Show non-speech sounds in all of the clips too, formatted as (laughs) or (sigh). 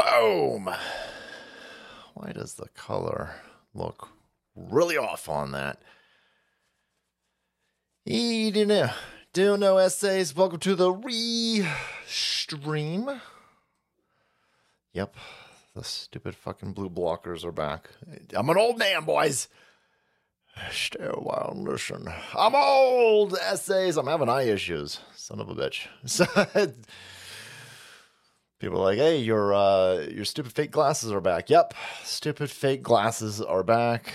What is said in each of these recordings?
Boom. Why does the color look really off on that? E do know. Do know essays. Welcome to the re-stream. Yep. The stupid fucking blue blockers are back. I'm an old man, boys. Stay a while and listen. I'm old. Essays. I'm having eye issues. Son of a bitch. (laughs) People are like, hey, your uh, your stupid fake glasses are back. Yep, stupid fake glasses are back.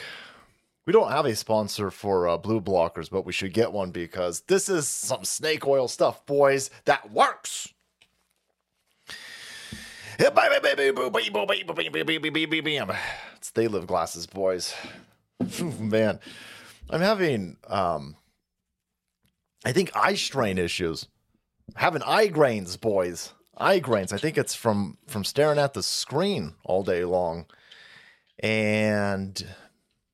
We don't have a sponsor for uh, blue blockers, but we should get one because this is some snake oil stuff, boys, that works. It's they live glasses, boys. Man, I'm having um, I think eye strain issues. having eye grains, boys. Eye grains. I think it's from from staring at the screen all day long, and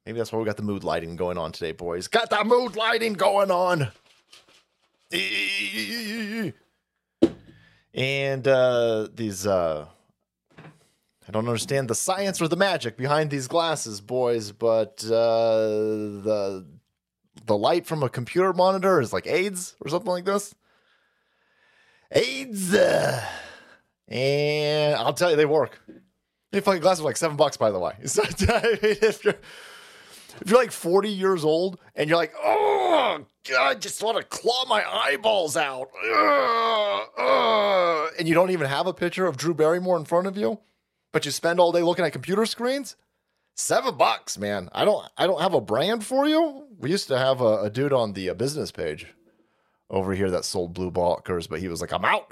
maybe that's why we got the mood lighting going on today, boys. Got the mood lighting going on. And uh, these uh, I don't understand the science or the magic behind these glasses, boys, but uh, the the light from a computer monitor is like AIDS or something like this. AIDS, and I'll tell you, they work. They fucking glasses are like seven bucks, by the way. So, if you're if you're like 40 years old and you're like, oh, God, I just want to claw my eyeballs out, uh, and you don't even have a picture of Drew Barrymore in front of you, but you spend all day looking at computer screens, seven bucks, man. I don't, I don't have a brand for you. We used to have a, a dude on the uh, business page over here that sold blue blockers, but he was like, I'm out.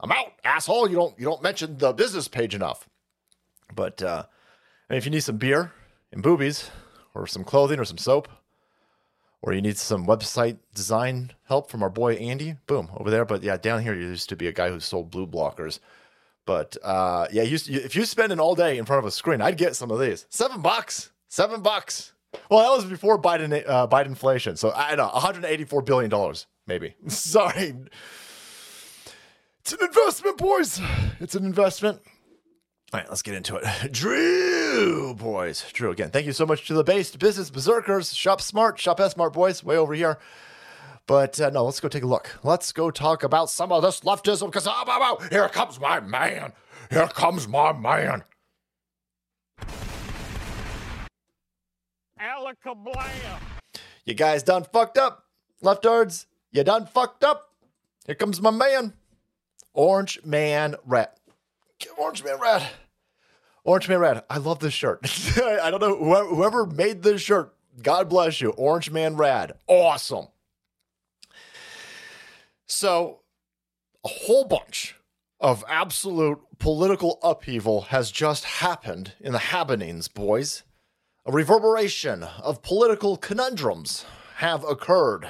I'm out, asshole. You don't, you don't mention the business page enough. But uh, if you need some beer and boobies, or some clothing, or some soap, or you need some website design help from our boy Andy, boom, over there. But yeah, down here, used to be a guy who sold blue blockers. But uh, yeah, you, if you spend an all day in front of a screen, I'd get some of these. Seven bucks. Seven bucks. Well, that was before Biden uh, Biden inflation. So I know 184 billion dollars, maybe. (laughs) Sorry. It's an investment, boys. It's an investment. All right, let's get into it. (laughs) Drew, boys. Drew, again, thank you so much to the based business berserkers. Shop smart, shop S smart, boys, way over here. But uh, no, let's go take a look. Let's go talk about some of this leftism because oh, here comes my man. Here comes my man. Alakablam. You guys done fucked up, leftards. You done fucked up. Here comes my man, Orange Man Rad. Orange Man Rad. Orange Man Rad. I love this shirt. (laughs) I don't know whoever, whoever made this shirt. God bless you, Orange Man Rad. Awesome. So, a whole bunch of absolute political upheaval has just happened in the happenings, boys. A reverberation of political conundrums have occurred.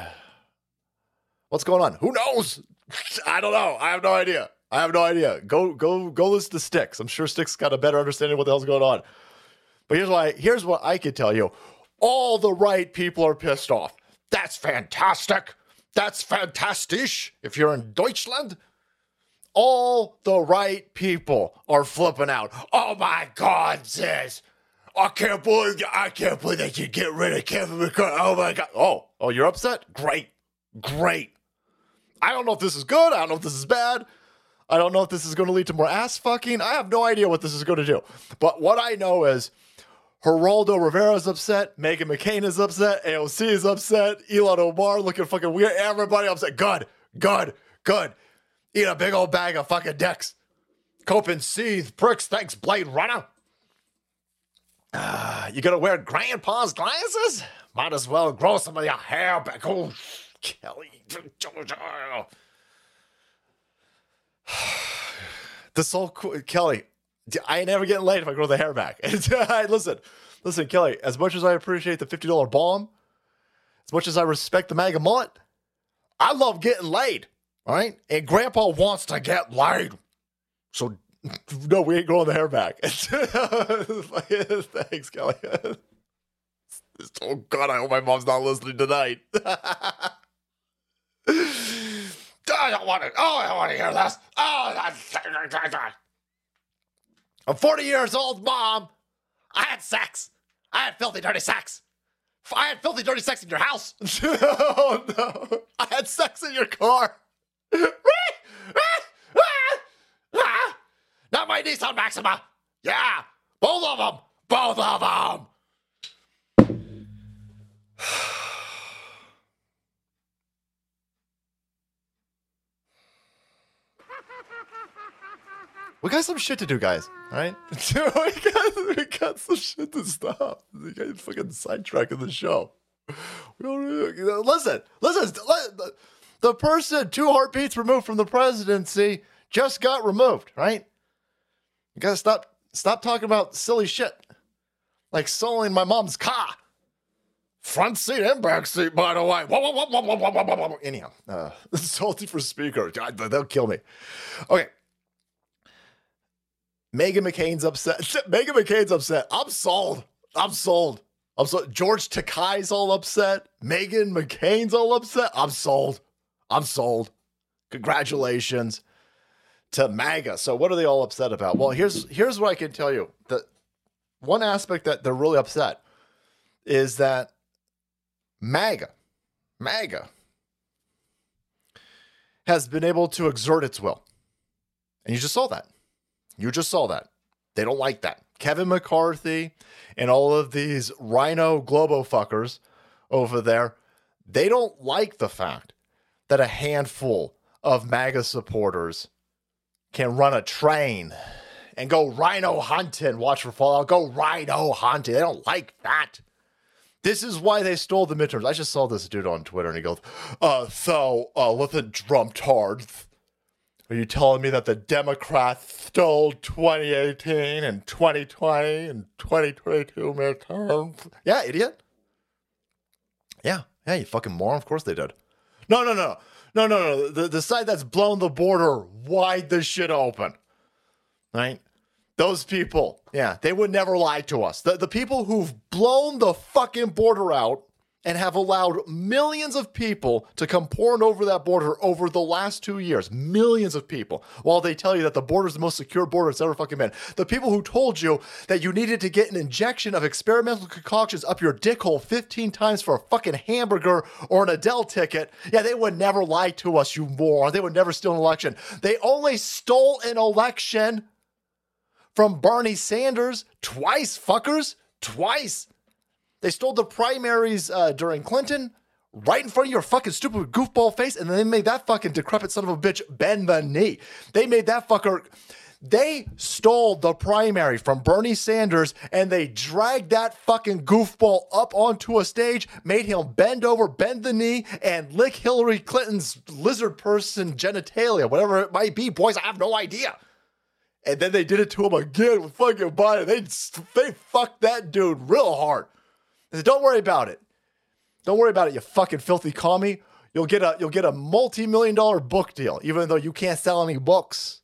What's going on? Who knows? (laughs) I don't know. I have no idea. I have no idea. Go go go listen to Styx. I'm sure Styx got a better understanding of what the hell's going on. But here's why here's what I can tell you. All the right people are pissed off. That's fantastic. That's fantastisch if you're in Deutschland. All the right people are flipping out. Oh my God, sis. I can't believe I can't believe they can get rid of Kevin McCarthy. Oh my God. Oh, oh, you're upset? Great. Great. I don't know if this is good. I don't know if this is bad. I don't know if this is going to lead to more ass fucking. I have no idea what this is going to do. But what I know is Geraldo Rivera is upset. Meghan McCain is upset. AOC is upset. Ilhan Omar looking fucking weird. Everybody upset. Good, good, good. Eat a big old bag of fucking dicks. Cope and seethe, pricks. Thanks, Blade Runner. Uh, you gonna wear grandpa's glasses? Might as well grow some of your hair back. Oh, Kelly. (sighs) this whole Kelly, I ain't never getting laid if I grow the hair back. (laughs) listen, listen, Kelly. As much as I appreciate the fifty dollar bomb, as much as I respect the MAGA mullet, I love getting laid. All right, and Grandpa wants to get laid, so (laughs) no, we ain't growing the hair back. (laughs) Thanks, Kelly. (laughs) oh God, I hope my mom's not listening tonight. I don't want to. Oh, I don't want to hear this. Oh, I'm 40 years old, mom. I had sex. I had filthy, dirty sex. I had filthy, dirty sex in your house. oh, no. I had sex in your car. Not my Nissan Maxima. Yeah, both of them. Both of them. (sighs) We got some shit to do, guys. All right, (laughs) we, got, we got some shit to stop. We got fucking sidetracking the show. We don't, listen, listen. The person two heartbeats removed from the presidency just got removed. Right? You gotta stop. Stop talking about silly shit like selling my mom's car. Front seat and back seat, by the way. Whoa, whoa, whoa, Anyhow, uh, (laughs) salty for speaker. God, they'll kill me. Okay. Meghan McCain's upset. (laughs) Meghan McCain's upset. I'm sold. I'm sold. I'm sold. George Takei's all upset. Meghan McCain's all upset. I'm sold. I'm sold. Congratulations to MAGA. So what are they all upset about? Well, here's here's what I can tell you. The one aspect that they're really upset is that MAGA, MAGA has been able to exert its will. And you just saw that. You just saw that. They don't like that. Kevin McCarthy and all of these rhino globo fuckers over there, they don't like the fact that a handful of MAGA supporters can run a train and go rhino hunting, watch for fallout, go rhino hunting. They don't like that. This is why they stole the midterms. I just saw this dude on Twitter and he goes, uh, so, uh, a drum tard, are you telling me that the Democrats stole 2018 and 2020 and 2022 midterms? Yeah, idiot. Yeah, yeah, you fucking moron. Of course they did. No, no, no, no, no, no. The, the side that's blown the border wide the shit open. Right? Those people, yeah, they would never lie to us. The, the people who've blown the fucking border out and have allowed millions of people to come pouring over that border over the last two years. Millions of people. While they tell you that the border is the most secure border it's ever fucking been. The people who told you that you needed to get an injection of experimental concoctions up your dickhole 15 times for a fucking hamburger or an Adele ticket. Yeah, they would never lie to us, you moron. They would never steal an election. They only stole an election from Bernie Sanders twice, fuckers. Twice. They stole the primaries uh, during Clinton right in front of your fucking stupid goofball face, and then they made that fucking decrepit son of a bitch bend the knee. They made that fucker. They stole the primary from Bernie Sanders and they dragged that fucking goofball up onto a stage, made him bend over, bend the knee, and lick Hillary Clinton's lizard person genitalia, whatever it might be. Boys, I have no idea. And then they did it to him again with fucking Biden. They, they fucked that dude real hard. Said, Don't worry about it. Don't worry about it, you fucking filthy commie. You'll get a you'll get a multi-million dollar book deal, even though you can't sell any books.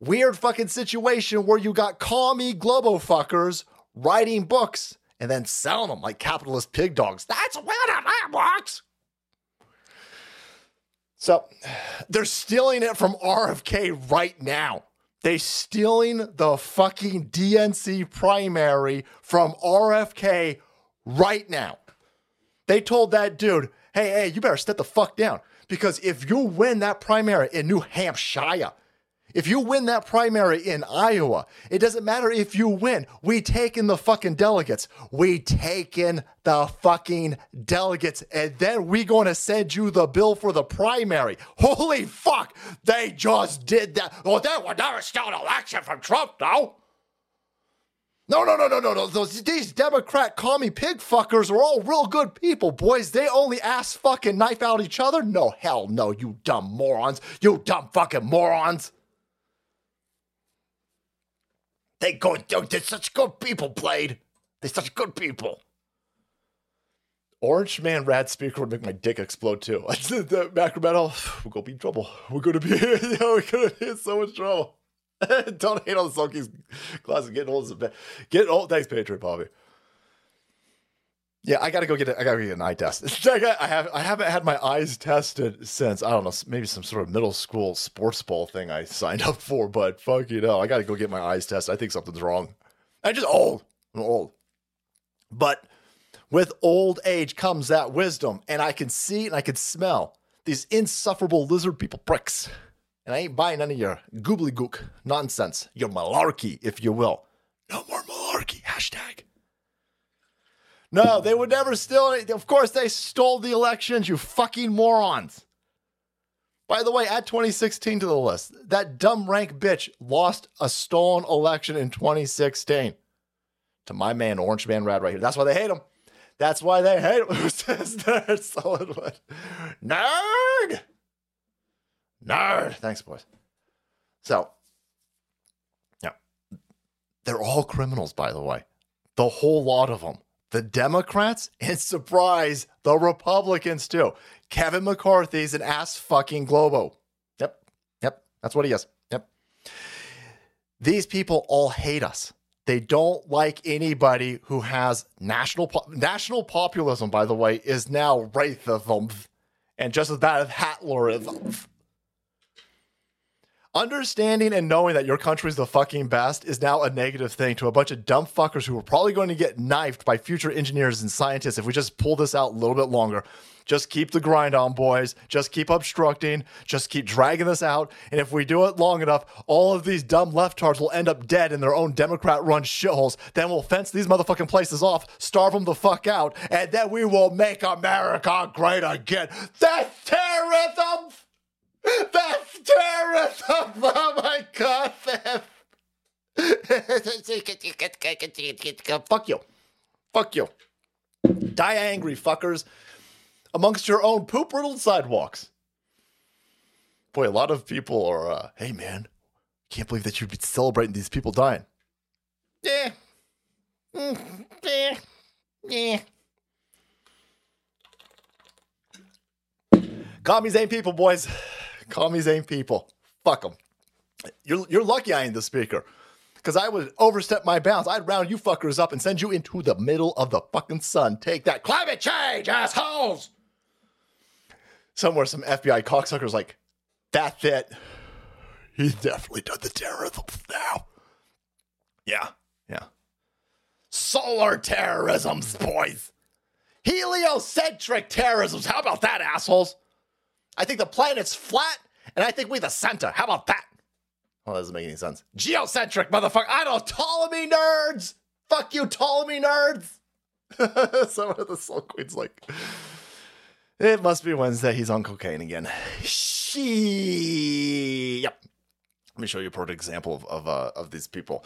Weird fucking situation where you got commie globo fuckers writing books and then selling them like capitalist pig dogs. That's where that works. So they're stealing it from RFK right now. They stealing the fucking DNC primary from RFK right now. They told that dude, hey, hey, you better step the fuck down. Because if you win that primary in New Hampshire, if you win that primary in Iowa, it doesn't matter if you win. We taking the fucking delegates. We taking the fucking delegates. And then we going to send you the bill for the primary. Holy fuck. They just did that. Oh, well, they would never steal an election from Trump, though. No, no, no, no, no. No. Those these Democrat commie pig fuckers are all real good people, boys. They only ass fucking knife out each other. No, hell no, you dumb morons. You dumb fucking morons. They go, they're such good people, Blade. They're such good people. Orange Man Rad Speaker would make my dick explode too. (laughs) the Macro Metal, we're gonna be in trouble. We're gonna be, (laughs) we're gonna be in so much trouble. (laughs) Don't hate on the Sulky's classic. Getting old is a. Getting old. Thanks, Patriot Bobby. Yeah, I gotta go get. I gotta go get an eye test. (laughs) I, I have. I haven't had my eyes tested since I don't know. Maybe some sort of middle school sports ball thing I signed up for. But fuck you know, I gotta go get my eyes tested. I think something's wrong. I'm just old. I'm old. But with old age comes that wisdom, and I can see and I can smell these insufferable lizard people pricks. And I ain't buying any of your gobbledygook nonsense, your malarkey, if you will. No more malarkey. Hashtag. No, they would never steal it. Of course, they stole the elections, you fucking morons. By the way, add 2016 to the list. That dumb rank bitch lost a stolen election in 2016. To my man, Orange Man Rad, right here. That's why they hate him. That's why they hate him. (laughs) (laughs) Nerd, solid Nerd! Nerd. Thanks, boys. So, yeah. They're all criminals, by the way. The whole lot of them. The Democrats, and surprise, the Republicans too. Kevin McCarthy's an ass fucking globo. Yep. Yep. That's what he is. Yep. These people all hate us. They don't like anybody who has national po- national populism. By the way, is now wraith of racism, and just as bad as Hitlerism. Understanding and knowing that your country is the fucking best is now a negative thing to a bunch of dumb fuckers who are probably going to get knifed by future engineers and scientists if we just pull this out a little bit longer. Just keep the grind on, boys. Just keep obstructing. Just keep dragging this out. And if we do it long enough, all of these dumb leftards will end up dead in their own Democrat run shitholes. Then we'll fence these motherfucking places off, starve them the fuck out, and then we will make America great again. That's terrorism! That's terrorism! (laughs) Oh my god, (laughs) Fuck you. Fuck you. Die angry, fuckers. Amongst your own poop riddled sidewalks. Boy, a lot of people are, uh, hey man, can't believe that you'd be celebrating these people dying. Yeah. Mm, yeah. Yeah. Commies ain't people, boys. Commies ain't people. Fuck them. You're, you're lucky I ain't the speaker. Because I would overstep my bounds. I'd round you fuckers up and send you into the middle of the fucking sun. Take that. Climate change, assholes! Somewhere, some FBI cocksuckers like, that's it. He's definitely done the terrorism now. Yeah, yeah. Solar terrorisms, boys. Heliocentric terrorisms. How about that, assholes? I think the planet's flat, and I think we the center. How about that? Well, that doesn't make any sense. Geocentric, motherfucker. I don't Ptolemy nerds. Fuck you, Ptolemy nerds. (laughs) Some of the Soul Queen's like, it must be Wednesday. He's on cocaine again. She. Yep. Let me show you a perfect example of of, uh, of these people.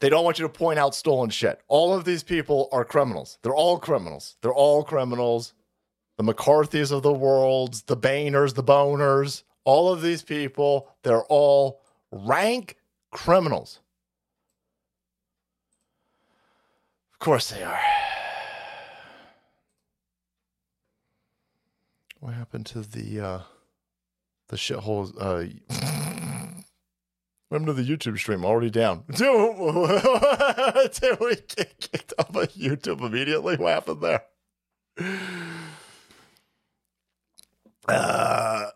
They don't want you to point out stolen shit. All of these people are criminals. They're all criminals. They're all criminals the McCarthys of the world, the Boehners, the Boners, all of these people, they're all rank criminals. Of course they are. What happened to the uh the shithole uh (laughs) Remember the YouTube stream already down. (laughs) Did we get kicked off of YouTube immediately? What happened there? Uh,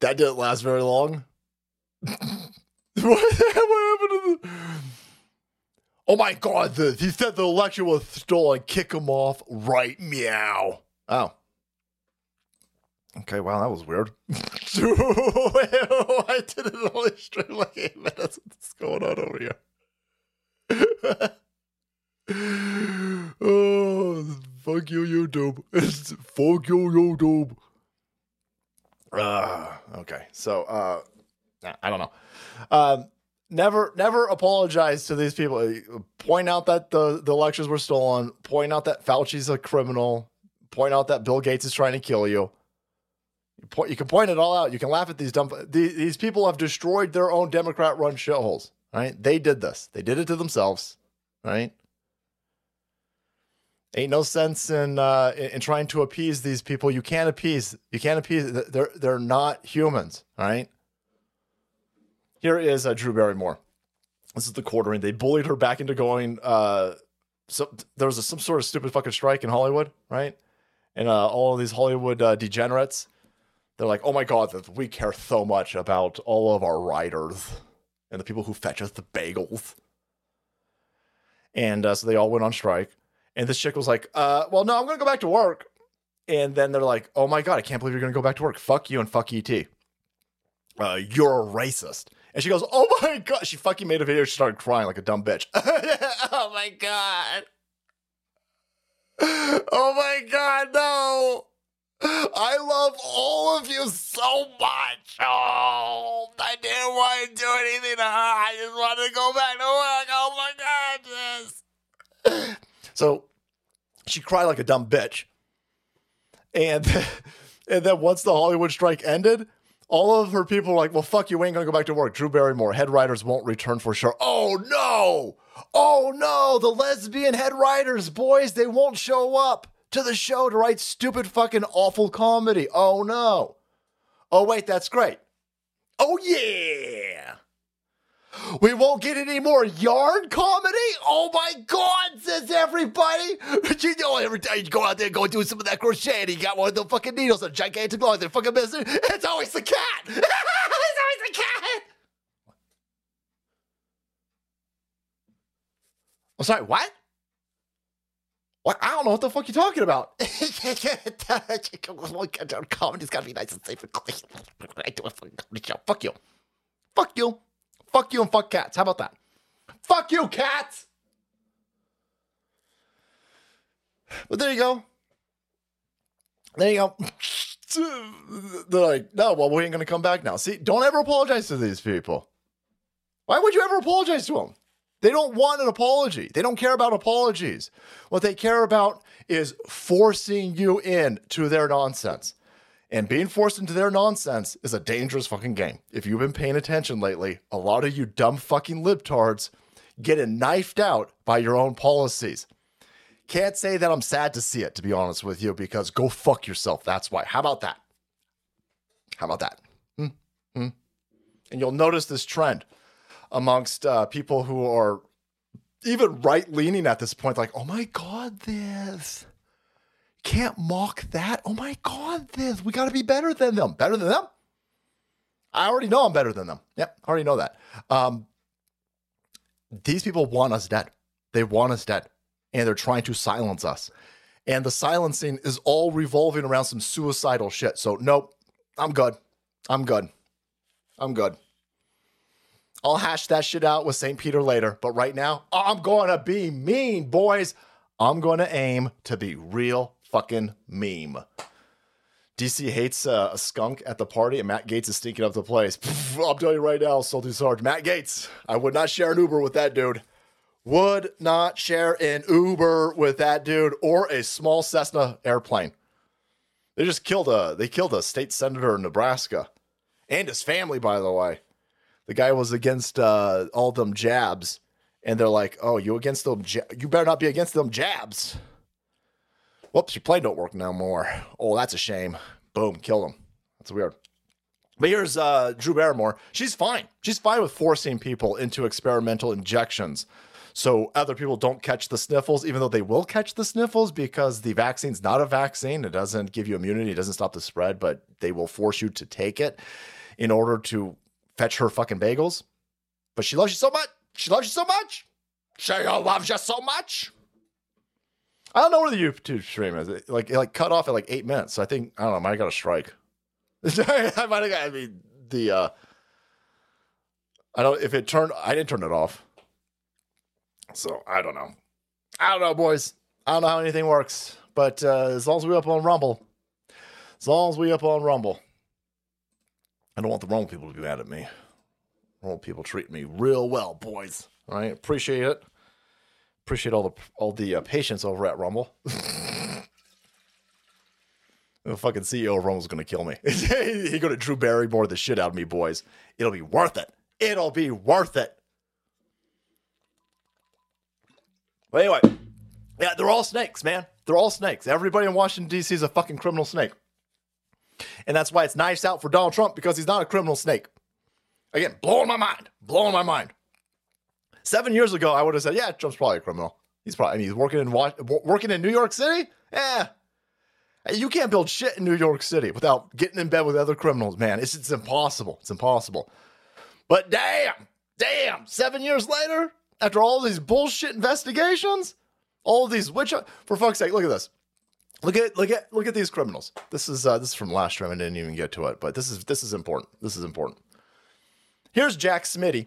that didn't last very long. (laughs) what, happened to the? Oh my god! The, he said the election was stolen. Kick him off right meow. Oh. Okay, wow, that was weird. (laughs) I did it only stream like eight minutes. What's going on over here? (laughs) Fuck you, YouTube. It's fuck you, (laughs) YouTube. Uh, okay. So, uh, I don't know. Um, never, never apologize to these people. Point out that the, the elections were stolen. Point out that Fauci's a criminal. Point out that Bill Gates is trying to kill you. You, point, you can point it all out. You can laugh at these dumb. These, these people have destroyed their own Democrat run shitholes. Right? They did this. They did it to themselves. Right? Ain't no sense in, uh, in trying to appease these people. You can't appease. You can't appease. They're they're not humans. All right. Here is uh, Drew Barrymore. This is the quartering. They bullied her back into going. Uh, so there was a, some sort of stupid fucking strike in Hollywood, right? And uh, all of these Hollywood uh, degenerates, they're like, "Oh my god, we care so much about all of our writers and the people who fetch us the bagels." And uh, so they all went on strike. And this chick was like, uh, "Well, no, I'm gonna go back to work." And then they're like, "Oh my god, I can't believe you're gonna go back to work. Fuck you and fuck ET. Uh, you're a racist." And she goes, "Oh my god!" She fucking made a video. She started crying like a dumb bitch. (laughs) oh my god! Oh my god! No! I love all of you so much. Oh, I didn't want to do anything to her. I just wanted to go back to work. Oh my god! Yes. So she cried like a dumb bitch. And (laughs) and then once the Hollywood strike ended, all of her people were like, well, fuck you, ain't gonna go back to work. Drew Barrymore, head writers won't return for sure. Oh no! Oh no! The lesbian head writers, boys, they won't show up to the show to write stupid fucking awful comedy. Oh no. Oh wait, that's great. Oh yeah. We won't get any more yarn comedy? Oh my God, says everybody. (laughs) You know, every time you go out there, go do some of that crochet, and you got one of the fucking needles, a gigantic long, they're fucking missing. It's always the cat. (laughs) it's always the cat. I'm sorry, what? What? I don't know what the fuck you're talking about. (laughs) Comedy's gotta be nice and safe and clean. I do a fucking comedy show. Fuck you. Fuck you. Fuck you and fuck cats. How about that? Fuck you, cats. But there you go. There you go. (laughs) They're like, no, well, we ain't gonna come back now. See, don't ever apologize to these people. Why would you ever apologize to them? They don't want an apology. They don't care about apologies. What they care about is forcing you in to their nonsense. And being forced into their nonsense is a dangerous fucking game. If you've been paying attention lately, a lot of you dumb fucking libtards getting knifed out by your own policies. Can't say that I'm sad to see it, to be honest with you, because go fuck yourself. That's why. How about that? How about that? Hmm? Hmm? And you'll notice this trend amongst uh, people who are even right leaning at this point, like, oh my God, this can't mock that. Oh my God, this. We got to be better than them. Better than them? I already know I'm better than them. Yep, I already know that. Um, these people want us dead. They want us dead. And they're trying to silence us. And the silencing is all revolving around some suicidal shit. So, nope, I'm good. I'm good. I'm good. I'll hash that shit out with St. Peter later. But right now, I'm going to be mean, boys. I'm going to aim to be real fucking meme. DC hates uh, a skunk at the party, and Matt Gaetz is stinking up the place. (laughs) I'm telling you right now, Salty Sarge, Matt Gaetz. I would not share an Uber with that dude. Would not share an Uber with that dude or a small Cessna airplane. They just killed a they killed a state senator in Nebraska, and his family, by the way. The guy was against uh, all them jabs, and they're like, "Oh, you against them? You better not be against them jabs." Whoops, your play don't work no more. Oh, that's a shame. Boom, kill him. That's weird. But here's uh, Drew Barrymore. She's fine. She's fine with forcing people into experimental injections. So other people don't catch the sniffles, even though they will catch the sniffles because the vaccine's not a vaccine. It doesn't give you immunity, it doesn't stop the spread, but they will force you to take it in order to fetch her fucking bagels. But she loves you so much. She loves you so much. She loves you so much. I don't know where the YouTube stream is. It, like it like cut off at like eight minutes. So I think I don't know. I might have got a strike. (laughs) I might have got. I mean the. uh I don't if it turned. I didn't turn it off. So I don't know. I don't know, boys. I don't know how anything works. But uh, as long as we up on Rumble, as long as we up on Rumble, I don't want the Rumble people to be mad at me. Rumble people treat me real well, boys. All right, appreciate it. Appreciate all the all the uh, patience over at Rumble. (laughs) the fucking CEO of Rumble's gonna kill me. (laughs) He gonna Drew Barrymore the shit out of me, boys. It'll be worth it. It'll be worth it. But anyway, yeah, they're all snakes, man. They're all snakes. Everybody in Washington D.C. is a fucking criminal snake, and that's why it's nice out for Donald Trump because he's not a criminal snake. Again, blowing my mind, blowing my mind. Seven years ago, I would have said, yeah, Trump's probably a criminal. He's probably, I mean, he's working in working in New York City. Yeah, you can't build shit in New York City without getting in bed with other criminals, man. It's it's impossible. It's impossible. But damn, damn, seven years later, after all these bullshit investigations, all these witch for fuck's sake, look at this. Look at look at look at these criminals. This is uh, this is from last time. I didn't even get to it, but this is this is important. This is important. Here's Jack Smitty.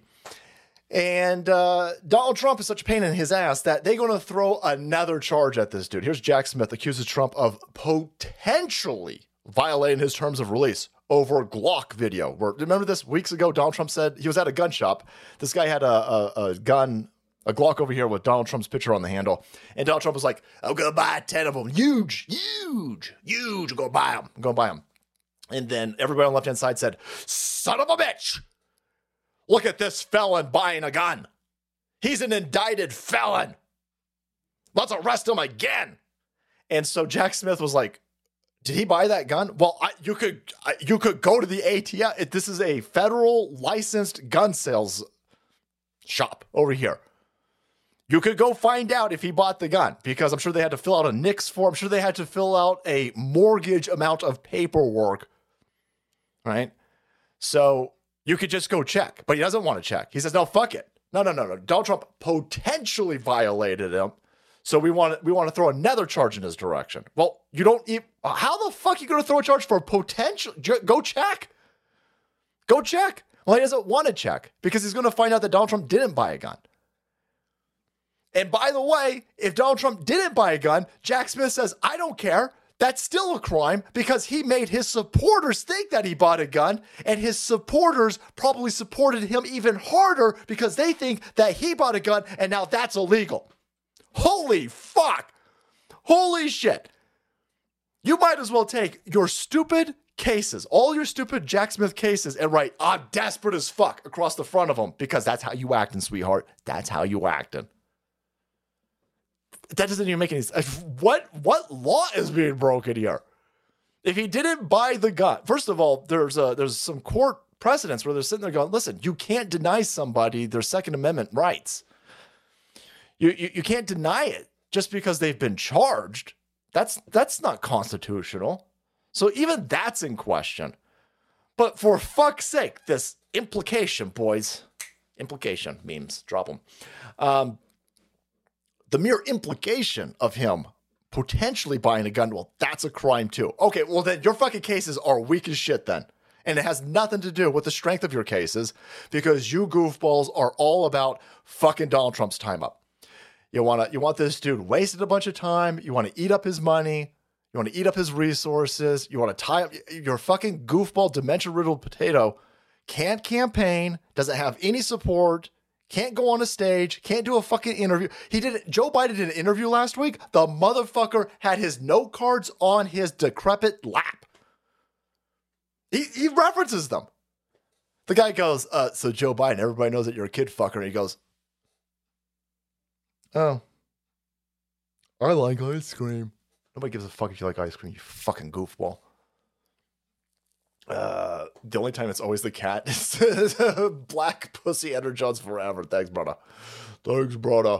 And uh, Donald Trump is such a pain in his ass that they're going to throw another charge at this dude. Here's Jack Smith accuses Trump of potentially violating his terms of release over Glock video. Where, remember this weeks ago? Donald Trump said he was at a gun shop. This guy had a, a, a gun, a Glock over here with Donald Trump's picture on the handle. And Donald Trump was like, I'm going to buy 10 of them. Huge, huge, huge. I'm to buy them. I'm to buy them. And then everybody on the left hand side said, Son of a bitch. Look at this felon buying a gun. He's an indicted felon. Let's arrest him again. And so Jack Smith was like, "Did he buy that gun?" Well, I, you could I, you could go to the ATF. This is a federal licensed gun sales shop over here. You could go find out if he bought the gun because I'm sure they had to fill out a NICS form. I'm sure they had to fill out a mortgage amount of paperwork. Right? So you could just go check, but he doesn't want to check. He says, no, fuck it. No, no, no, no. Donald Trump potentially violated him. So we want to, we want to throw another charge in his direction. Well, you don't even, how the fuck are you going to throw a charge for a potential? Go check. Go check. Well, he doesn't want to check because he's going to find out that Donald Trump didn't buy a gun. And by the way, if Donald Trump didn't buy a gun, Jack Smith says, I don't care that's still a crime because he made his supporters think that he bought a gun, and his supporters probably supported him even harder because they think that he bought a gun, and now that's illegal. Holy fuck! Holy shit! You might as well take your stupid cases, all your stupid Jack Smith cases, and write, I'm desperate as fuck across the front of them because that's how you acting, sweetheart. That's how you acting that doesn't even make any sense. What what law is being broken here? If he didn't buy the gun, first of all, there's a there's some court precedents where they're sitting there going, listen, you can't deny somebody their Second Amendment rights. You, you, you can't deny it just because they've been charged. That's that's not constitutional. So even that's in question. But for fuck's sake, this implication, boys, implication memes, drop them. Um, the mere implication of him potentially buying a gun, well, that's a crime too. Okay, well, then your fucking cases are weak as shit then. And it has nothing to do with the strength of your cases because you goofballs are all about fucking Donald Trump's time up. You want to you want this dude wasted a bunch of time, you want to eat up his money, you want to eat up his resources, you want to tie up your fucking goofball dementia riddled potato can't campaign, doesn't have any support, can't go on a stage, can't do a fucking interview. He did Joe Biden did an interview last week. The motherfucker had his note cards on his decrepit lap. He he references them. The guy goes, uh, so Joe Biden, everybody knows that you're a kid fucker. And he goes, Oh. I like ice cream. Nobody gives a fuck if you like ice cream, you fucking goofball. Uh, the only time it's always the cat (laughs) is (laughs) Black Pussy Energons forever. Thanks, brother. Thanks, brother.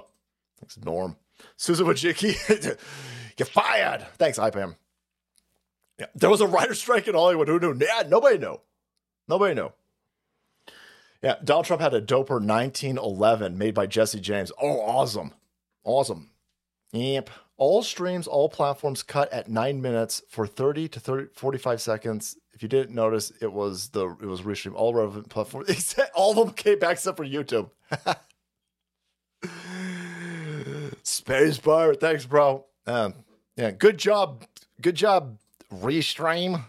Thanks, Norm. Susan Wojcicki, (laughs) you're fired. Thanks, IPAM. Yeah, there was a writer strike in Hollywood. Who knew? Yeah, nobody knew. Nobody knew. Yeah, Donald Trump had a doper 1911 made by Jesse James. Oh, awesome. Awesome. Yep. All streams, all platforms cut at nine minutes for 30 to 30, 45 seconds if you didn't notice, it was the it was restream all relevant platforms. (laughs) Except all of them came back except for YouTube. (laughs) Space bar, thanks, bro. Um, yeah, good job, good job, restream.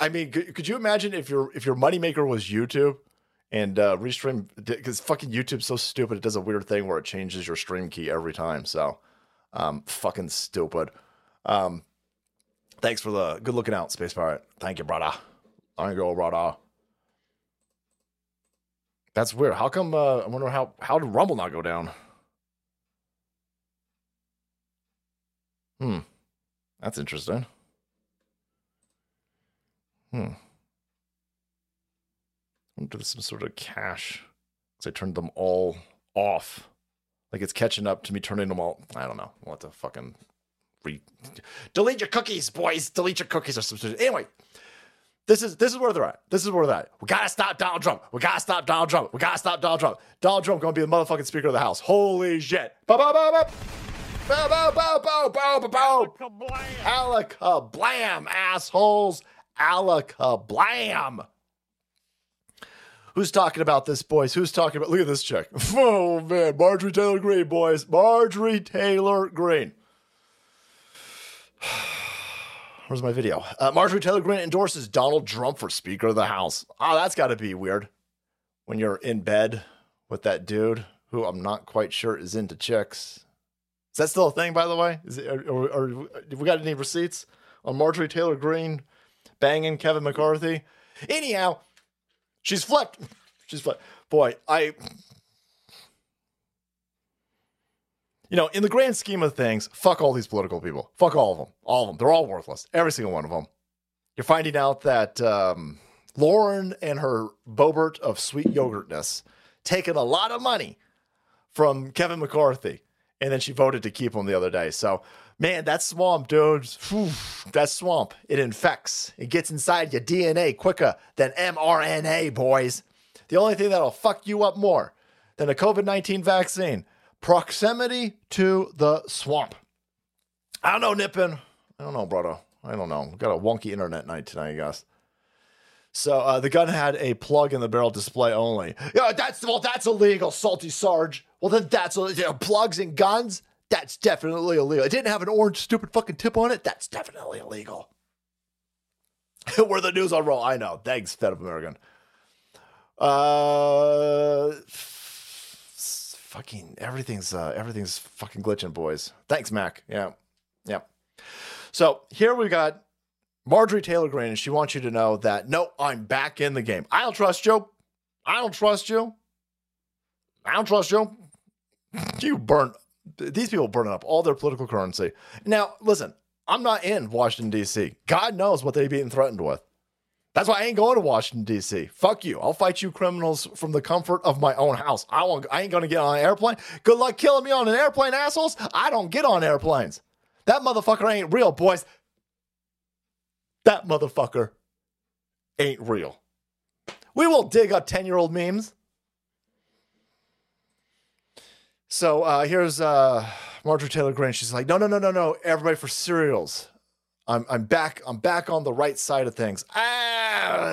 I mean, could, could you imagine if your if your moneymaker was YouTube and uh, restream because fucking YouTube's so stupid. It does a weird thing where it changes your stream key every time. So, um, fucking stupid. Um, Thanks for the good looking out, Space Pirate. Thank you, brother. I go, brother. That's weird. How come? Uh, I wonder how how did Rumble not go down? Hmm, that's interesting. Hmm. I wonder if some sort of cache because I turned them all off. Like it's catching up to me turning them all. I don't know. What the fucking re- delete your cookies, boys. Delete your cookies or something. Anyway, this is this is where they're at. This is where they're at. We gotta stop Donald Trump. We gotta stop Donald Trump. We gotta stop Donald Trump. Donald Trump gonna be the motherfucking Speaker of the House. Holy shit! Bow bow bow bow. Bow bow bow bow bow bow bow. Alaka blam, assholes. Alaka blam. Who's talking about this, boys? Who's talking about? Look at this chick. (laughs) Oh man, Marjorie Taylor Greene, boys. Marjorie Taylor Greene. (sighs) Where's my video? Uh, Marjorie Taylor Greene endorses Donald Trump for Speaker of the House. Oh, that's got to be weird. When you're in bed with that dude who I'm not quite sure is into chicks. Is that still a thing, by the way? Is it, or, or, or we got any receipts on Marjorie Taylor Greene banging Kevin McCarthy? Anyhow, she's flipped. She's flipped. Boy, I you know, in the grand scheme of things, fuck all these political people. Fuck all of them. All of them. They're all worthless. Every single one of them. You're finding out that um, Lauren and her Boebert of sweet yogurtness taken a lot of money from Kevin McCarthy, and then she voted to keep him the other day. So, man, that swamp, dude, whew, that swamp, it infects. It gets inside your DNA quicker than mRNA, boys. The only thing that'll fuck you up more than a COVID 19 vaccine proximity to the swamp. I don't know, Nippin. I don't know, brother. I don't know. Got a wonky internet night tonight, I guess. So uh, the gun had a plug in the barrel display only. Yeah, that's well, that's illegal, salty Sarge. Well, then that's you know, plugs and guns. That's definitely illegal. It didn't have an orange stupid fucking tip on it. That's definitely illegal. (laughs) We're the news on roll. I know. Thanks, Fed of American. Uh fucking everything's uh, everything's fucking glitching, boys. Thanks, Mac. Yeah, yeah. So here we got Marjorie Taylor Greene, and she wants you to know that no, I'm back in the game. I don't trust you. I don't trust you. I don't trust you. (laughs) You burn these people burning up all their political currency. Now, listen, I'm not in Washington D.C. God knows what they're being threatened with. That's why I ain't going to Washington D.C. Fuck you. I'll fight you criminals from the comfort of my own house. I won't. I ain't going to get on an airplane. Good luck killing me on an airplane, assholes. I don't get on airplanes. That motherfucker ain't real, boys. That motherfucker ain't real. We will dig up ten-year-old memes. So uh, here's uh, Marjorie Taylor Greene. She's like, no, no, no, no, no. Everybody for cereals. I'm I'm back I'm back on the right side of things. Ah,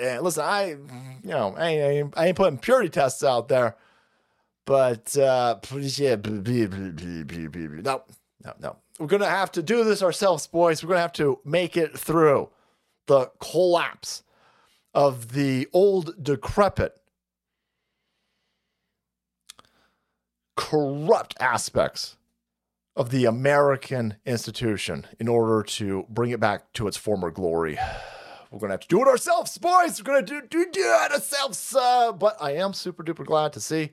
yeah, listen, I you know I ain't, I ain't putting purity tests out there, but uh, yeah, no, no, no. We're gonna have to do this ourselves, boys. We're gonna have to make it through the collapse of the old, decrepit, corrupt aspects of the American institution in order to bring it back to its former glory. We're going to have to do it ourselves, boys. We're going to do, do, do it ourselves. Uh, but I am super duper glad to see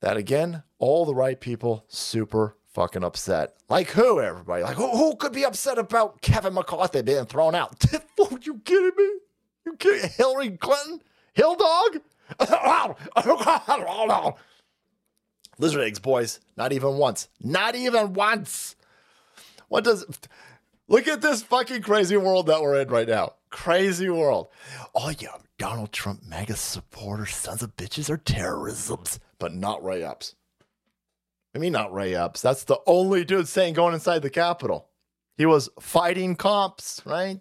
that again, all the right people super fucking upset. Like who, everybody? Like who, who could be upset about Kevin McCarthy being thrown out? (laughs) Are you kidding me? You kidding? Hillary Clinton? Hill dog? (laughs) Lizard eggs, boys. Not even once. Not even once. What does. Look at this fucking crazy world that we're in right now. Crazy world. Oh, yeah. Donald Trump mega supporters, sons of bitches, are terrorisms, but not Ray Epps. I mean, not Ray Epps. That's the only dude saying going inside the Capitol. He was fighting cops, right?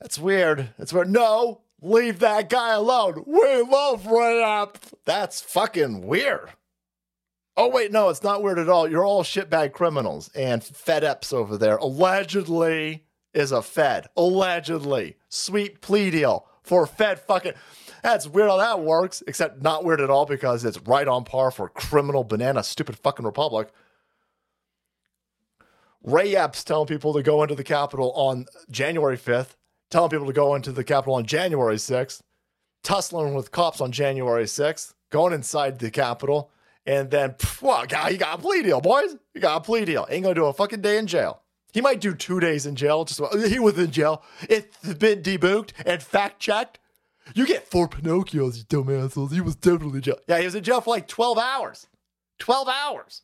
That's weird. That's weird. No, Leave that guy alone. We love Ray Epps. That's fucking weird. Oh, wait, no, it's not weird at all. You're all shitbag criminals. And FedEps over there allegedly is a Fed. Allegedly. Sweet plea deal for Fed fucking. That's weird how that works, except not weird at all because it's right on par for criminal banana stupid fucking republic. Ray Epps telling people to go into the Capitol on January 5th telling people to go into the Capitol on January 6th, tussling with cops on January 6th, going inside the Capitol, and then, well, you got a plea deal, boys. You got a plea deal. Ain't gonna do a fucking day in jail. He might do two days in jail. Just he was in jail. It's been debunked and fact checked. You get four Pinocchios, you dumb assholes. He was definitely in jail. Yeah, he was in jail for like 12 hours. 12 hours.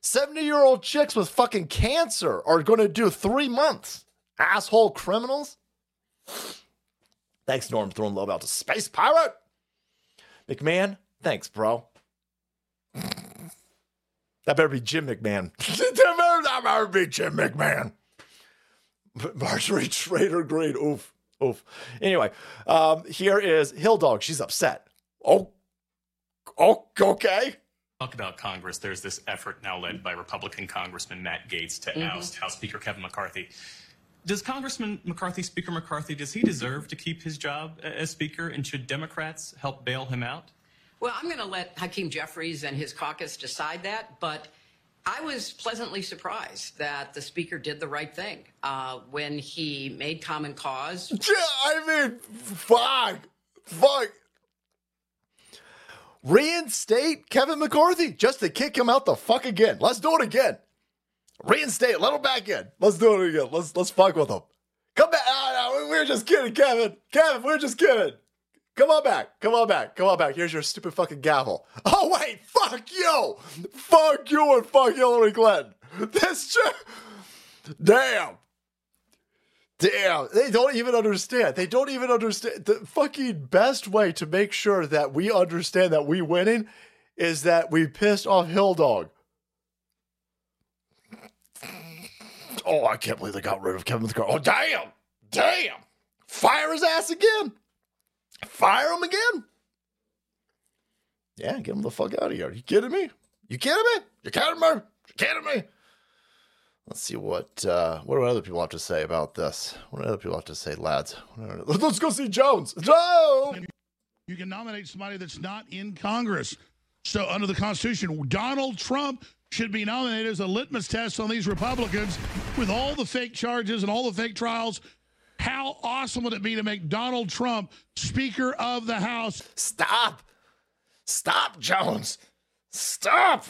70 year old chicks with fucking cancer are going to do three months. Asshole criminals. Thanks, Norm, throwing love out to Space Pirate. McMahon, thanks, bro. That better be Jim McMahon. (laughs) that better be Jim McMahon. Marjorie Trader Grade. Oof. Oof. Anyway, um, here is Hill Dog. She's upset. Oh, oh, okay. Talk about Congress. There's this effort now led by Republican Congressman Matt Gaetz to mm-hmm. oust House Speaker Kevin McCarthy. Does Congressman McCarthy, Speaker McCarthy, does he deserve to keep his job as Speaker? And should Democrats help bail him out? Well, I'm going to let Hakeem Jeffries and his caucus decide that, but I was pleasantly surprised that the speaker did the right thing uh, when he made common cause. Yeah, I mean, fuck, fuck. Reinstate Kevin McCarthy just to kick him out the fuck again. Let's do it again. Reinstate, let him back in. Let's do it again. Let's let's fuck with him. Come back. Oh, no, we were just kidding, Kevin. Kevin, we are just kidding. Come on back. Come on back. Come on back. Here's your stupid fucking gavel. Oh, wait. Fuck you. Fuck you and fuck Hillary Clinton. (laughs) This chick. Damn. Damn. They don't even understand. They don't even understand. The fucking best way to make sure that we understand that we winning is that we pissed off Hill Dog. Oh, I can't believe they got rid of Kevin McCarthy. Oh, damn. Damn. Fire his ass again. Fire him again? Yeah, get him the fuck out of here. Are you kidding me? You kidding me? You kidding me? You kidding me? Let's see what uh, what do other people have to say about this. What do other people have to say, lads? (laughs) Let's go see Jones. Joe. You can nominate somebody that's not in Congress. So under the Constitution, Donald Trump should be nominated as a litmus test on these Republicans with all the fake charges and all the fake trials how awesome would it be to make Donald Trump Speaker of the House? Stop. Stop, Jones. Stop.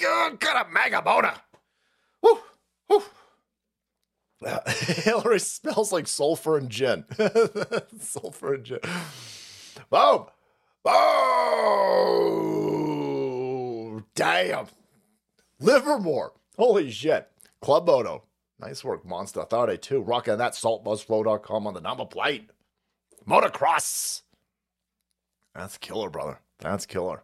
You got a mega boner. Woo. Woo. Uh, (laughs) Hillary smells like sulfur and gin. (laughs) sulfur and gin. Boom. Boom. Damn. Livermore. Holy shit. Club Moto. Nice work, Monster Authority too. Rocking that saltmustflow.com on the number plate. Motocross. That's killer, brother. That's killer.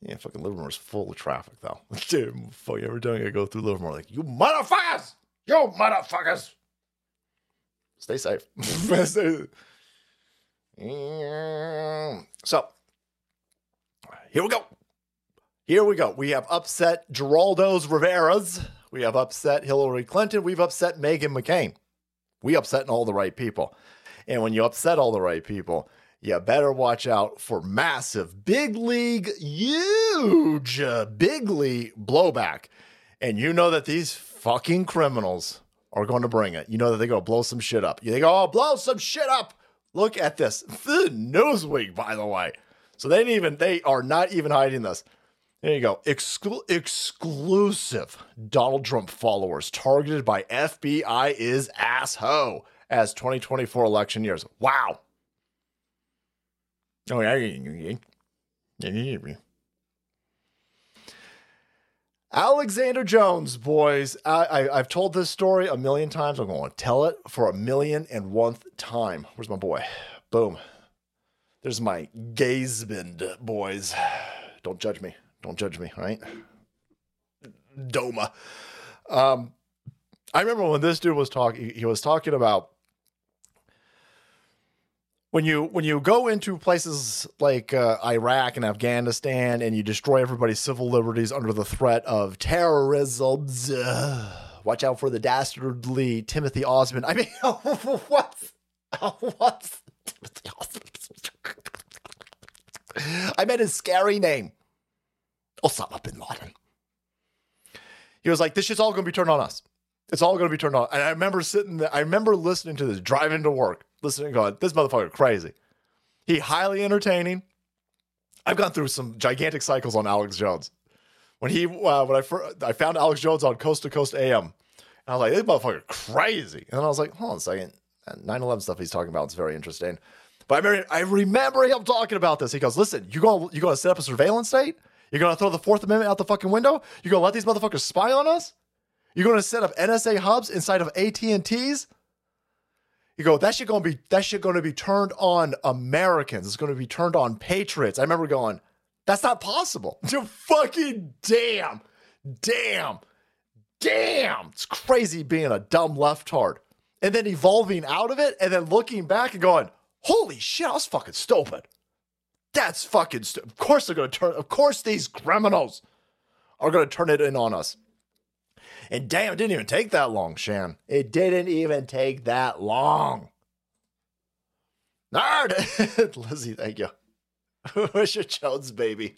Yeah, fucking Livermore's full of traffic though. (laughs) Dude, fuck you. every time I go through Livermore, like, you motherfuckers! You motherfuckers! Stay safe. (laughs) so, here we go. Here we go. We have upset Geraldo's Rivera's. We have upset Hillary Clinton. We've upset Meghan McCain. We upsetting all the right people. And when you upset all the right people, you better watch out for massive, big league, huge, uh, big league blowback. And you know that these fucking criminals are going to bring it. You know that they're going to blow some shit up. You go, oh, blow some shit up. Look at this. The (laughs) Newsweek, by the way. So they didn't even, they are not even hiding this. There you go. Exclu- exclusive Donald Trump followers targeted by FBI is assho as 2024 election years. Wow. Oh, yeah. Alexander Jones, boys. I, I, have told this story a million times. I'm going to tell it for a million and one time. Where's my boy? Boom. There's my Gazebend, boys. Don't judge me. Don't judge me, right? Doma. Um, I remember when this dude was talking, he was talking about when you when you go into places like uh, Iraq and Afghanistan and you destroy everybody's civil liberties under the threat of terrorism. Uh, watch out for the dastardly Timothy Osmond. I mean, (laughs) what? What? Timothy. I meant his scary name. Osama bin Laden. He was like, this shit's all going to be turned on us. It's all going to be turned on. And I remember sitting there, I remember listening to this, driving to work, listening, going, this motherfucker crazy. He highly entertaining. I've gone through some gigantic cycles on Alex Jones. When he, uh, when I, first, I found Alex Jones on Coast to Coast AM, And I was like, this motherfucker crazy. And then I was like, hold on a second. 9 11 stuff he's talking about is very interesting. But I remember, I remember him talking about this. He goes, listen, you going you gonna set up a surveillance state? You're gonna throw the Fourth Amendment out the fucking window? You're gonna let these motherfuckers spy on us? You're gonna set up NSA hubs inside of AT&T's? You go, that shit gonna be that shit gonna be turned on Americans. It's gonna be turned on patriots. I remember going, that's not possible. (laughs) You fucking damn. Damn. Damn. It's crazy being a dumb leftard. And then evolving out of it and then looking back and going, holy shit, I was fucking stupid. That's fucking stupid. Of course they're gonna turn, of course these criminals are gonna turn it in on us. And damn, it didn't even take that long, Shan. It didn't even take that long. Nerd! (laughs) Lizzie, thank you. (laughs) Wish your Jones, baby.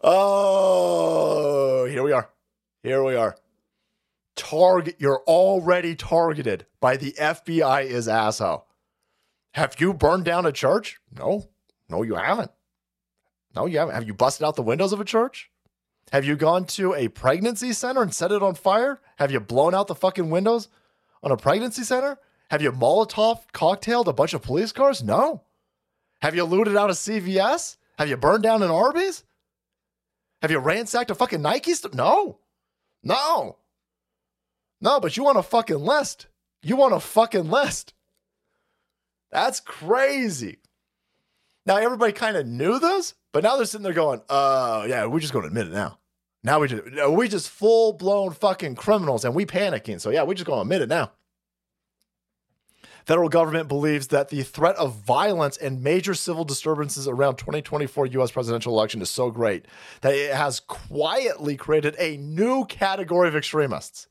Oh, here we are. Here we are. Target, you're already targeted by the FBI is asshole. Have you burned down a church? No. No, you haven't. No, you haven't. Have you busted out the windows of a church? Have you gone to a pregnancy center and set it on fire? Have you blown out the fucking windows on a pregnancy center? Have you Molotov cocktailed a bunch of police cars? No. Have you looted out a CVS? Have you burned down an Arby's? Have you ransacked a fucking Nike store? No. No. No, but you want a fucking list. You want a fucking list. That's crazy. Now everybody kind of knew this, but now they're sitting there going, "Uh, yeah, we're just going to admit it now. Now we just we just full blown fucking criminals, and we panicking. So yeah, we're just going to admit it now." Federal government believes that the threat of violence and major civil disturbances around 2024 U.S. presidential election is so great that it has quietly created a new category of extremists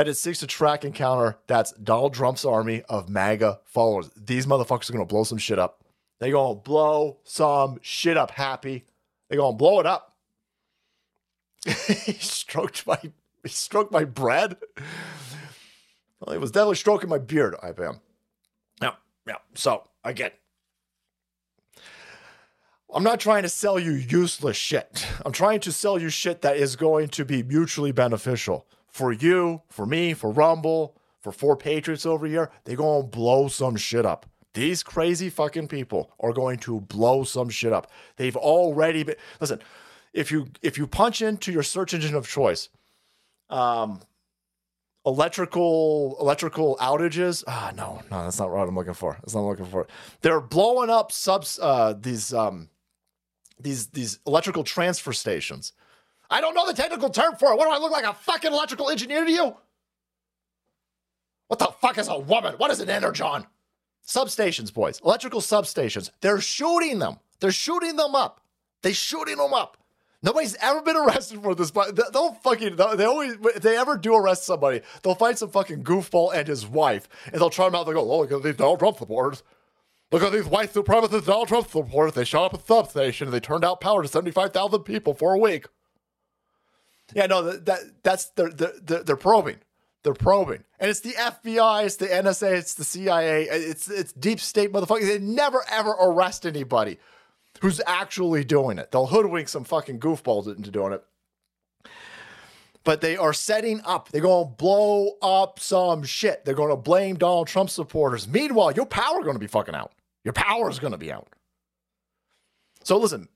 that it seeks to track and counter. That's Donald Trump's army of MAGA followers. These motherfuckers are going to blow some shit up. They're going to blow some shit up, happy. They're going to blow it up. (laughs) he stroked my he stroked my bread. Well, he was definitely stroking my beard, I am. Yeah, yeah. So again, I'm not trying to sell you useless shit. I'm trying to sell you shit that is going to be mutually beneficial for you, for me, for Rumble, for four Patriots over here. They're going to blow some shit up. These crazy fucking people are going to blow some shit up. They've already been. Listen, if you if you punch into your search engine of choice, um, electrical electrical outages. Ah, no, no, that's not what I'm looking for. That's not looking for. They're blowing up subs uh, these um these these electrical transfer stations. I don't know the technical term for it. What do I look like a fucking electrical engineer to you? What the fuck is a woman? What is an energon? Substations, boys, electrical substations. They're shooting them. They're shooting them up. They're shooting them up. Nobody's ever been arrested for this, but they'll fucking they always if they ever do arrest somebody, they'll find some fucking goofball and his wife, and they'll try them out. They go, "Oh, look at these Donald Trump supporters. Look at these white supremacists, Donald Trump supporters. They shot up a substation and they turned out power to seventy five thousand people for a week." Yeah, no, that, that that's they're, they're they're probing. They're probing. And it's the FBI, it's the NSA, it's the CIA, it's it's deep state motherfuckers. They never ever arrest anybody who's actually doing it. They'll hoodwink some fucking goofballs into doing it. But they are setting up. They're going to blow up some shit. They're going to blame Donald Trump supporters. Meanwhile, your power going to be fucking out. Your power is going to be out. So listen,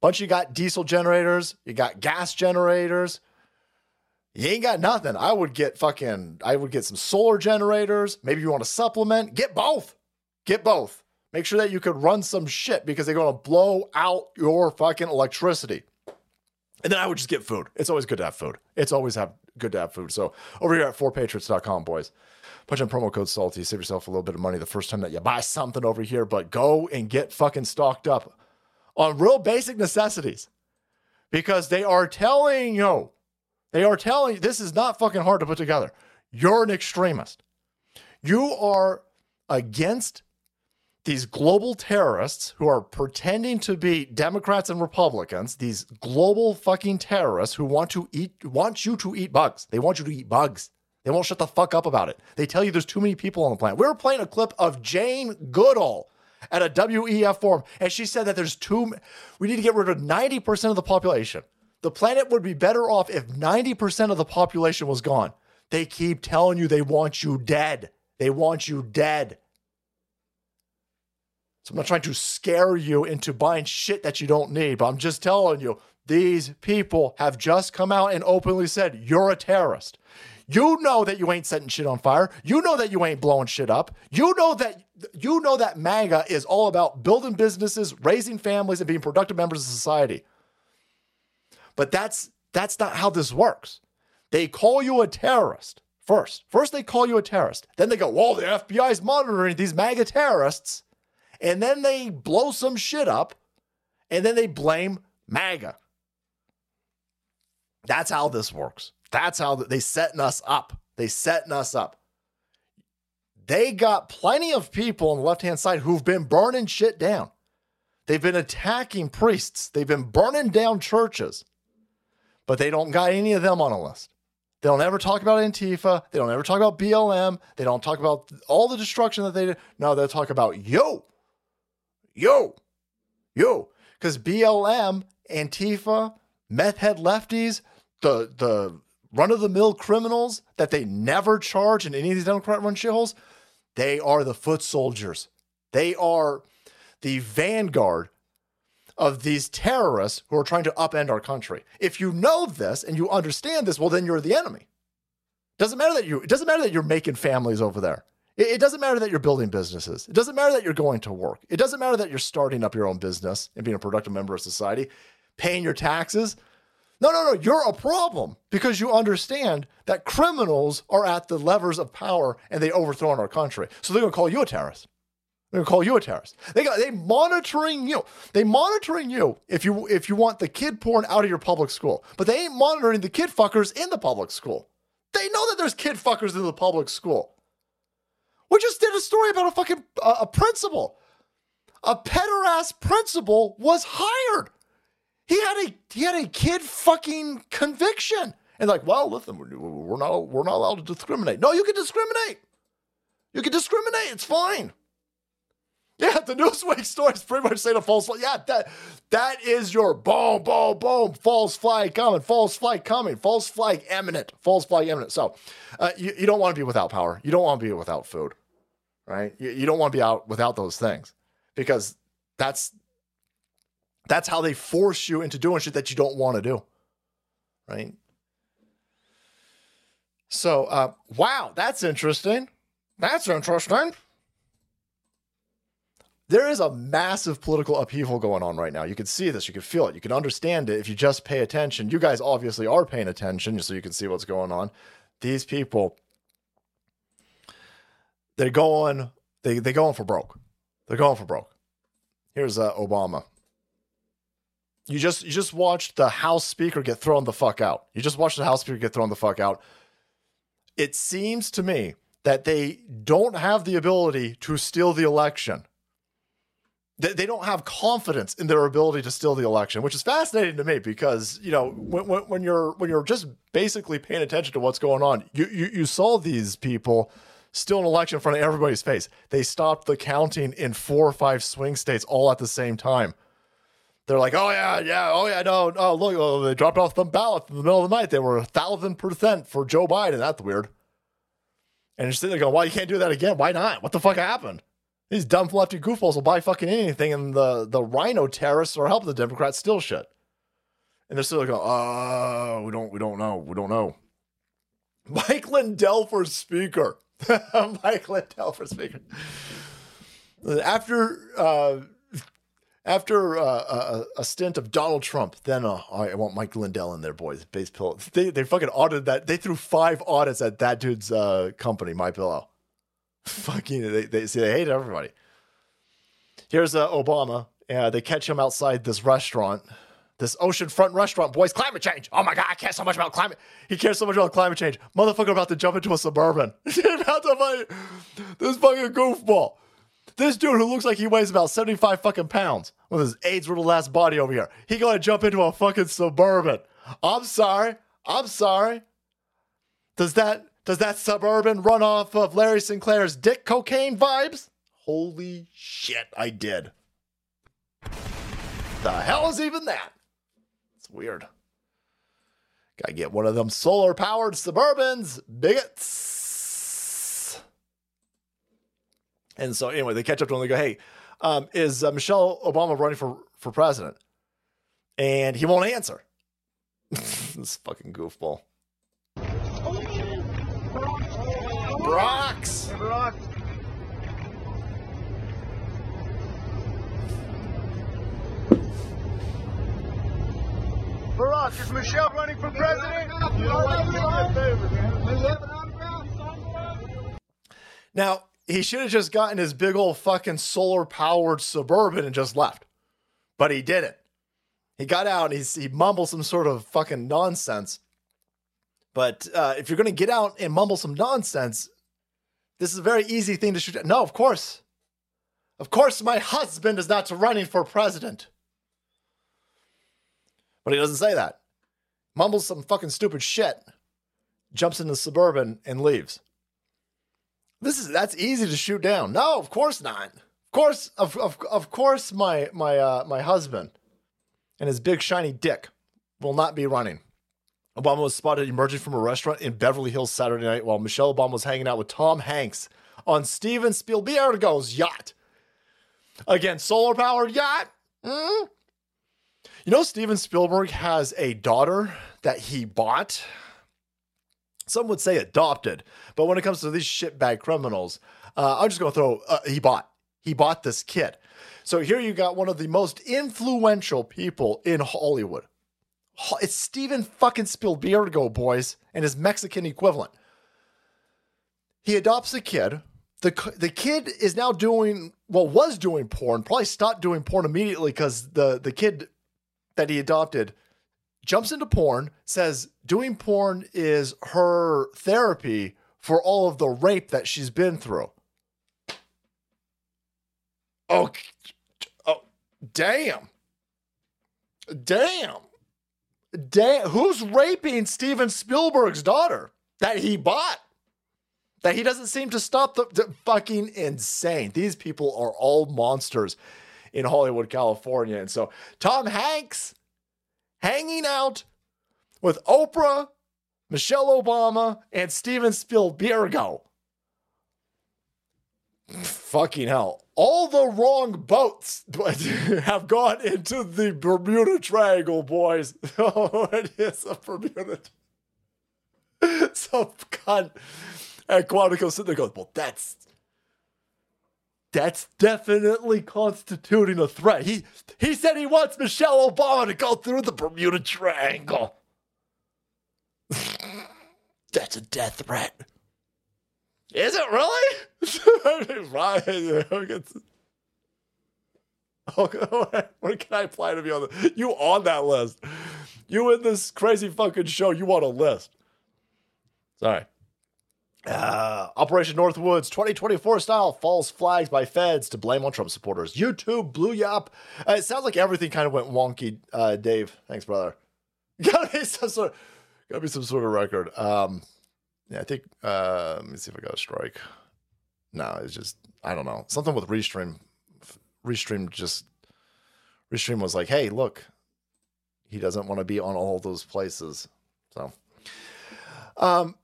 bunch of you got diesel generators, you got gas generators, you ain't got nothing. I would get fucking, I would get some solar generators. Maybe you want to supplement, get both. Get both. Make sure that you could run some shit because they're going to blow out your fucking electricity. And then I would just get food. It's always good to have food. It's always have good to have food. So over here at 4patriots.com, boys, punch in promo code SALTY, save yourself a little bit of money the first time that you buy something over here, but go and get fucking stocked up on real basic necessities because they are telling you they are telling you this is not fucking hard to put together. You're an extremist. You are against these global terrorists who are pretending to be Democrats and Republicans, these global fucking terrorists who want to eat want you to eat bugs. They want you to eat bugs. They won't shut the fuck up about it. They tell you there's too many people on the planet. We were playing a clip of Jane Goodall at a WEF forum, and she said that there's too we need to get rid of 90% of the population. The planet would be better off if 90% of the population was gone. They keep telling you they want you dead. They want you dead. So I'm not trying to scare you into buying shit that you don't need, but I'm just telling you these people have just come out and openly said, You're a terrorist. You know that you ain't setting shit on fire. You know that you ain't blowing shit up. You know that you know that MAGA is all about building businesses, raising families, and being productive members of society. But that's that's not how this works. They call you a terrorist first. First they call you a terrorist. Then they go, "Well, the FBI is monitoring these MAGA terrorists." And then they blow some shit up and then they blame MAGA. That's how this works. That's how they setting us up. They setting us up. They got plenty of people on the left hand side who've been burning shit down. They've been attacking priests. They've been burning down churches, but they don't got any of them on a list. They don't ever talk about Antifa. They don't ever talk about BLM. They don't talk about all the destruction that they did. No, they'll talk about yo, yo, yo. Because BLM, Antifa, meth head lefties, the the run of the mill criminals that they never charge in any of these Democrat run shitholes, they are the foot soldiers. They are the vanguard of these terrorists who are trying to upend our country. If you know this and you understand this, well, then you're the enemy. Doesn't matter that you. It doesn't matter that you're making families over there. It, it doesn't matter that you're building businesses. It doesn't matter that you're going to work. It doesn't matter that you're starting up your own business and being a productive member of society, paying your taxes. No, no, no. You're a problem because you understand that criminals are at the levers of power and they overthrow our country. So they're going to call you a terrorist. They're gonna call you a terrorist. They got they monitoring you. They monitoring you if you if you want the kid porn out of your public school, but they ain't monitoring the kid fuckers in the public school. They know that there's kid fuckers in the public school. We just did a story about a fucking uh, a principal. A pederast principal was hired. He had a he had a kid fucking conviction. And like, well, listen, we're, not we're not allowed to discriminate. No, you can discriminate. You can discriminate. It's fine. Yeah, the Newsweek story is pretty much saying a false flag. Yeah, that that is your boom, boom, boom, false flag coming, false flag coming, false flag imminent, false flag imminent. So uh, you, you don't want to be without power. You don't want to be without food, right? You, you don't want to be out without those things because that's that's how they force you into doing shit that you don't want to do, right? So, uh, wow, that's interesting. That's interesting there is a massive political upheaval going on right now. You can see this, you can feel it, you can understand it if you just pay attention. You guys obviously are paying attention so you can see what's going on. These people they're going they they going for broke. They're going for broke. Here's uh, Obama. You just you just watched the House Speaker get thrown the fuck out. You just watched the House Speaker get thrown the fuck out. It seems to me that they don't have the ability to steal the election they, don't have confidence in their ability to steal the election, which is fascinating to me because you know when, when, when you're when you're just basically paying attention to what's going on, you, you you saw these people steal an election in front of everybody's face. They stopped the counting in four or five swing states all at the same time. They're like, oh yeah, yeah, oh yeah, no, no, look, oh, they dropped off the ballot in the middle of the night. They were a thousand percent for Joe Biden. That's weird. And you're sitting there going, why you can't do that again? Why not? What the fuck happened? These dumb lefty goofballs will buy fucking anything, and the the RINO terrorists are helping the Democrats steal shit. And they're still going, oh, we don't, we don't know, we don't know. (laughs) Mike Lindell for speaker. (laughs) Mike Lindell for speaker. After uh, after uh, a, a, stint of Donald Trump, then uh, I want Mike Lindell in there, boys. Base pillow. They they fucking audited that. They threw five audits at that dude's uh, company, My Pillow. fucking they, they see they hate everybody. Here's uh, Obama. They catch him outside this restaurant, this oceanfront restaurant. Boys, climate change. Oh my god, I care so much about climate. He cares so much about climate change. Motherfucker about to jump into a suburban. (laughs) about to fight this fucking goofball. This dude who looks like he weighs about 75 fucking pounds with his AIDS riddled ass body over here. He gonna jump into a fucking suburban. I'm sorry. I'm sorry. Does that does that suburban run off of Larry Sinclair's dick cocaine vibes? Holy shit, I did. The hell is even that? It's weird. Gotta get one of them solar powered Suburbans, bigots. And so, anyway, they catch up to him and they go, Hey, um, is uh, Michelle Obama running for, for president? And he won't answer. (laughs) this fucking goofball. Brox! Barack, is Michelle running for president? You know what? Do me a favor, man. Will you have an autograph? Sign Now, he should have just gotten his big old fucking solar powered suburban and just left. But he didn't. He got out and he mumbled some sort of fucking nonsense. But uh, if you're going to get out and mumble some nonsense, this is a very easy thing to shoot. No, of course. Of course, my husband is not running for president. But he doesn't say that. Mumbles some fucking stupid shit, jumps into the suburban and leaves. This is that's easy to shoot down. No, of course not. Of course, of of, of course, my my uh, my husband and his big shiny dick will not be running. Obama was spotted emerging from a restaurant in Beverly Hills Saturday night while Michelle Obama was hanging out with Tom Hanks on Steven Spielberg's yacht. Again, solar powered yacht. Hmm? You know, Steven Spielberg has a daughter that he bought. Some would say adopted, but when it comes to these shitbag criminals, uh, I'm just going to throw uh, he bought. He bought this kid. So here you got one of the most influential people in Hollywood. It's Steven fucking Spielberg, boys, and his Mexican equivalent. He adopts a kid. The, the kid is now doing, well, was doing porn, probably stopped doing porn immediately because the, the kid that he adopted jumps into porn, says doing porn is her therapy for all of the rape that she's been through. Oh, oh damn. Damn. Damn. Who's raping Steven Spielberg's daughter that he bought? That he doesn't seem to stop the, the fucking insane. These people are all monsters in Hollywood, California. And so Tom Hanks hanging out with Oprah, Michelle Obama, and Steven Spielberg. Fucking hell. All the wrong boats (laughs) have gone into the Bermuda Triangle, boys. Oh, (laughs) it is a Bermuda. (laughs) Some cunt at Quantico sitting there goes, well, that's that's definitely constituting a threat. He he said he wants Michelle Obama to go through the Bermuda Triangle. (laughs) That's a death threat. Is it really? (laughs) Okay, what oh, can I apply to be on the you on that list? You in this crazy fucking show, you want a list. Sorry. Uh, Operation Northwoods 2024 style false flags by feds to blame on Trump supporters. YouTube blew you up. Uh, it sounds like everything kind of went wonky, uh, Dave. Thanks, brother. (laughs) Gotta be some sort of, gotta be some sort of record. Um, yeah, I think, uh, let me see if I got a strike. No, it's just, I don't know. Something with Restream. Restream just, Restream was like, hey, look, he doesn't want to be on all those places. So, um.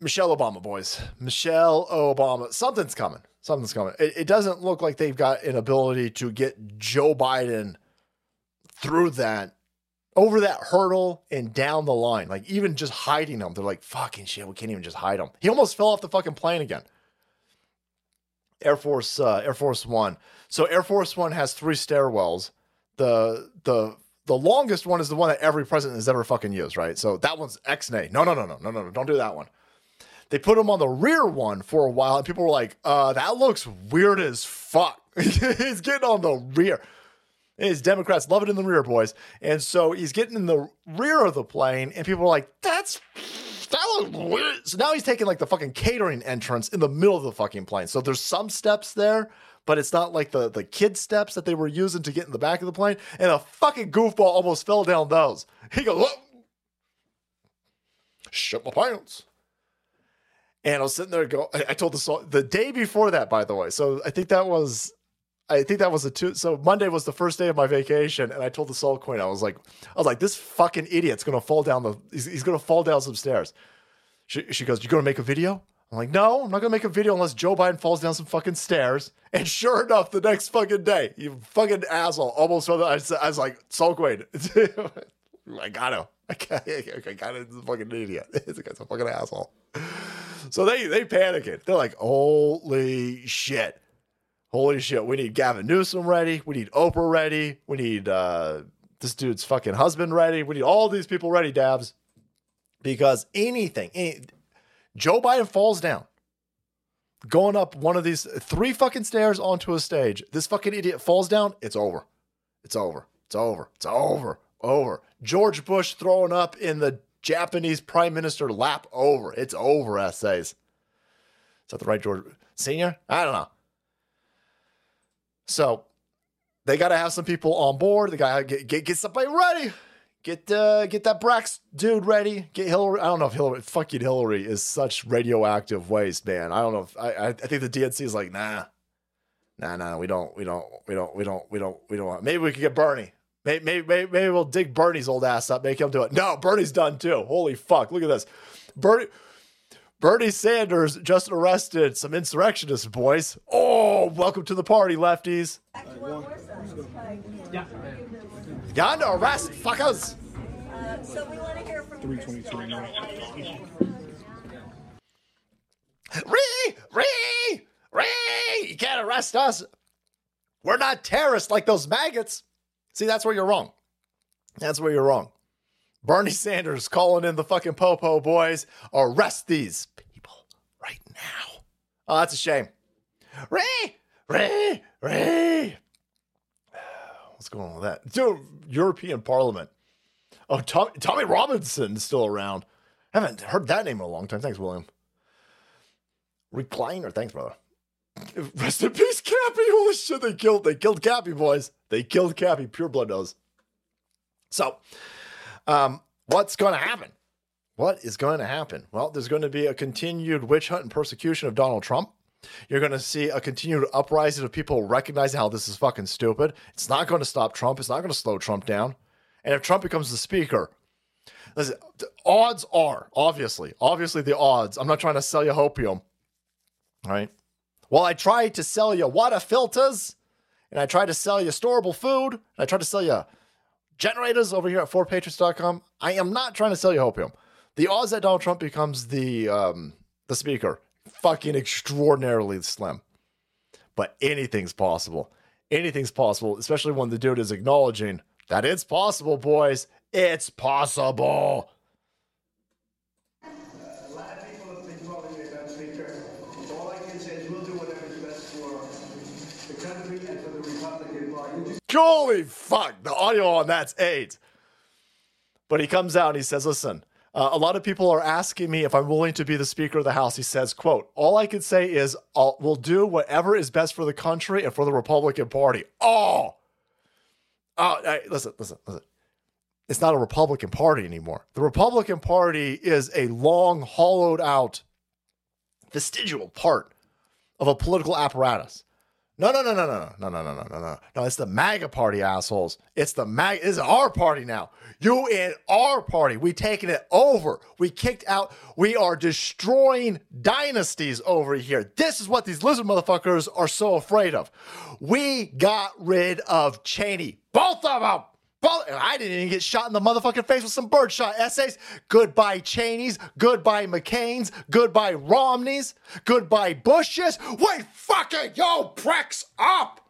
Michelle Obama, boys. Michelle Obama. Something's coming. Something's coming. It, it doesn't look like they've got an ability to get Joe Biden through that, over that hurdle and down the line. Like even just hiding him, they're like, fucking shit, we can't even just hide him. He almost fell off the fucking plane again. Air Force, uh, Air Force One. So Air Force One has three stairwells. The the the longest one is the one that every president has ever fucking used, right? So that one's X-nay. No, no, no, no, no, no, no. Don't do that one. They put him on the rear one for a while, and people were like, uh, that looks weird as fuck. (laughs) he's getting on the rear. His Democrats love it in the rear, boys. And so he's getting in the rear of the plane, and people are like, that's that looks weird. So now he's taking like the fucking catering entrance in the middle of the fucking plane. So there's some steps there, but it's not like the, the kid steps that they were using to get in the back of the plane. And a fucking goofball almost fell down those. He goes, Whoa. my pants. And I was sitting there go. I told the song the day before that, by the way. So I think that was I think that was the two. So Monday was the first day of my vacation, and I told the Soul Queen, I was like, I was like, this fucking idiot's gonna fall down the. He's, he's gonna fall down some stairs. She, she goes, you gonna make a video? I'm like, no, I'm not gonna make a video unless Joe Biden falls down some fucking stairs. And sure enough, the next fucking day, you fucking asshole, almost fell down. I, was- I was like, Soul Queen, (laughs) I got (laughs) him. I got, I got it. This fucking idiot. (laughs) This guy's a fucking asshole. So they they panicking. They're like, holy shit. Holy shit. We need Gavin Newsom ready. We need Oprah ready. We need uh this dude's fucking husband ready. We need all these people ready, Dabs. Because anything, any, Joe Biden falls down, going up one of these three fucking stairs onto a stage. This fucking idiot falls down. It's over. It's over. It's over. It's over. Over. George Bush throwing up in the Japanese prime minister lap. Over. It's over, essays. Is that the right George Senior? I don't know. So they got to have some people on board. They got to get, get, get somebody ready. Get uh, get that Brax dude ready. Get Hillary. I don't know if Hillary. Fucking Hillary is such radioactive waste, man. I don't know. If, I, I think the DNC is like, nah, nah, nah. We don't. We don't. We don't. We don't. We don't. We don't want. Maybe we could get Bernie. Maybe, maybe, maybe, we'll dig Bernie's old ass up, make him do it. No, Bernie's done too. Holy fuck! Look at this, Bernie. Bernie Sanders just arrested some insurrectionists, boys. Oh, welcome to the party, lefties. Got to arrest, fuckers. So we want to hear from 322. Ree, Ree, Ree. You can't arrest us. We're not terrorists like those maggots. See, that's where you're wrong. That's where you're wrong. Bernie Sanders calling in the fucking popo boys. Arrest these people right now. Oh, that's a shame. Ray, Ray, Ray. What's going on with that? Dude, European Parliament. Oh, Tommy, Tommy Robinson's still around. haven't heard that name in a long time. Thanks, William. Recliner. Thanks, brother. (laughs) Rest in peace, Cappy. Holy shit, they killed they killed Cappy, boys. They killed Cappy. Pure blood knows. So, um, what's going to happen? What is going to happen? Well, there's going to be a continued witch hunt and persecution of Donald Trump. You're going to see a continued uprising of people recognizing how this is fucking stupid. It's not going to stop Trump. It's not going to slow Trump down. And if Trump becomes the speaker, listen, the odds are obviously, obviously the odds. I'm not trying to sell you hopium, right? Well, I try to sell you water filters, and I try to sell you storable food, and I try to sell you generators over here at 4patriots.com. I am not trying to sell you hopium. The odds that Donald Trump becomes the um, the speaker fucking extraordinarily slim. But anything's possible. Anything's possible, especially when the dude is acknowledging that it's possible, boys. It's possible. Holy fuck. The audio on that's eight. But he comes out and he says, listen, uh, a lot of people are asking me if I'm willing to be the Speaker of the House. He says, quote, all I can say is I'll, we'll do whatever is best for the country and for the Republican Party. Oh, oh, hey, listen, listen, listen. It's not a Republican Party anymore. The Republican Party is a long, hollowed out, vestigial part of a political apparatus. No, no, no, no, no, no, no, no, no, no, no. No, it's the MAGA party, assholes. It's the MAGA. This is our party now. You in our party. We taking it over. We kicked out. We are destroying dynasties over here. This is what these lizard motherfuckers are so afraid of. We got rid of Cheney. Both of them. I didn't even get shot in the motherfucking face with some birdshot essays. Goodbye Cheneys. Goodbye McCain's. Goodbye Romney's. Goodbye Bush's. Wait fucking yo pricks up.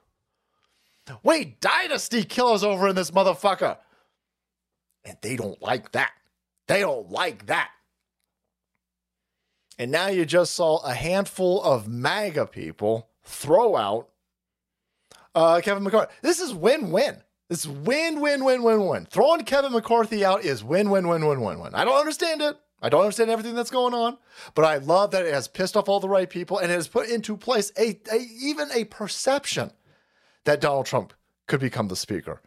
Wait, dynasty killers over in this motherfucker. And they don't like that. They don't like that. And now you just saw a handful of MAGA people throw out uh, Kevin McCarthy. This is win win. This is win win win win win. Throwing Kevin McCarthy out is win win win win win win. I don't understand it. I don't understand everything that's going on, but I love that it has pissed off all the right people and it has put into place a, a even a perception that Donald Trump could become the speaker.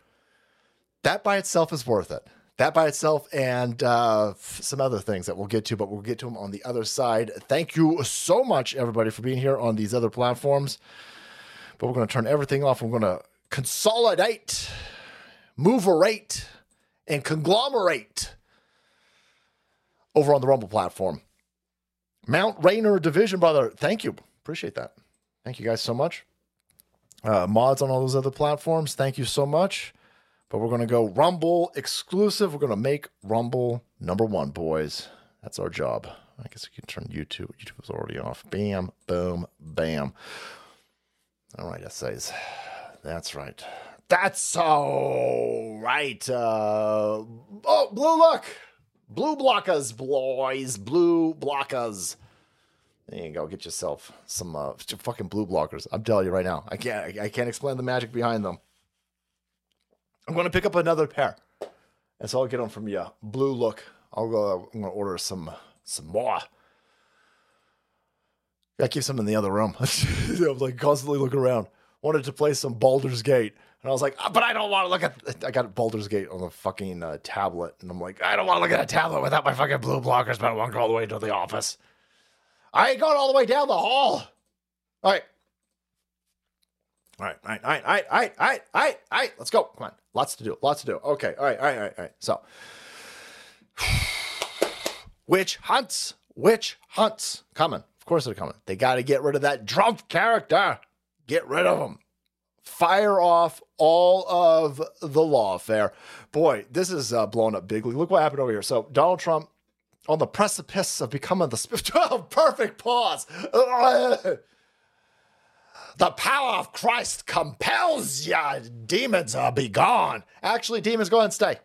That by itself is worth it. That by itself and uh, some other things that we'll get to, but we'll get to them on the other side. Thank you so much, everybody, for being here on these other platforms. But we're going to turn everything off. We're going to consolidate, moverate, and conglomerate over on the Rumble platform. Mount Rainer Division, brother. Thank you. Appreciate that. Thank you guys so much. Uh, mods on all those other platforms. Thank you so much. But we're going to go Rumble exclusive. We're going to make Rumble number one, boys. That's our job. I guess we can turn YouTube. YouTube was already off. Bam, boom, bam. All right, essays. That's right. That's all right. Uh, oh, blue look. Blue blockers, boys. Blue blockers. There you go. Get yourself some uh, fucking blue blockers. I'm telling you right now. I can't. I can't explain the magic behind them. I'm to pick up another pair, and so I'll get them from you. Blue look. I'll go. I'm to order some some more. I keep some in the other room. (laughs) I'm like constantly looking around. Wanted to play some Baldur's Gate, and I was like, "Ah, but I don't want to look at. I got Baldur's Gate on the fucking uh, tablet, and I'm like, I don't want to look at a tablet without my fucking blue blockers, but I want to go all the way to the office. I ain't going all the way down the hall. All right. All right, all right, all right, all right, all right, all right, all right, all right. Let's go. Come on. Lots to do. Lots to do. Okay. All right, all right, all right, all right. So, witch hunts. Witch hunts. Coming. Of course they're coming. They got to get rid of that Trump character. Get rid of them. Fire off all of the lawfare. Boy, this is uh, blown up bigly. Look what happened over here. So, Donald Trump on the precipice of becoming the sp- (laughs) oh, perfect pause. (laughs) The power of Christ compels ya. Demons are be gone. Actually, demons go and stay.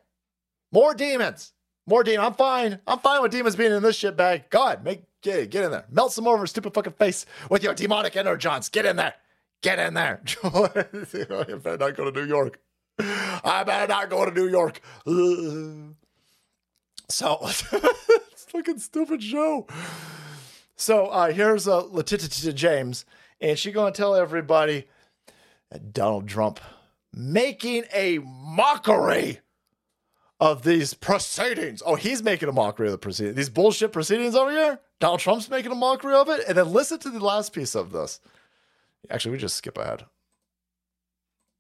More demons. More demons. I'm fine. I'm fine with demons being in this shit bag. Go ahead. Make get, get in there. Melt some over stupid fucking face with your demonic energons. Get in there. Get in there. (laughs) I better not go to New York. I better not go to New York. (sighs) So (laughs) it's fucking stupid show. So uh, here's uh, Letitia James, and she gonna tell everybody that Donald Trump making a mockery of these proceedings. Oh, he's making a mockery of the proceedings. These bullshit proceedings over here. Donald Trump's making a mockery of it, and then listen to the last piece of this. Actually, we just skip ahead.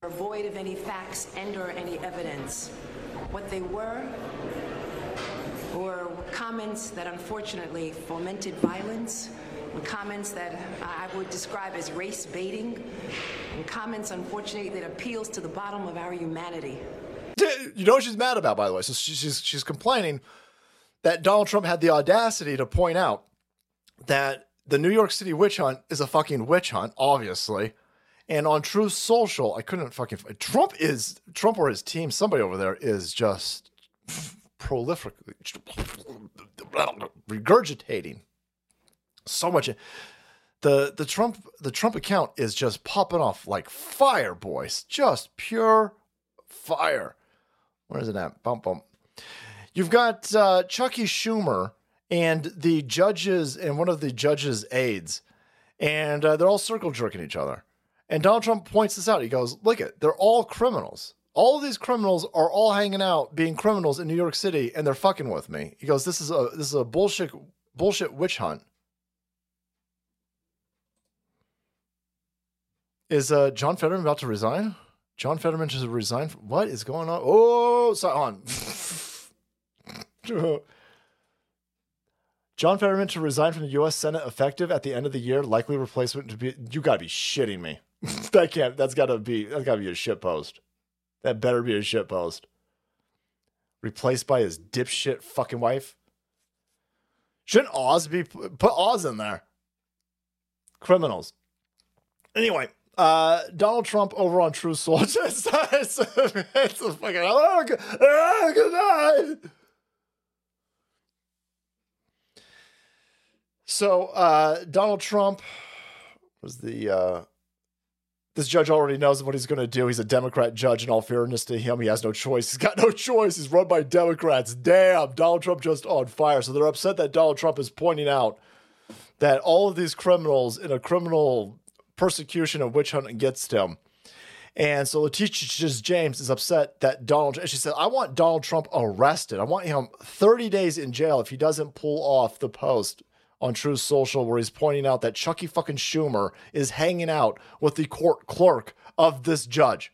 are void of any facts and or any evidence. What they were were comments that unfortunately fomented violence, comments that I would describe as race baiting, and comments unfortunately that appeals to the bottom of our humanity. You know what she's mad about, by the way. So she's she's complaining that Donald Trump had the audacity to point out that the New York City witch hunt is a fucking witch hunt, obviously. And on Truth Social, I couldn't fucking. Trump is Trump or his team. Somebody over there is just prolific, regurgitating so much. The the Trump the Trump account is just popping off like fire, boys. Just pure fire. Where is it at? Bump bump. You've got uh, Chucky Schumer and the judges and one of the judges' aides, and uh, they're all circle jerking each other. And Donald Trump points this out. He goes, "Look it, they're all criminals. All these criminals are all hanging out, being criminals in New York City, and they're fucking with me." He goes, "This is a this is a bullshit bullshit witch hunt." Is uh, John Fetterman about to resign? John Fetterman just resigned. From, what is going on? Oh, sorry, on. (laughs) (laughs) John Fetterman to resign from the U.S. Senate effective at the end of the year. Likely replacement to be. You gotta be shitting me. (laughs) that can't. That's gotta be. That's gotta be a shit post. That better be a shit post. Replaced by his dipshit fucking wife. Shouldn't Oz be put Oz in there? Criminals. Anyway, uh, Donald Trump over on True Soul. (laughs) It's, it's, it's, a fucking oh, good, oh, So uh, Donald Trump was the uh, this judge already knows what he's going to do. He's a Democrat judge. In all fairness to him, he has no choice. He's got no choice. He's run by Democrats. Damn, Donald Trump just on fire. So they're upset that Donald Trump is pointing out that all of these criminals in a criminal persecution and witch hunt against him. And so Letitia James is upset that Donald, and she said, I want Donald Trump arrested. I want him 30 days in jail if he doesn't pull off the post on Truth Social where he's pointing out that Chucky fucking Schumer is hanging out with the court clerk of this judge.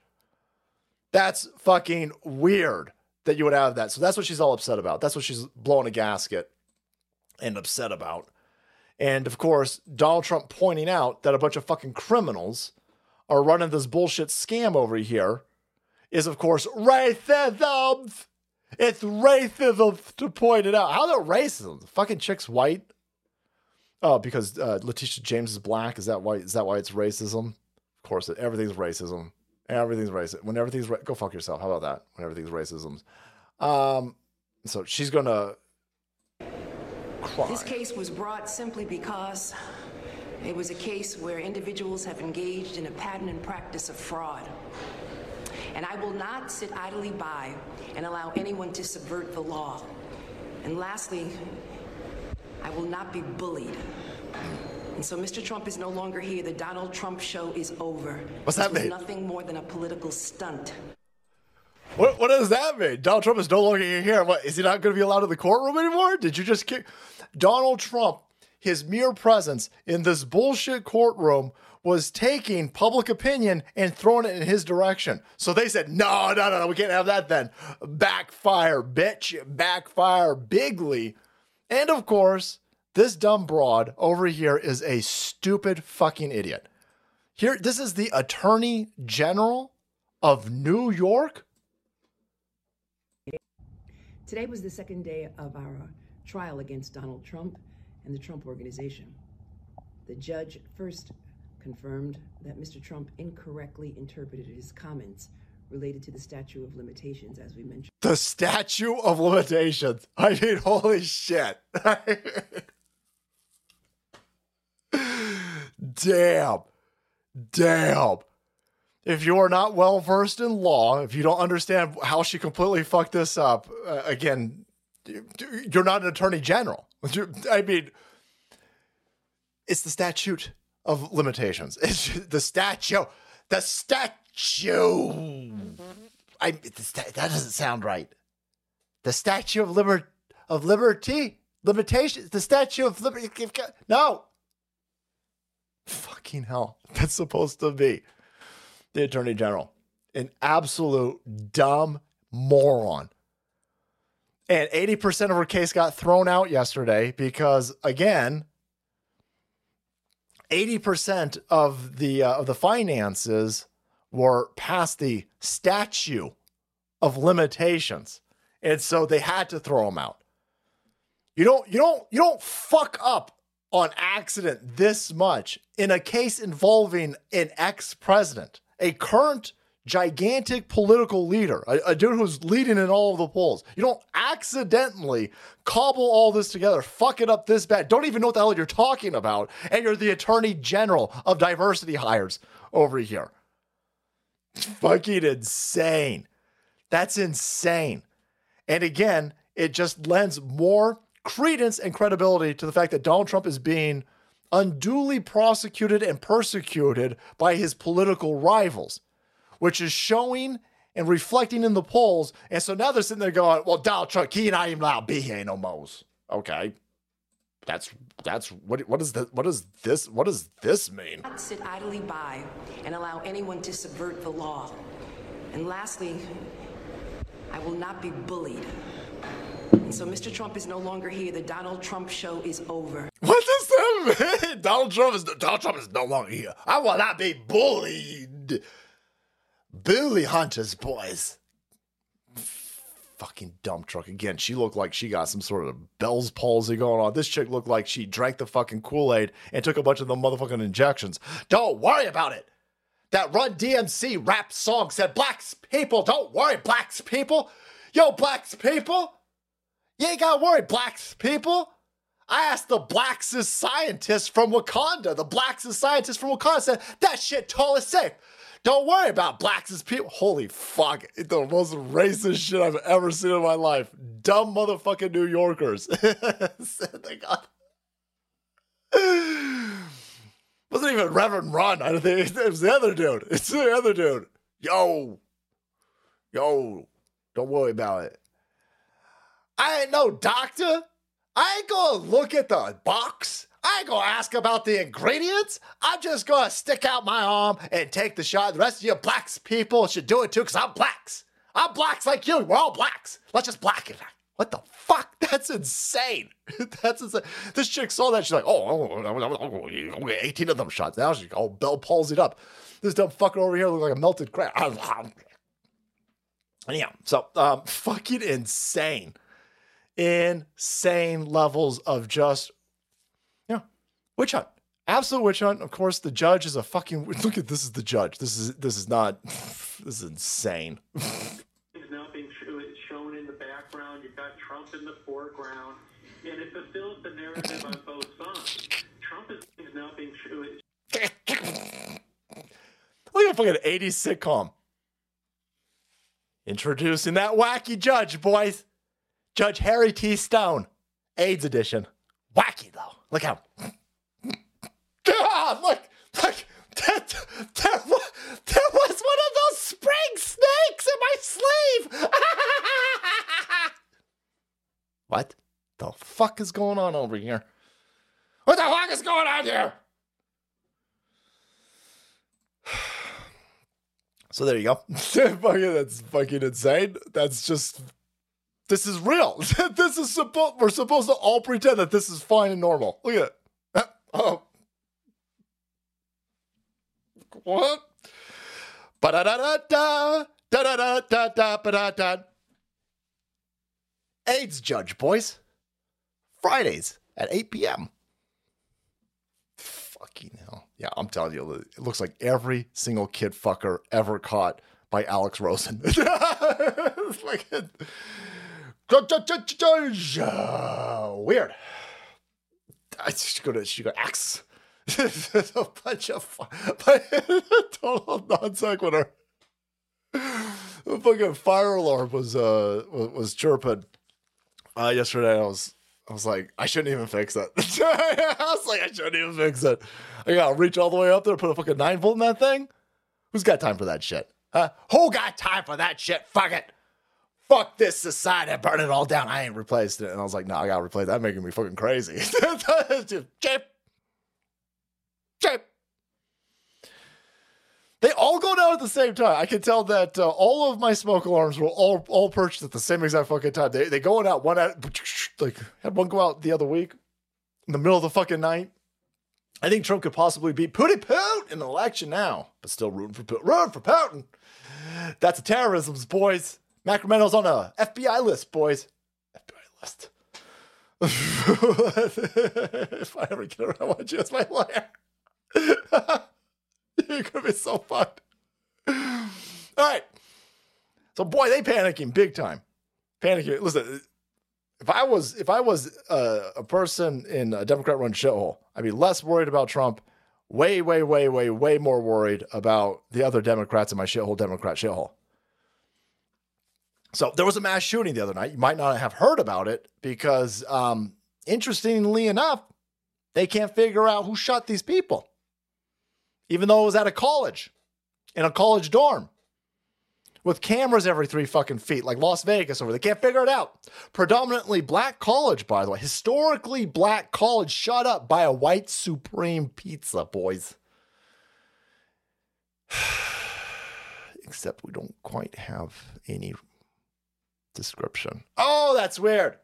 That's fucking weird that you would have that. So that's what she's all upset about. That's what she's blowing a gasket and upset about. And of course, Donald Trump pointing out that a bunch of fucking criminals are running this bullshit scam over here is, of course, racism. It's racism to point it out. How's it racism? The fucking chick's white. Oh, because uh, Letitia James is black. Is that why? Is that why it's racism? Of course, everything's racism. Everything's racist. When everything's ra- go fuck yourself. How about that? When everything's racism. Um, so she's gonna cry. This case was brought simply because it was a case where individuals have engaged in a pattern and practice of fraud. And I will not sit idly by and allow anyone to subvert the law. And lastly, I will not be bullied. And so Mr. Trump is no longer here. The Donald Trump show is over. What's that mean? nothing more than a political stunt. What, what does that mean? Donald Trump is no longer here. What is he not going to be allowed in the courtroom anymore? Did you just kick Donald Trump? His mere presence in this bullshit courtroom was taking public opinion and throwing it in his direction. So they said, "No, no, no, no, we can't have that." Then backfire, bitch, backfire bigly. And of course, this dumb broad over here is a stupid fucking idiot. Here, this is the Attorney General of New York. Today was the second day of our trial against Donald Trump and the Trump Organization. The judge first confirmed that Mr. Trump incorrectly interpreted his comments related to the statute of limitations, as we mentioned. The statue of limitations. I mean, holy shit. (laughs) Damn. Damn. If you are not well versed in law, if you don't understand how she completely fucked this up, uh, again, you're not an attorney general. I mean, it's the statute of limitations. (laughs) It's the statute. The statue. I that doesn't sound right. The statue of liber of liberty limitations. The statue of liberty. No. Fucking hell. That's supposed to be the attorney general. An absolute dumb moron. And 80% of her case got thrown out yesterday because, again, 80% of the uh, of the finances were past the statue of limitations. And so they had to throw them out. You don't you don't you don't fuck up on accident this much in a case involving an ex-president, a current gigantic political leader, a, a dude who's leading in all of the polls. You don't accidentally cobble all this together, fuck it up this bad. Don't even know what the hell you're talking about, and you're the attorney general of diversity hires over here. Fucking insane. That's insane. And again, it just lends more credence and credibility to the fact that Donald Trump is being unduly prosecuted and persecuted by his political rivals, which is showing and reflecting in the polls. And so now they're sitting there going, well, Donald Trump, he not even allowed to be here no more. Okay. That's that's what what is the what is this what does this mean? Not sit idly by and allow anyone to subvert the law. And lastly, I will not be bullied. And so Mr. Trump is no longer here. The Donald Trump show is over. What does that mean? (laughs) Donald Trump is Donald Trump is no longer here. I will not be bullied. Bully hunters, boys. Fucking dump truck again. She looked like she got some sort of Bell's palsy going on. This chick looked like she drank the fucking Kool Aid and took a bunch of the motherfucking injections. Don't worry about it. That Run DMC rap song said, "Blacks people, don't worry, blacks people. Yo, blacks people, you ain't gotta worry, blacks people." I asked the blacksest scientist from Wakanda. The blacksest scientist from Wakanda said that shit totally safe. Don't worry about blacks as people. Holy fuck. It's the most racist shit I've ever seen in my life. Dumb motherfucking New Yorkers. (laughs) They got. Wasn't even Reverend Run. I think it was the other dude. It's the other dude. Yo. Yo. Don't worry about it. I ain't no doctor. I ain't gonna look at the box. I ain't gonna ask about the ingredients. I'm just gonna stick out my arm and take the shot. The rest of you blacks people should do it too, because I'm blacks. I'm blacks like you. We're all blacks. Let's just black it. What the fuck? (laughs) That's insane. (laughs) That's insane. This chick saw that. She's like, oh, oh, 18 of them shots. Now she's all bell palsied up. This dumb fucker over here looks like a melted crab. (laughs) Anyhow, so um, fucking insane. Insane levels of just, witch hunt. Absolute witch hunt. Of course, the judge is a fucking. Look at this. Is the judge? This is this is not. (laughs) This is insane. (laughs) is now being shown in the background. You've got Trump in the foreground, and it fulfills the narrative on both sides. Trump is now being. (laughs) Look at fucking 80s sitcom. Introducing that wacky judge, boys. Judge Harry T. Stone, AIDS edition. Wacky though. Look how. God, like, like That, was, there was one of those spring snakes in my sleeve. (laughs) what the fuck is going on over here? What the fuck is going on here? (sighs) So there you go. (laughs) fucking, that's fucking insane. That's just this is real. (laughs) this is supposed we're supposed to all pretend that this is fine and normal. Look at it. Oh what? Ba-da-da-da-da, da-da-da-da-da, da. AIDS Judge, boys. Fridays at 8 p.m. Fucking hell. Yeah, I'm telling you, it looks like every single kid fucker ever caught by Alex Rosen. it's like weird. I just go to she go axe. (laughs) A bunch of fu- (laughs) total non sequitur. The fucking fire alarm was uh was, chirping uh yesterday. I was I was like, I shouldn't even fix it. (laughs) I was like, I shouldn't even fix it. I gotta reach all the way up there, put a fucking nine volt in that thing. Who's got time for that shit? Huh? Who got time for that shit? Fuck it. Fuck this society. Burn it all down. I ain't replaced it. And I was like, no, I gotta replace that. Making me fucking crazy. Chip. Chip. They all go down at the same time. I can tell that uh, all of my smoke alarms were all all purchased at the same exact fucking time. They they going out one at like had one go out the other week in the middle of the fucking night. I think Trump could possibly beat Putin Putin in the election now, but still rooting for Putin. Rooting for Putin. That's a terrorism's boys. Macramento's on a FBI list, boys. FBI list. (laughs) if I ever get around, I want you as my lawyer. (laughs) You're gonna be so fucked. All right. So boy, they panicking big time. Panicking. Listen, if I was if I was uh, a person in a Democrat-run shithole, I'd be less worried about Trump. Way, way, way, way, way more worried about the other Democrats in my shithole Democrat shithole. So there was a mass shooting the other night. You might not have heard about it because, um, interestingly enough, they can't figure out who shot these people even though it was at a college, in a college dorm, with cameras every three fucking feet, like Las Vegas over. They can't figure it out. Predominantly black college, by the way, historically black college, shut up by a white supreme pizza, boys. (sighs) Except we don't quite have any description. Oh, that's weird.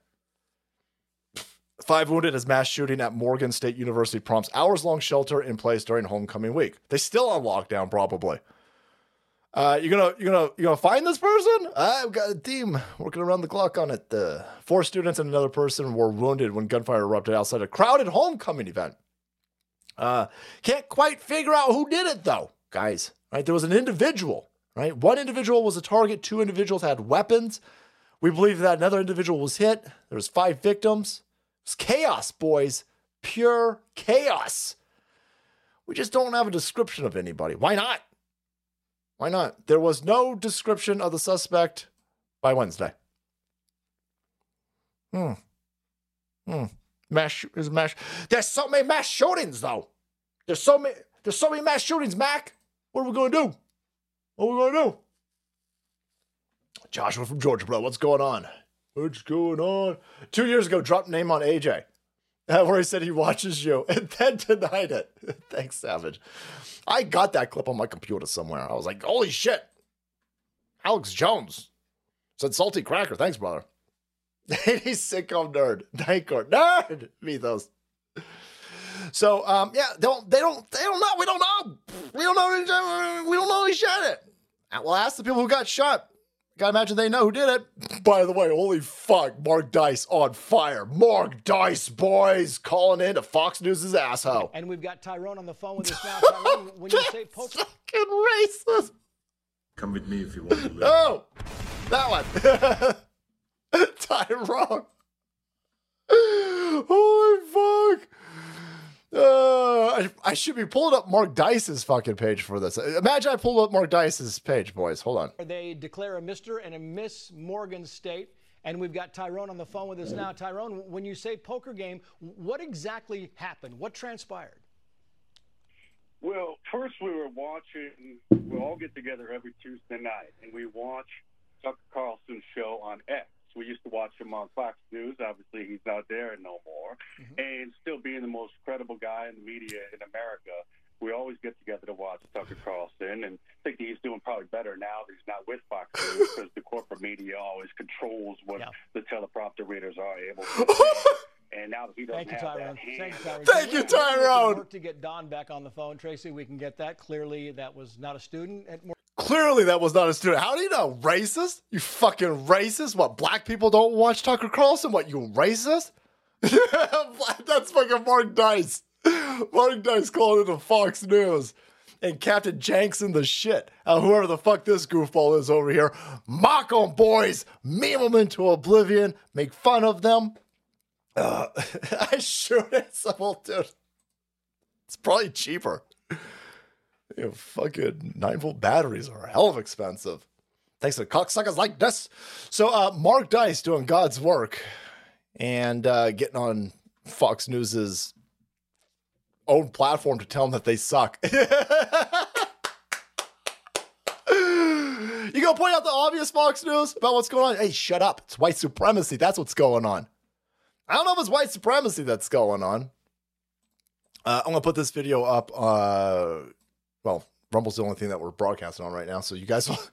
Five wounded as mass shooting at Morgan State University prompts hours long shelter in place during homecoming week. They still on lockdown, probably. Uh, you're gonna you're gonna you're gonna find this person? I've got a team working around the clock on it. Uh, four students and another person were wounded when gunfire erupted outside a crowded homecoming event. Uh, can't quite figure out who did it though, guys. Right? There was an individual. Right? One individual was a target. Two individuals had weapons. We believe that another individual was hit. There was five victims. It's chaos, boys. Pure chaos. We just don't have a description of anybody. Why not? Why not? There was no description of the suspect by Wednesday. Hmm. Hmm. Mass is mass. There's so many mass shootings, though. There's so many. There's so many mass shootings, Mac. What are we gonna do? What are we gonna do? Joshua from Georgia, bro. What's going on? What's going on? Two years ago, dropped name on AJ, uh, where he said he watches you and then denied it. Thanks, Savage. I got that clip on my computer somewhere. I was like, holy shit. Alex Jones said salty cracker. Thanks, brother. 80s sitcom nerd. Night Court. Nerd! Mythos. So um, yeah, they don't they don't they don't know. We don't know. We don't know. We don't know who shot it. Uh, Well, ask the people who got shot. Gotta imagine they know who did it. By the way, holy fuck, Mark Dice on fire. Mark Dice, boys, calling in to Fox News' asshole. And we've got Tyrone on the phone with us now. (laughs) Tyrone, when you say poker, Fucking racist. Come with me if you want to live. Oh, that one. (laughs) Tyrone. Holy fuck. Uh, I, I should be pulling up Mark Dice's fucking page for this. Imagine I pulled up Mark Dice's page, boys. Hold on. they declare a Mr. and a Miss Morgan State. And we've got Tyrone on the phone with us now. Tyrone, when you say poker game, what exactly happened? What transpired? Well, first we were watching. We all get together every Tuesday night, and we watch Tucker Carlson's show on X. We used to watch him on Fox News. Obviously, he's not there no more. Mm-hmm. And still being the most credible guy in the media in America, we always get together to watch Tucker Carlson. And I think he's doing probably better now that he's not with Fox News because the corporate media always controls what the teleprompter readers are able to (laughs) say. And now that he doesn't Thank you, have Tyrone. that hand, Thank you, Tyrone. Thank you, We- we Tyrone. Work to get Don back on the phone, Tracy. We can get that. Clearly, that was not a student at. Clearly, that was not a student. How do you know? Racist? You fucking racist? What? Black people don't watch Tucker Carlson? What? You racist? (laughs) That's fucking Mark Dice. Mark Dice calling into Fox News. And Captain Jenks in the shit. Uh, whoever the fuck this goofball is over here. mock Mock 'em, boys. Meme them into oblivion. Make fun of them. Uh, (laughs) I it. So, well, dude. It's probably cheaper. Know, fucking nine volt batteries are hell of expensive. Thanks to cocksuckers like this. So, uh, Mark Dice doing God's work and uh, getting on Fox News's own platform to tell them that they suck. (laughs) you gonna point out the obvious Fox News about what's going on? Hey, shut up. It's white supremacy. That's what's going on. I don't know if it's white supremacy that's going on. Uh, I'm gonna put this video up. Uh, well, Rumble's the only thing that we're broadcasting on right now, so you guys. will- (laughs)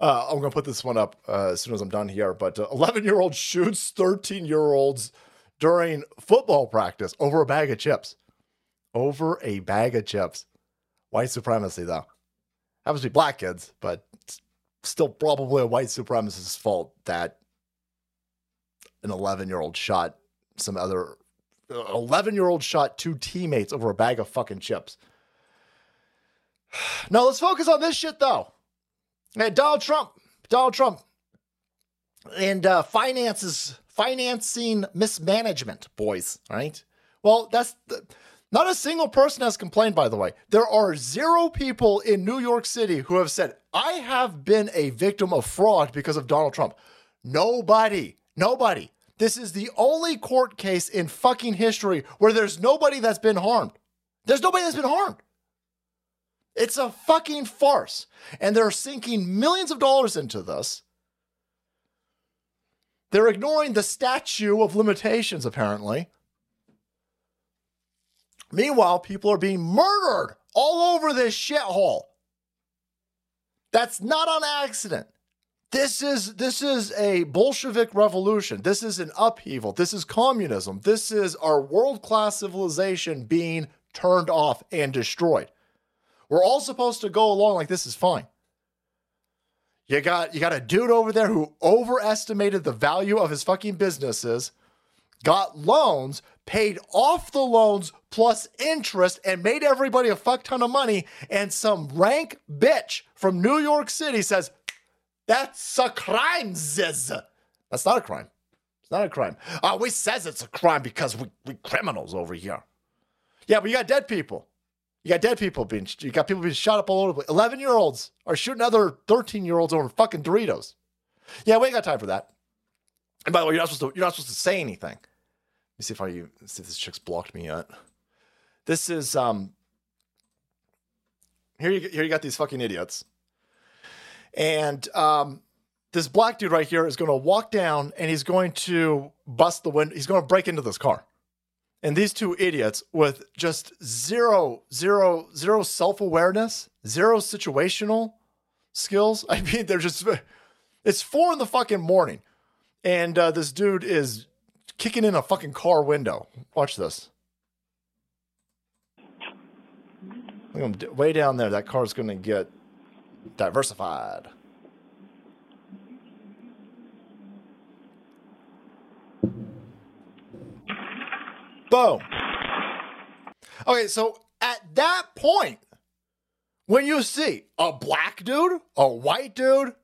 Uh, I'm gonna put this one up uh, as soon as I'm done here. But 11 year old shoots 13 year olds during football practice over a bag of chips. Over a bag of chips. White supremacy, though. Happens to be black kids, but still probably a white supremacist's fault that an 11 year old shot some other 11 year old shot two teammates over a bag of fucking chips. (sighs) Now let's focus on this shit though. Hey, Donald Trump, Donald Trump, and uh, finances, financing mismanagement, boys. Right? Well, that's the, not a single person has complained. By the way, there are zero people in New York City who have said I have been a victim of fraud because of Donald Trump. Nobody, nobody. This is the only court case in fucking history where there's nobody that's been harmed. There's nobody that's been harmed. It's a fucking farce. And they're sinking millions of dollars into this. They're ignoring the statute of limitations, apparently. Meanwhile, people are being murdered all over this shithole. That's not on accident. This is this is a Bolshevik revolution. This is an upheaval. This is communism. This is our world-class civilization being turned off and destroyed. We're all supposed to go along like this is fine. You got you got a dude over there who overestimated the value of his fucking businesses, got loans, paid off the loans plus interest, and made everybody a fuck ton of money. And some rank bitch from New York City says, That's a crime, Ziz. That's not a crime. It's not a crime. Uh, we says it's a crime because we we criminals over here. Yeah, but you got dead people. You got dead people being, you got people being shot up all over the place. 11 year olds are shooting other 13 year olds over fucking Doritos. Yeah, we ain't got time for that. And by the way, you're not supposed to, you're not supposed to say anything. Let me see if I, see if this chick's blocked me yet. This is, um, here you, here you got these fucking idiots. And, um, this black dude right here is going to walk down and he's going to bust the window. He's going to break into this car. And these two idiots with just zero, zero, zero self awareness, zero situational skills. (laughs) I mean, they're just, it's four in the fucking morning. And uh, this dude is kicking in a fucking car window. Watch this. Way down there. That car's going to get diversified. Boom. Okay, so at that point, when you see a black dude, a white dude,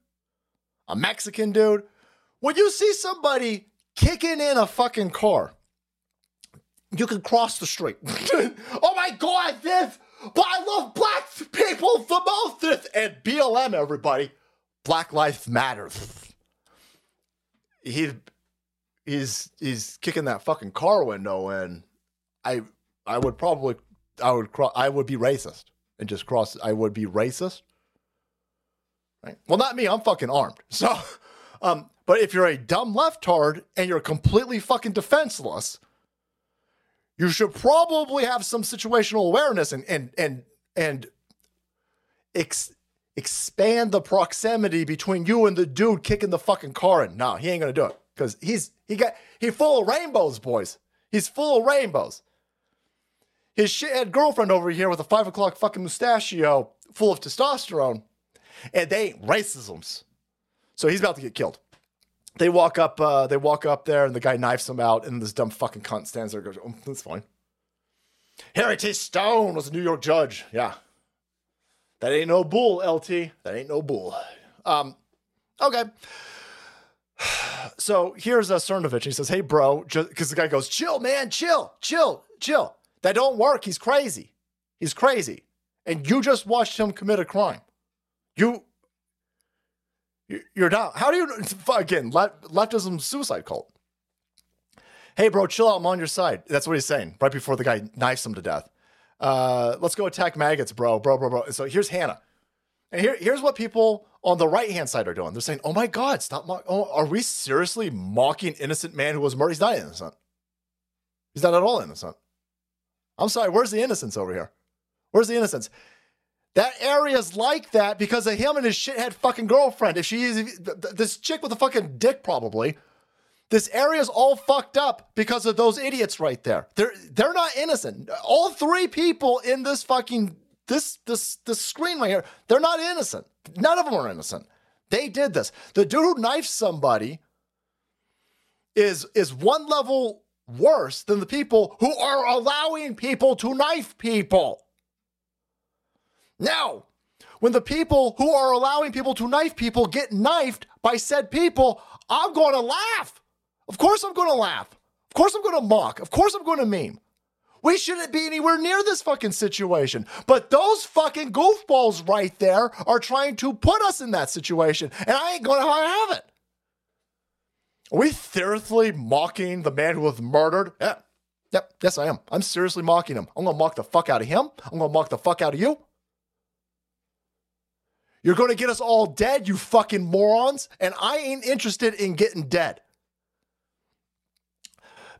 a Mexican dude, when you see somebody kicking in a fucking car, you can cross the street. (laughs) oh my god, this, but I love black people the most. This and BLM, everybody, Black Lives Matter. He he's he's kicking that fucking car window in. I I would probably I would cross I would be racist and just cross. I would be racist. Right. Well, not me. I'm fucking armed. (laughs) So, um, but if you're a dumb leftard and you're completely fucking defenseless, you should probably have some situational awareness and and and and ex- expand the proximity between you and the dude kicking the fucking car in. No, he ain't gonna do it because he's he got he full of rainbows, boys. He's full of rainbows. His shithead girlfriend over here with a five o'clock fucking mustachio full of testosterone, and they ain't racisms. So he's about to get killed. They walk up, uh, they walk up there, and the guy knifes him out, and this dumb fucking cunt stands there and goes, oh, that's fine. Harry T. Stone was a New York judge. Yeah. That ain't no bull, LT. That ain't no bull. Um, okay. So here's a Cernovich. He says, "Hey, bro," because the guy goes, "Chill, man, chill, chill, chill. That don't work. He's crazy. He's crazy, and you just watched him commit a crime. You, you're down. How do you (laughs) again? Leftism suicide cult. Hey, bro, chill out. I'm on your side. That's what he's saying right before the guy knifes him to death. Uh, let's go attack maggots, bro, bro, bro, bro. So here's Hannah, and here, here's what people on the right hand side are doing. They're saying, "Oh my God, stop! Mock- oh, are we seriously mocking innocent man who was murdered? He's not innocent. He's not at all innocent. I'm sorry. Where's the innocence over here? Where's the innocence? That area's like that because of him and his shithead fucking girlfriend. If she is this chick with a fucking dick, probably. This area's all fucked up because of those idiots right there. They're they're not innocent. All three people in this fucking this this this screen right here, they're not innocent. None of them are innocent. They did this. The dude who knifed somebody is is one level worse than the people who are allowing people to knife people. Now, when the people who are allowing people to knife people get knifed by said people, I'm going to laugh. Of course, I'm going to laugh. Of course, I'm going to mock. Of course, I'm going to meme. We shouldn't be anywhere near this fucking situation. But those fucking goofballs right there are trying to put us in that situation. And I ain't to have it. Are we seriously mocking the man who was murdered? Yeah. Yep. Yes, I am. I'm seriously mocking him. I'm to mock the fuck out of him. I'm to mock the fuck out of you. You're to get us all dead, you fucking morons. And I ain't interested in getting dead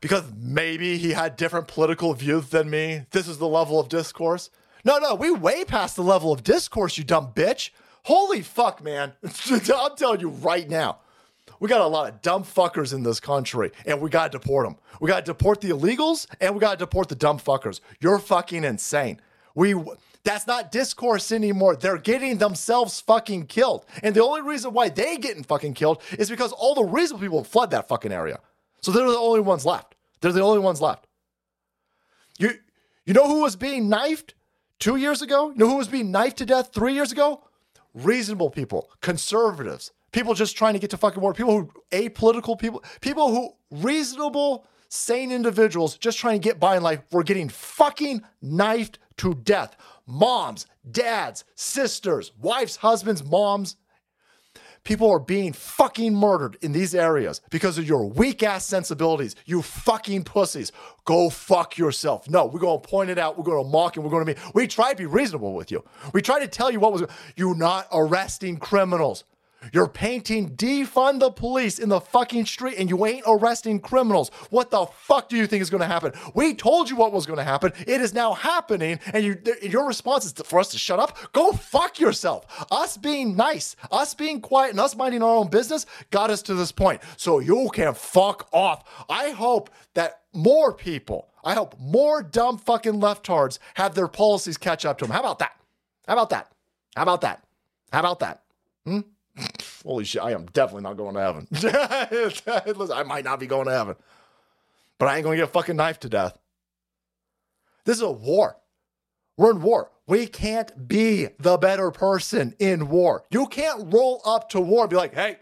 because maybe he had different political views than me. This is the level of discourse. No, no, we way past the level of discourse, you dumb bitch. Holy fuck, man. (laughs) I'm telling you right now. We got a lot of dumb fuckers in this country, and we got to deport them. We got to deport the illegals, and we got to deport the dumb fuckers. You're fucking insane. We that's not discourse anymore. They're getting themselves fucking killed. And the only reason why they getting fucking killed is because all the reasonable people fled that fucking area. So they're the only ones left. They're the only ones left. You you know who was being knifed two years ago? You know who was being knifed to death three years ago? Reasonable people, conservatives, people just trying to get to fucking work, people who apolitical people, people who reasonable, sane individuals just trying to get by in life were getting fucking knifed to death. Moms, dads, sisters, wives, husbands, moms, People are being fucking murdered in these areas because of your weak ass sensibilities. You fucking pussies. Go fuck yourself. No, we're going to point it out. We're going to mock and we're going to be. We try to be reasonable with you. We try to tell you what was. You're not arresting criminals. You're painting defund the police in the fucking street and you ain't arresting criminals. What the fuck do you think is going to happen? We told you what was going to happen. It is now happening and you your response is for us to shut up. Go fuck yourself. Us being nice, us being quiet and us minding our own business got us to this point. So you can fuck off. I hope that more people, I hope more dumb fucking leftards have their policies catch up to them. How about that? How about that? How about that? How about that? Hmm? Holy shit, I am definitely not going to heaven. (laughs) Listen, I might not be going to heaven, but I ain't going to get a fucking knifed to death. This is a war. We're in war. We can't be the better person in war. You can't roll up to war and be like, hey,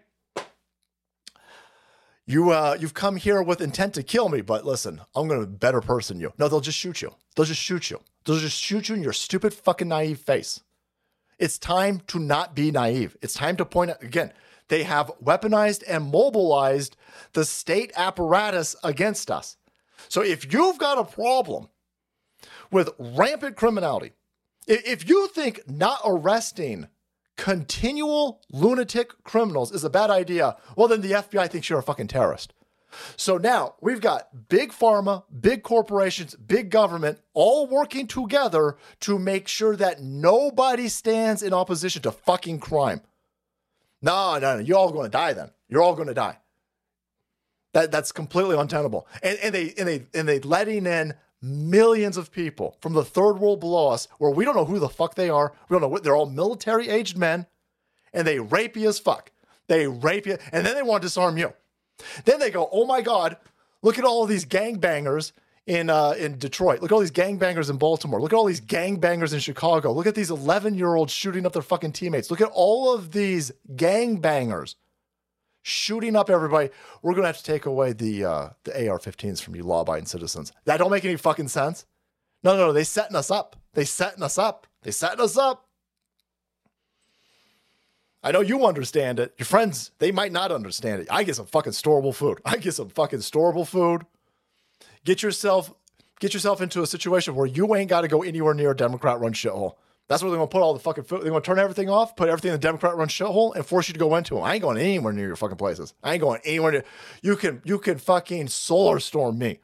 you uh, you've come here with intent to kill me, but listen, I'm gonna be better person you. No, they'll just shoot you. They'll just shoot you. They'll just shoot you in your stupid fucking naive face. It's time to not be naive. It's time to point out again, they have weaponized and mobilized the state apparatus against us. So if you've got a problem with rampant criminality, if you think not arresting continual lunatic criminals is a bad idea, well, then the FBI thinks you're a fucking terrorist. So now we've got big pharma, big corporations, big government all working together to make sure that nobody stands in opposition to fucking crime. No, no, no. You're all going to die then. You're all going to die. That, that's completely untenable. And, and they and they and they letting in millions of people from the third world below us where we don't know who the fuck they are. We don't know what they're all military aged men and they rape you as fuck. They rape you and then they want to disarm you. Then they go, oh my God, look at all these gangbangers in uh, in Detroit. Look at all these gangbangers in Baltimore. Look at all these gangbangers in Chicago. Look at these 11 year olds shooting up their fucking teammates. Look at all of these gangbangers shooting up everybody. We're gonna have to take away the uh, the AR-15s from you law-abiding citizens. That don't make any fucking sense. No, no, no. They setting us up. They setting us up. They setting us up. I know you understand it. Your friends, they might not understand it. I get some fucking storable food. I get some fucking storable food. Get yourself get yourself into a situation where you ain't got to go anywhere near a Democrat run shithole. That's where they're gonna put all the fucking food. They're gonna turn everything off, put everything in the Democrat run shithole, and force you to go into them. I ain't going anywhere near your fucking places. I ain't going anywhere near. You can you can fucking solar storm me.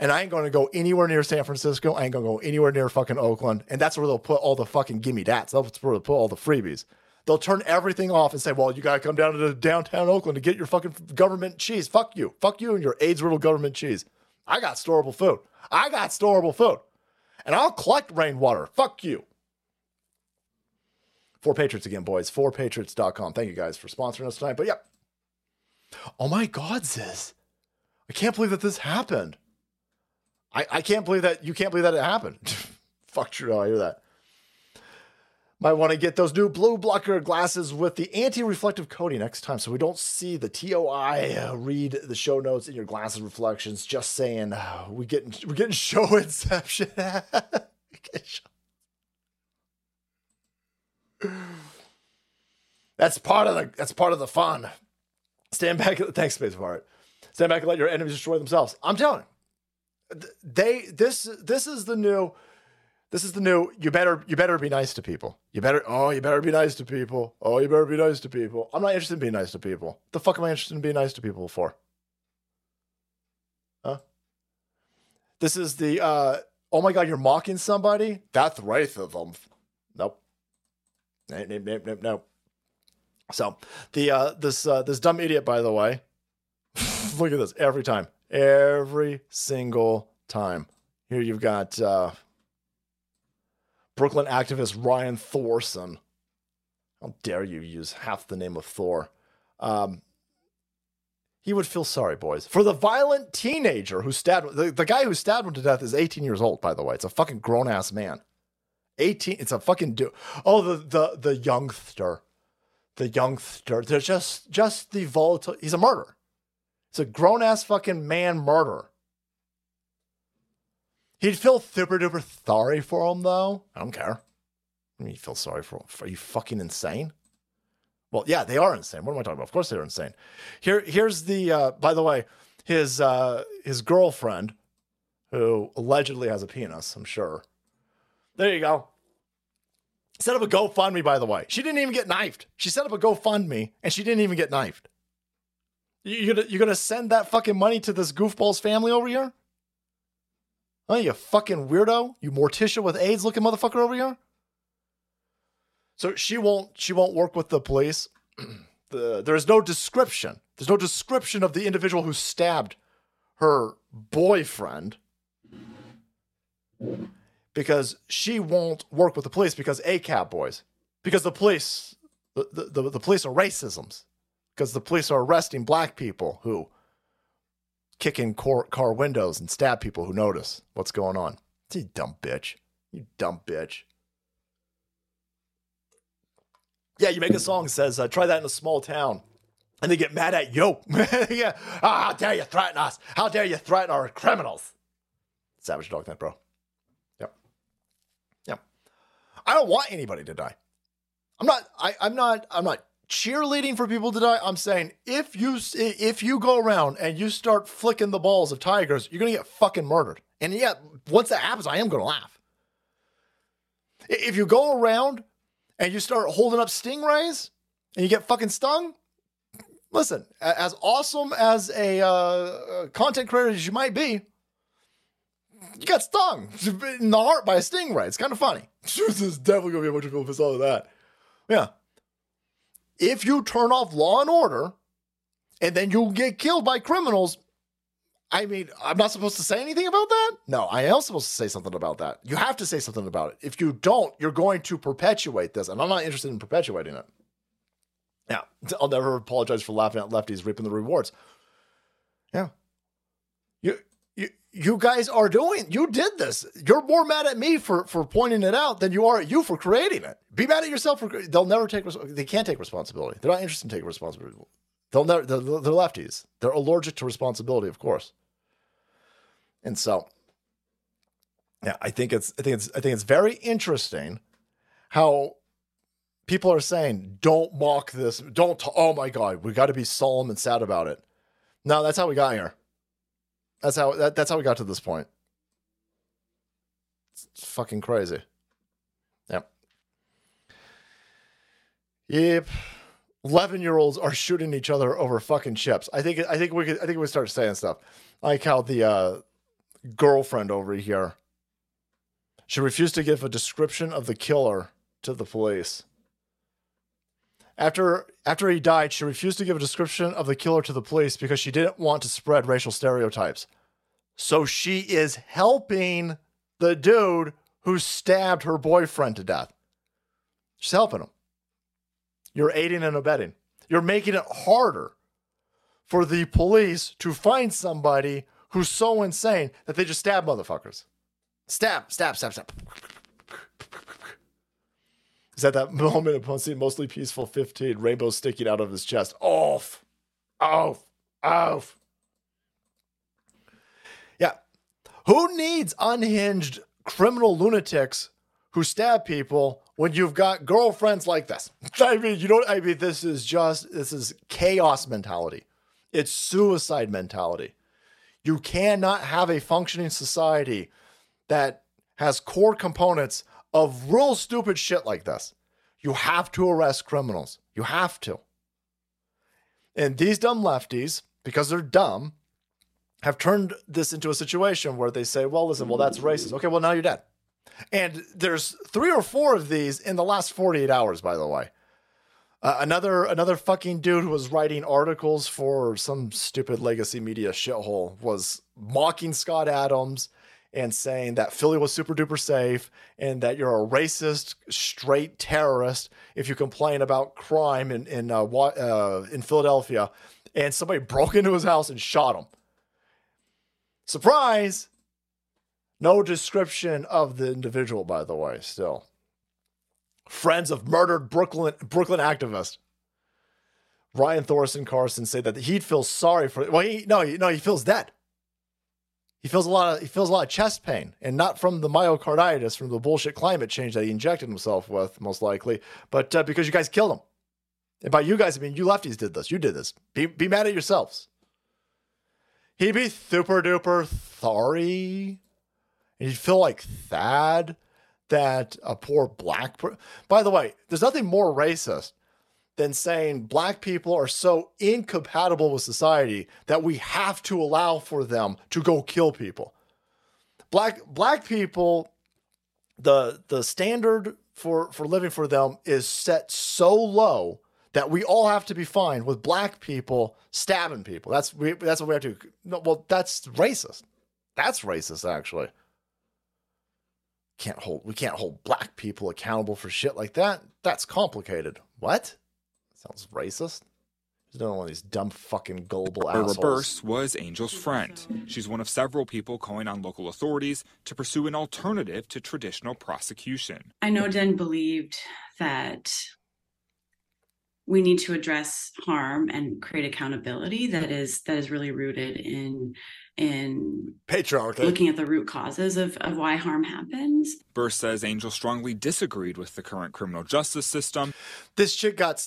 And I ain't gonna go anywhere near San Francisco. I ain't gonna go anywhere near fucking Oakland. And that's where they'll put all the fucking gimme dats. That's where they'll put all the freebies they'll turn everything off and say, well, you got to come down to downtown Oakland to get your fucking government cheese. Fuck you. Fuck you and your AIDS riddled government cheese. I got storable food. I got storable food. And I'll collect rainwater. Fuck you. Four Patriots again, boys. Fourpatriots.com. Thank you guys for sponsoring us tonight. But yeah. Oh my God, sis. I can't believe that this happened. I, I can't believe that you can't believe that it happened. (laughs) Fuck Trudeau, I hear that. Might want to get those new blue blocker glasses with the anti-reflective coating next time so we don't see the TOI. Uh, read the show notes in your glasses reflections. Just saying, uh, we getting we're getting show (laughs) inception. that's part of the that's part of the fun. Stand back. Thanks, Space Pirate. Stand back and let your enemies destroy themselves. I'm telling you, they this this is the new this is the new. You better you better be nice to people. You better oh you better be nice to people. Oh you better be nice to people. I'm not interested in being nice to people. the fuck am I interested in being nice to people for? Huh? This is the uh oh my god you're mocking somebody. That's right of them. Nope. Nope nope nope nope. nope. So the uh this uh this dumb idiot by the way. (laughs) look at this every time every single time. Here you've got uh Brooklyn activist Ryan Thorson. How dare you use half the name of Thor? Um, he would feel sorry, boys, for the violent teenager who stabbed the, the guy who stabbed him to death is 18 years old, by the way. It's a fucking grown ass man. 18. It's a fucking dude. Oh, the the the youngster, the youngster. They're just just the volatile. He's a murderer. It's a grown ass fucking man murderer. He'd feel super duper sorry for him, though. I don't care. I mean, you feel sorry for him. Are you fucking insane? Well, yeah, they are insane. What am I talking about? Of course they're insane. Here, here's the. Uh, by the way, his uh, his girlfriend, who allegedly has a penis. I'm sure. There you go. Set up a GoFundMe, by the way. She didn't even get knifed. She set up a GoFundMe and she didn't even get knifed. You- You're gonna, you're gonna send that fucking money to this goofball's family over here? Oh, you fucking weirdo. You Morticia with AIDS looking motherfucker over here. So she won't she won't work with the police. (clears throat) the, there is no description. There's no description of the individual who stabbed her boyfriend because she won't work with the police because ACAB boys. Because the police the, the, the, the police are racisms. Because the police are arresting black people who kick in car, car windows and stab people who notice what's going on. You dumb bitch. You dumb bitch. Yeah, you make a song says, uh, try that in a small town. And they get mad at you. (laughs) yeah. Ah, how dare you threaten us? How dare you threaten our criminals? Savage Dog Night, bro. Yep. Yep. I don't want anybody to die. I'm not, I, I'm not, I'm not cheerleading for people to die. I'm saying if you, if you go around and you start flicking the balls of tigers, you're to get fucking murdered. And yeah, once that happens, I am to laugh. If you go around and you start holding up stingrays and you get fucking stung, listen, as awesome as a uh, content creator as you might be, you got stung (laughs) in the heart by a stingray. It's kind of funny. (laughs) This is definitely gonna be a much cool episode of that. Yeah. If you turn off law and order and then you get killed by criminals, I mean, I'm not supposed to say anything about that? No, I am supposed to say something about that. You have to say something about it. If you don't, you're going to perpetuate this, and I'm not interested in perpetuating it. Yeah, I'll never apologize for laughing at lefties reaping the rewards. Yeah. You you guys are doing you did this. You're more mad at me for for pointing it out than you are at you for creating it. Be mad at yourself for they'll never take they can't take responsibility. They're not interested in taking responsibility. They'll never they're, they're lefties. They're allergic to responsibility, of course. And so yeah, I think it's I think it's I think it's very interesting how people are saying, don't mock this. Don't, t- oh my God, we got to be solemn and sad about it. No, that's how we got here. That's how, that, that's how we got to this point. It's fucking crazy. Yep. Yep. 11 year olds are shooting each other over fucking chips. I think, I think we could, I think we start saying stuff like how the, uh, girlfriend over here, she refused to give a description of the killer to the police. After after he died, she refused to give a description of the killer to the police because she didn't want to spread racial stereotypes. So she is helping the dude who stabbed her boyfriend to death. She's helping him. You're aiding and abetting. You're making it harder for the police to find somebody who's so insane that they just stab motherfuckers. Stab, stab, stab, stab. Is at that (laughs) moment upon seeing mostly peaceful 15, rainbow sticking out of his chest. Off. Off. Off. Yeah. Who needs unhinged criminal lunatics who stab people when you've got girlfriends like this? (laughs) I mean, you don't, I mean, this is just, this is chaos mentality. It's suicide mentality. You cannot have a functioning society that has core components of real stupid shit like this. You have to arrest criminals. You have to. And these dumb lefties, because they're dumb, have turned this into a situation where they say, well, listen, well, that's racist. Okay, well, now you're dead. And there's three or four of these in the last 48 hours, by the way. Uh, another another fucking dude who was writing articles for some stupid legacy media shithole was mocking Scott Adams and saying that Philly was super duper safe and that you're a racist, straight terrorist if you complain about crime in in uh, uh, in Philadelphia, and somebody broke into his house and shot him. Surprise! No description of the individual, by the way. Still, friends of murdered Brooklyn Brooklyn activist Ryan Thorson Carson say that he'd feel sorry for. Well, he no, no, he feels dead. He feels a lot of he feels a lot of chest pain, and not from the myocarditis from the bullshit climate change that he injected himself with, most likely, but uh, because you guys killed him. And by you guys, I mean you lefties did this. You did this. Be be mad at yourselves. He'd be super duper sorry. And he'd feel like Thad that a poor black per- by the way there's nothing more racist than saying black people are so incompatible with society that we have to allow for them to go kill people black black people the the standard for for living for them is set so low that we all have to be fine with black people stabbing people that's we, that's what we have to no, well that's racist that's racist actually can't hold we can't hold black people accountable for shit like that. That's complicated. What? Sounds racist. He's doing one of these dumb fucking gullible Barbara assholes. Burst was Angel's friend. She's one of several people calling on local authorities to pursue an alternative to traditional prosecution. I know Den believed that we need to address harm and create accountability that is that is really rooted in in patriarchy looking at the root causes of, of why harm happens Burst says Angel strongly disagreed with the current criminal justice system. This chick got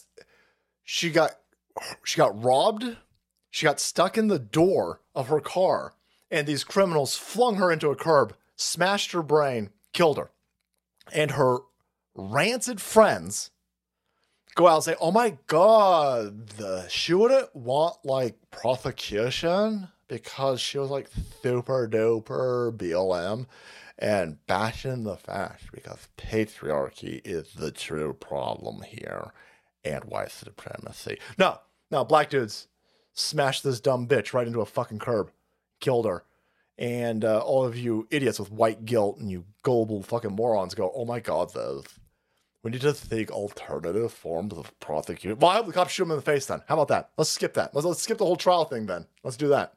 she got she got robbed. She got stuck in the door of her car, and these criminals flung her into a curb, smashed her brain, killed her. And her rancid friends go out and say, "Oh my god, the, she wouldn't want like prosecution because she was like super duper BLM." And bashing the fact because patriarchy is the true problem here and white supremacy. No, no, black dudes smashed this dumb bitch right into a fucking curb, killed her. And uh, all of you idiots with white guilt and you gullible fucking morons go, oh my god, those. We need to think alternative forms of prosecution. Well, I hope the cops shoot him in the face then. How about that? Let's skip that. Let's, let's skip the whole trial thing then. Let's do that.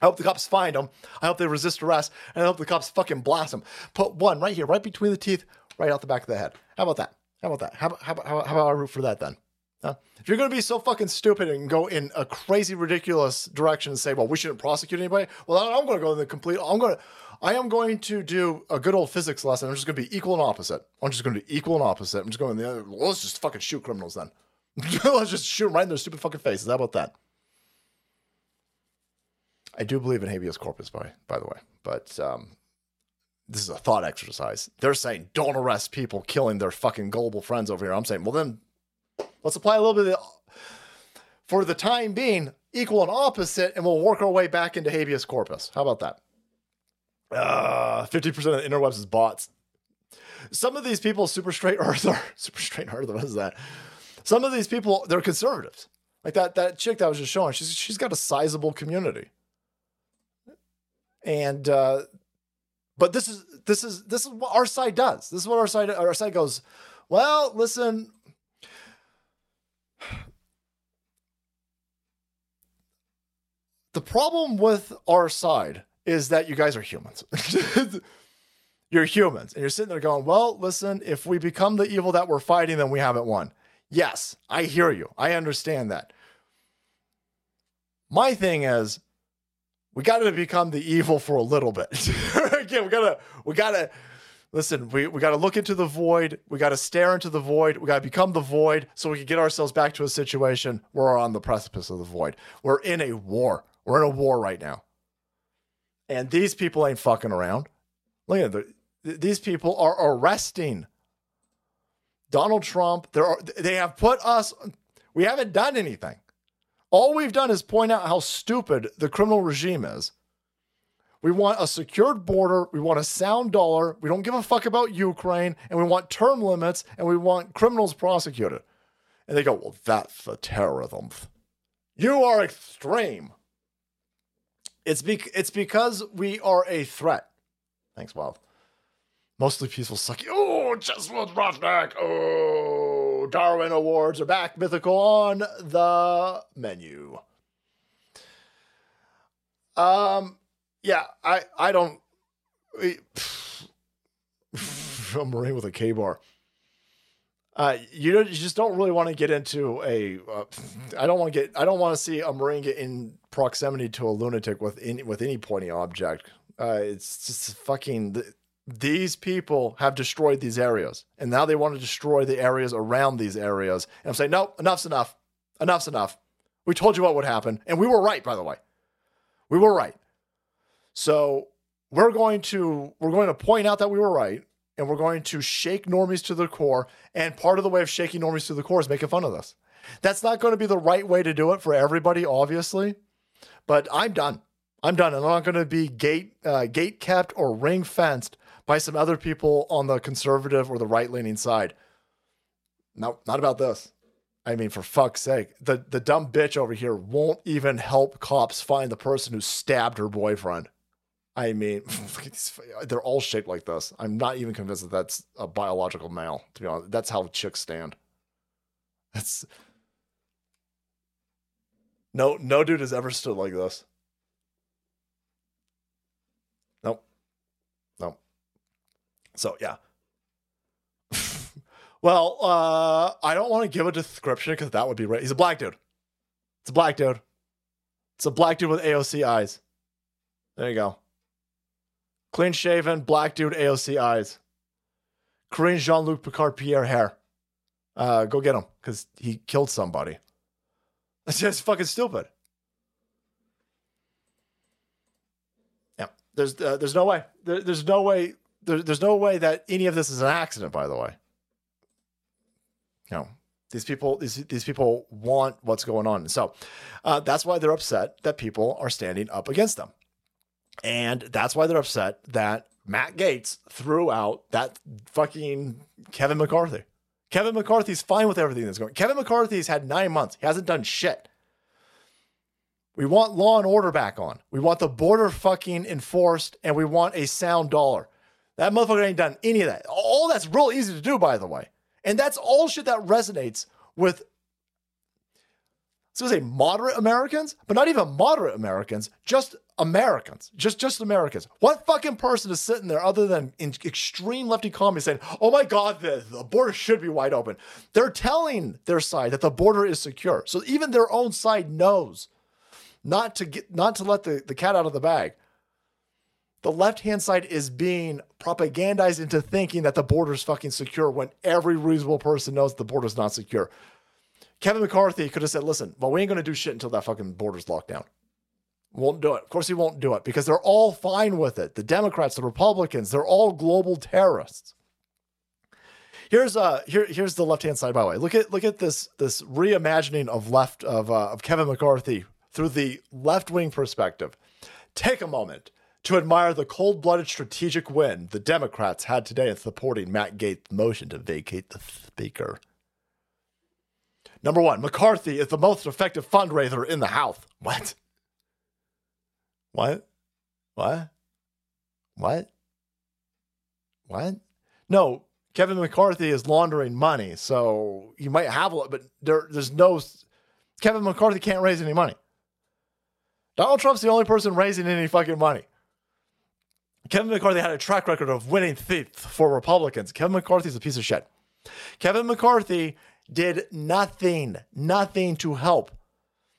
I hope the cops find him. I hope they resist arrest. And I hope the cops fucking blast him. Put one right here, right between the teeth, right out the back of the head. How about that? How about that? How, about- how, about- how, about I root for that then? Huh? If you're going to be so fucking stupid and go in a crazy, ridiculous direction and say, well, we shouldn't prosecute anybody, well, I'm going to go in the complete, I'm going to, I am going to do a good old physics lesson. I'm just going to be equal and opposite. I'm just going to be equal and opposite. I'm just going the other, well, let's just fucking shoot criminals then. (laughs) let's just shoot them right in their stupid fucking faces. How about that? I do believe in habeas corpus, by by the way, but um, this is a thought exercise. They're saying don't arrest people killing their fucking gullible friends over here. I'm saying, well then, let's apply a little bit of, for the time being, equal and opposite, and we'll work our way back into habeas corpus. How about that? Uh, 50% of the interwebs is bots. Some of these people, super straight (laughs) earther, super straight earther, what is that? Some of these people, they're conservatives. Like that that chick that I was just showing, she's she's got a sizable community. And uh but this is this is this is what our side does. This is what our side our side goes, well, listen, the problem with our side is that you guys are humans. (laughs) you're humans. And you're sitting there going, well, listen, if we become the evil that we're fighting, then we haven't won. Yes, I hear you. I understand that. My thing is, we got to become the evil for a little bit. (laughs) Again, we gotta, we gotta listen. We we gotta look into the void. We gotta stare into the void. We gotta become the void, so we can get ourselves back to a situation where we're on the precipice of the void. We're in a war. We're in a war right now, and these people ain't fucking around. Look at the, these people are arresting Donald Trump. There are they have put us. We haven't done anything. All we've done is point out how stupid the criminal regime is. We want a secured border. We want a sound dollar. We don't give a fuck about Ukraine. And we want term limits and we want criminals prosecuted. And they go, well, that's the terrorism. You are extreme. It's, bec it's because we are a threat. Thanks, Wild. Mostly peaceful sucky. Oh, Cheswood Roughneck. Oh, Darwin Awards are back. Mythical on the menu. Um, yeah, I I don't. (laughs) a marine with a K bar. Uh, you don't, you just don't really want to get into a. Uh, I don't want to get. I don't want to see a marine get in proximity to a lunatic with any with any pointy object. Uh, it's just fucking. th- These people have destroyed these areas, and now they want to destroy the areas around these areas. And I'm saying, no, enough's enough. Enough's enough. We told you what would happen, and we were right, by the way. We were right. So we're going to we're going to point out that we were right. and we're going to shake normies to the core. And part of the way of shaking normies to the core is making fun of this. That's not going to be the right way to do it for everybody, obviously. But I'm done. I'm done. And I'm not going to be gate uh, gate kept or ring fenced by some other people on the conservative or the right leaning side. No, not about this. I mean, for fuck's sake, the the dumb bitch over here won't even help cops find the person who stabbed her boyfriend. I mean, (laughs) they're all shaped like this. I'm not even convinced that that's a biological male. To be honest, that's how chicks stand. That's no no dude has ever stood like this. Nope. Nope. So yeah. (laughs) well, uh, I don't want to give a description because that would be right. He's a black dude. It's a black dude. It's a black dude with AOC eyes. There you go. Clean shaven, black dude, AOC eyes. Korean Jean Luc Picard Pierre hair. Uh, go get him because he killed somebody. (laughs) That's just fucking stupid. Yeah, there's uh, there's no way. There, there's no way. There, there's no way that any of this is an accident. By the way, no. These people, these these people want what's going on, so uh, that's why they're upset that people are standing up against them, and that's why they're upset that Matt Gaetz threw out that fucking Kevin McCarthy. Kevin McCarthy's fine with everything that's going. Kevin McCarthy's had nine months. He hasn't done shit. We want law and order back on. We want the border fucking enforced, and we want a sound dollar. That motherfucker ain't done any of that. All that's real easy to do, by the way. And that's all shit that resonates with I was gonna say moderate Americans, but not even moderate Americans, just Americans, just just Americans. What fucking person is sitting there other than in extreme lefty communists saying, "Oh my God, the, the border should be wide open"? They're telling their side that the border is secure, so even their own side knows not to get not to let the, the cat out of the bag. The left hand side is being propagandized into thinking that the border is fucking secure when every reasonable person knows the border is not secure. Kevin McCarthy could have said, listen, well, we ain't to do shit until that fucking border's locked down. Won't do it. Of course, he won't do it because they're all fine with it. The Democrats, the Republicans, they're all global terrorists. Here's uh here here's the left hand side by the way. Look at look at this this reimagining of left of uh, of Kevin McCarthy through the left wing perspective. Take a moment to admire the cold blooded strategic win the Democrats had today in supporting Matt Gaetz' motion to vacate the speaker. Number one, McCarthy is the most effective fundraiser in the House. What? What? What? What? What? No, Kevin McCarthy is laundering money, so you might have a lot, but there, there's no. Kevin McCarthy can't raise any money. Donald Trump's the only person raising any fucking money. Kevin McCarthy had a track record of winning seats for Republicans. Kevin McCarthy's a piece of shit. Kevin McCarthy did nothing, nothing to help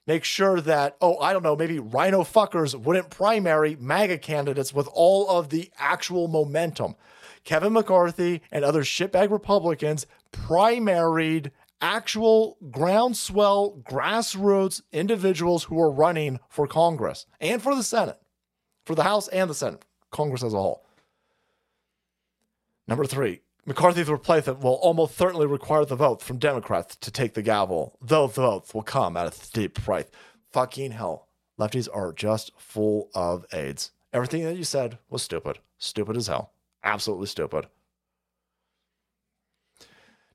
make sure that, oh, I don't know, maybe rhino fuckers wouldn't primary MAGA candidates with all of the actual momentum. Kevin McCarthy and other shitbag Republicans primaried actual groundswell, grassroots individuals who are running for Congress and for the Senate, for the House and the Senate, Congress as a whole. Number three, McCarthy's replacement will almost certainly require the votes from Democrats to take the gavel. Those votes will come at a steep price. Fucking hell. Lefties are just full of AIDS. Everything that you said was stupid. Stupid as hell. Absolutely stupid.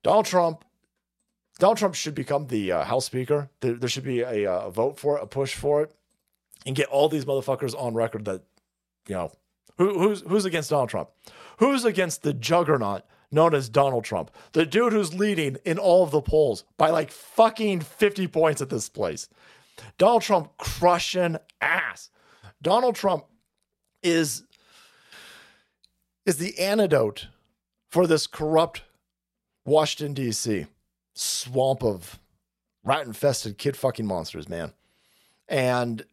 Donald Trump. Donald Trump should become the uh, House Speaker. There, there should be a, uh, a vote for it, a push for it, and get all these motherfuckers on record that, you know, who, who's who's against Donald Trump? Who's against the juggernaut known as Donald Trump, the dude who's leading in all of the polls by like fucking 50 points at this place. Donald Trump crushing ass. Donald Trump is is the antidote for this corrupt Washington D.C. swamp of rat infested kid fucking monsters, man. And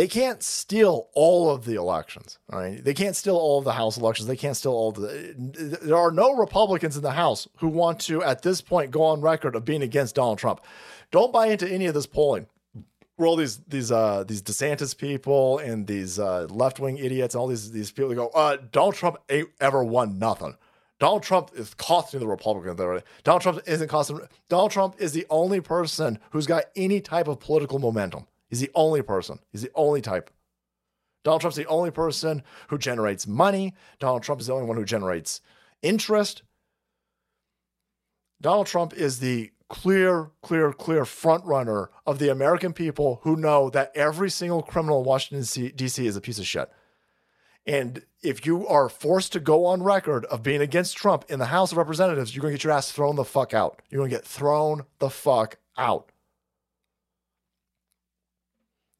they can't steal all of the elections. Right. They can't steal all of the House elections. They can't steal all the. There are no Republicans in the House who want to, at this point, go on record of being against Donald Trump. Don't buy into any of this polling. Where all these these uh these DeSantis people and these uh, left wing idiots and all these these people go, uh, Donald Trump ain't ever won nothing. Donald Trump is costing the Republicans. There. Donald Trump isn't costing. Donald Trump is the only person who's got any type of political momentum. He's the only person. He's the only type. Donald Trump's the only person who generates money. Donald Trump is the only one who generates interest. Donald Trump is the clear, clear, clear front runner of the American people who know that every single criminal in Washington, D.C. is a piece of shit. And if you are forced to go on record of being against Trump in the House of Representatives, you're going to get your ass thrown the fuck out. You're going to get thrown the fuck out.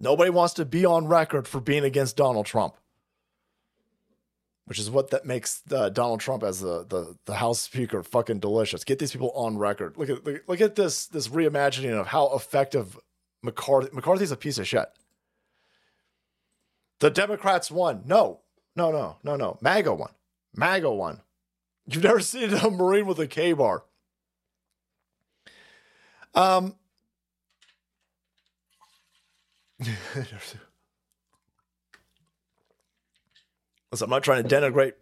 Nobody wants to be on record for being against Donald Trump, which is what that makes uh, Donald Trump as the, the the House Speaker fucking delicious. Get these people on record. Look at look, look at this this reimagining of how effective McCarthy McCarthy's a piece of shit. The Democrats won. No, no, no, no, no. MAGA won. MAGA won. You've never (laughs) seen a Marine with a K bar. Um, (laughs) Listen, I'm not trying to denigrate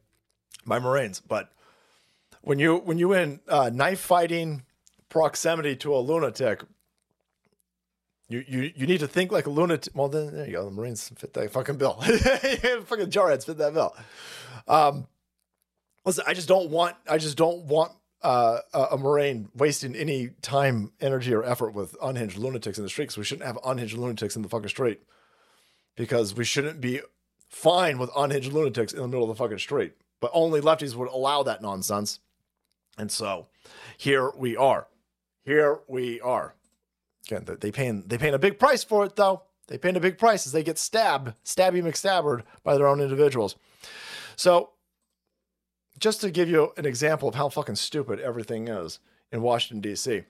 my Marines, but when you when you in uh, knife fighting proximity to a lunatic, you you you need to think like a lunatic. Well, then there you go. The Marines fit that fucking bill. (laughs) fucking jarheads fit that bill. Um, listen, I just don't want. I just don't want uh, a, Marine wasting any time, energy, or effort with unhinged lunatics in the street. Because we shouldn't have unhinged lunatics in the fucking street. Because we shouldn't be fine with unhinged lunatics in the middle of the fucking street. But only lefties would allow that nonsense. And so here we are. Here we are. Again, they paying they paying a big price for it though. They paying a big price as they get stabbed, stabby McStabbered by their own individuals. So just to give you an example of how fucking stupid everything is in Washington, D.C.,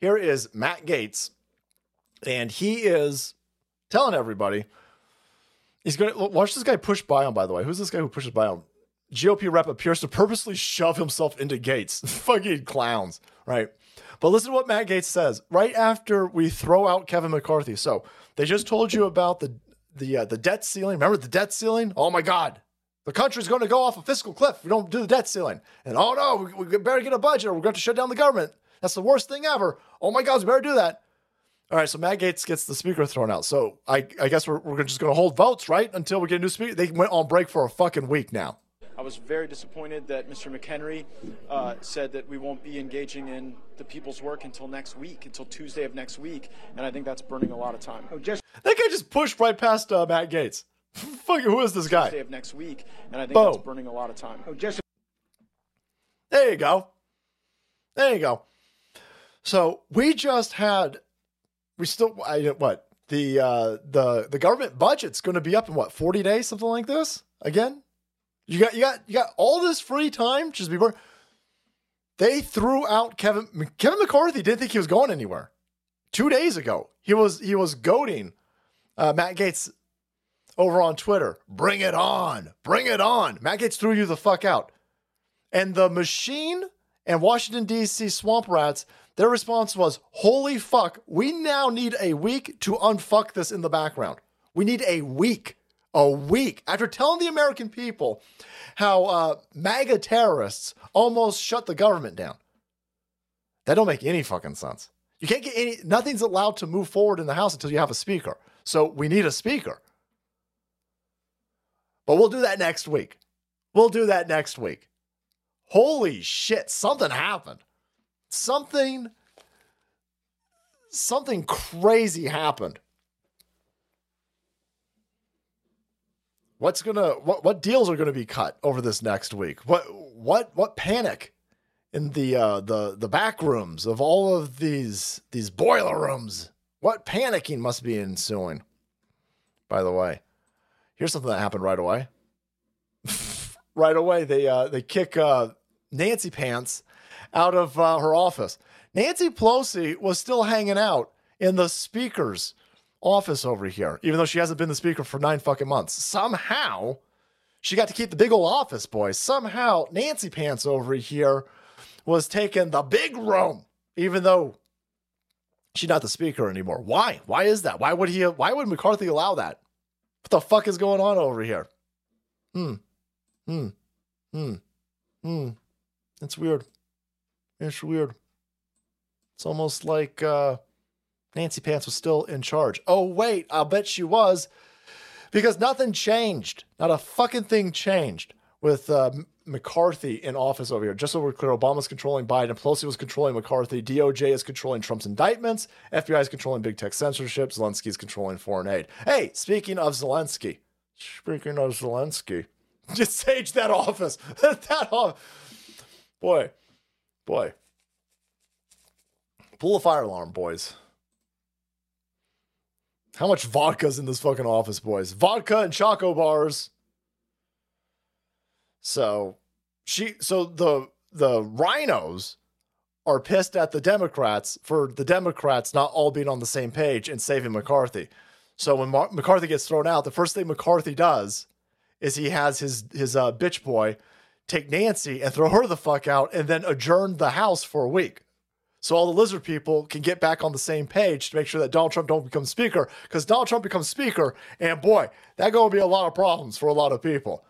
here is Matt Gaetz, and he is telling everybody he's going to watch this guy push Bion, by the way. Who's this guy who pushes Bion? GOP rep appears to purposely shove himself into Gaetz. (laughs) fucking clowns, right? But listen to what Matt Gaetz says right after we throw out Kevin McCarthy. So they just told you about the the uh, the debt ceiling. Remember the debt ceiling? Oh my God, the country's going to go off a fiscal cliff if we don't do the debt ceiling. And oh no, we, we better get a budget or we're going to shut down the government. That's the worst thing ever. Oh my God, we better do that. All right, so Matt Gaetz gets the speaker thrown out. So I, I guess we're, we're just going to hold votes, right? Until we get a new speaker. They went on break for a fucking week now. I was very disappointed that Mr. McHenry uh, said that we won't be engaging in the people's work until next week, until Tuesday of next week, and I think that's burning a lot of time. Oh, just that guy just pushed right past uh, Matt Gaetz. (laughs) Fucking who is this guy? Tuesday of next week, and I think Boom. that's burning a lot of time. Oh, just There you go. There you go. So we just had, we still, I, what the uh, the the government budget's going to be up in what forty days, something like this. Again, you got you got you got all this free time just before they threw out Kevin Kevin McCarthy. Didn't think he was going anywhere. Two days ago, he was he was goading uh, Matt Gaetz over on Twitter. Bring it on, bring it on. Matt Gaetz threw you the fuck out, and the machine and Washington D.C. swamp rats. Their response was, "Holy fuck! We now need a week to unfuck this in the background. We need a week." a week after telling the American people how uh, MAGA terrorists almost shut the government down. That don't make any fucking sense. You can't get any. Nothing's allowed to move forward in the House until you have a speaker. So we need a speaker. But we'll do that next week. We'll do that next week. Holy shit! Something happened. Something. Something crazy happened. What's gonna what what deals are gonna be cut over this next week? What what what panic in the uh the the back rooms of all of these these boiler rooms? What panicking must be ensuing? By the way, here's something that happened right away. (laughs) right away, they uh they kick uh Nancy Pants out of uh, her office. Nancy Pelosi was still hanging out in the speaker's office over here, even though she hasn't been the speaker for nine fucking months. Somehow, she got to keep the big old office boy. Somehow, Nancy Pants over here was taking the big room, even though she's not the speaker anymore. Why? Why is that? Why would he? Why would McCarthy allow that? What the fuck is going on over here? Hmm. Hmm. Hmm. Hmm. It's weird. It's weird. It's almost like uh, Nancy Pants was still in charge. Oh, wait, I'll bet she was because nothing changed. Not a fucking thing changed with uh, McCarthy in office over here. Just so we're clear, Obama's controlling Biden, Pelosi was controlling McCarthy, DOJ is controlling Trump's indictments, FBI is controlling big tech censorship, Zelensky is controlling foreign aid. Hey, speaking of Zelensky, speaking of Zelensky, (laughs) just sage that office. (laughs) that off. Boy, boy. Pull a fire alarm, boys. How much vodka's in this fucking office, boys? Vodka and choco bars. So she so the the rhinos are pissed at the Democrats for the Democrats not all being on the same page and saving McCarthy. So when Mar- McCarthy gets thrown out, the first thing McCarthy does is he has his his uh, bitch boy take Nancy and throw her the fuck out and then adjourn the House for a week. So all the lizard people can get back on the same page to make sure that Donald Trump don't become speaker. Because Donald Trump becomes speaker, and boy, that to be a lot of problems for a lot of people.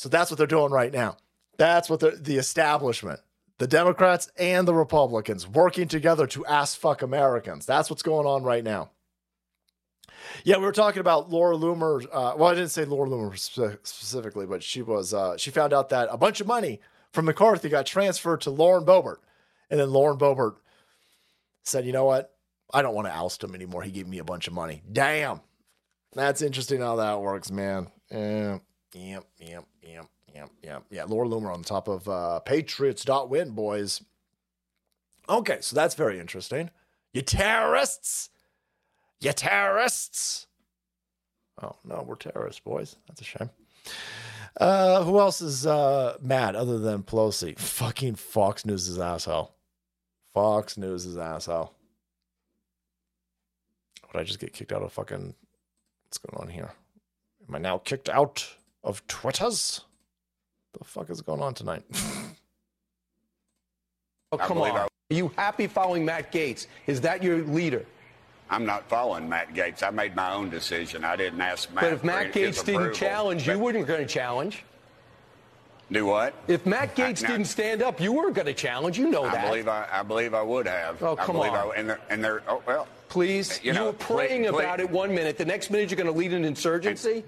So that's what they're doing right now. That's what the, establishment, the Democrats and the Republicans, working together to ass fuck Americans. That's what's going on right now. Yeah, we were talking about Laura Loomer. Uh, well, I didn't say Laura Loomer spe- specifically, but she was. Uh, she found out that a bunch of money from McCarthy got transferred to Lauren Boebert, and then Lauren Boebert said, "You know what? I don't want to oust him anymore. He gave me a bunch of money. Damn, that's interesting how that works, man. Yeah, yep, yep, yep, yep, yep. Yeah, Laura Loomer on top of uh, Patriots.win, boys. Okay, so that's very interesting. You terrorists, you terrorists. Oh no, we're terrorists, boys. That's a shame. Uh, who else is uh, mad other than Pelosi? Fucking Fox News is asshole. Fox News is asshole. Would I just get kicked out of fucking? What's going on here? Am I now kicked out of Twitters? The fuck is going on tonight? (laughs) Oh, come on. Are you happy following Matt Gaetz? Is that your leader? I'm not following Matt Gaetz. I made my own decision. I didn't ask Matt. Gaetz. But if Matt for Gaetz didn't approval. challenge, you weren't going to challenge. Do what? If Matt Gaetz I- now- didn't stand up, you weren't going to challenge. You know I that. believe I, I believe I would have. Oh, I come believe on. I, and they're, and they're, oh, well. Please, you, You know, were praying please- about please. it one minute. The next minute, you're going to lead an insurgency.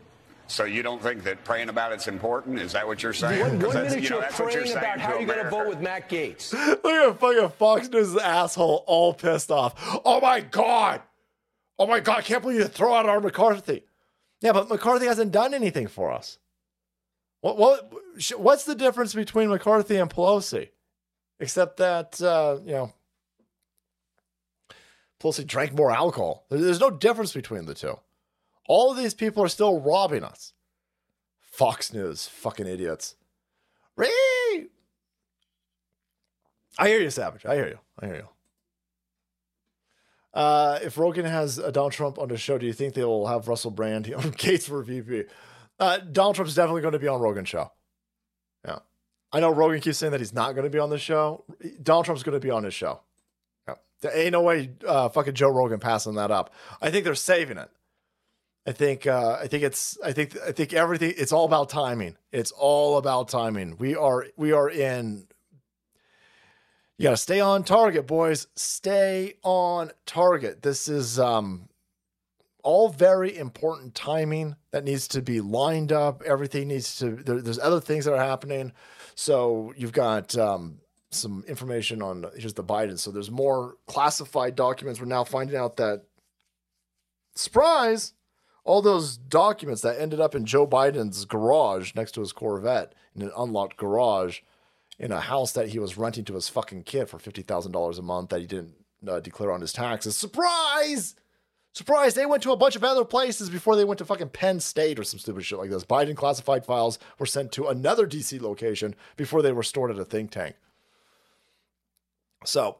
So you don't think that praying about it's important? Is that what you're saying? One, 'Cause one minute you know, you're that's what praying saying about how to you're going to vote with Matt Gaetz. (laughs) Look at fucking Fox News asshole, all pissed off. Oh my god! Oh my god! I can't believe you throw out our McCarthy. Yeah, but McCarthy hasn't done anything for us. What? What? What's the difference between McCarthy and Pelosi? Except that uh, you know, Pelosi drank more alcohol. There's no difference between the two. All these people are still robbing us. Fox News, fucking idiots. Ree! I hear you, Savage. I hear you. I hear you. Uh, if Rogan has uh, Donald Trump on the show, do you think they will have Russell Brand (laughs) on Gaetz for VP? Uh, Donald Trump's definitely going to be on Rogan's show. Yeah. I know Rogan keeps saying that he's not going to be on the show. Donald Trump's going to be on his show. Yeah. There ain't no way uh, fucking Joe Rogan passing that up. I think they're saving it. I think uh, I think it's I think I think everything it's all about timing. It's all about timing. We are we are in you gotta stay on target, boys. Stay on target. This is um all very important timing that needs to be lined up. Everything needs to there, there's other things that are happening. So you've got um some information on just the Biden. So there's more classified documents. We're now finding out that surprise, all those documents that ended up in Joe Biden's garage next to his Corvette in an unlocked garage in a house that he was renting to his fucking kid for $50,000 a month that he didn't uh, declare on his taxes. Surprise! Surprise! They went to a bunch of other places before they went to fucking Penn State or some stupid shit like this. Biden classified files were sent to another DC location before they were stored at a think tank. So,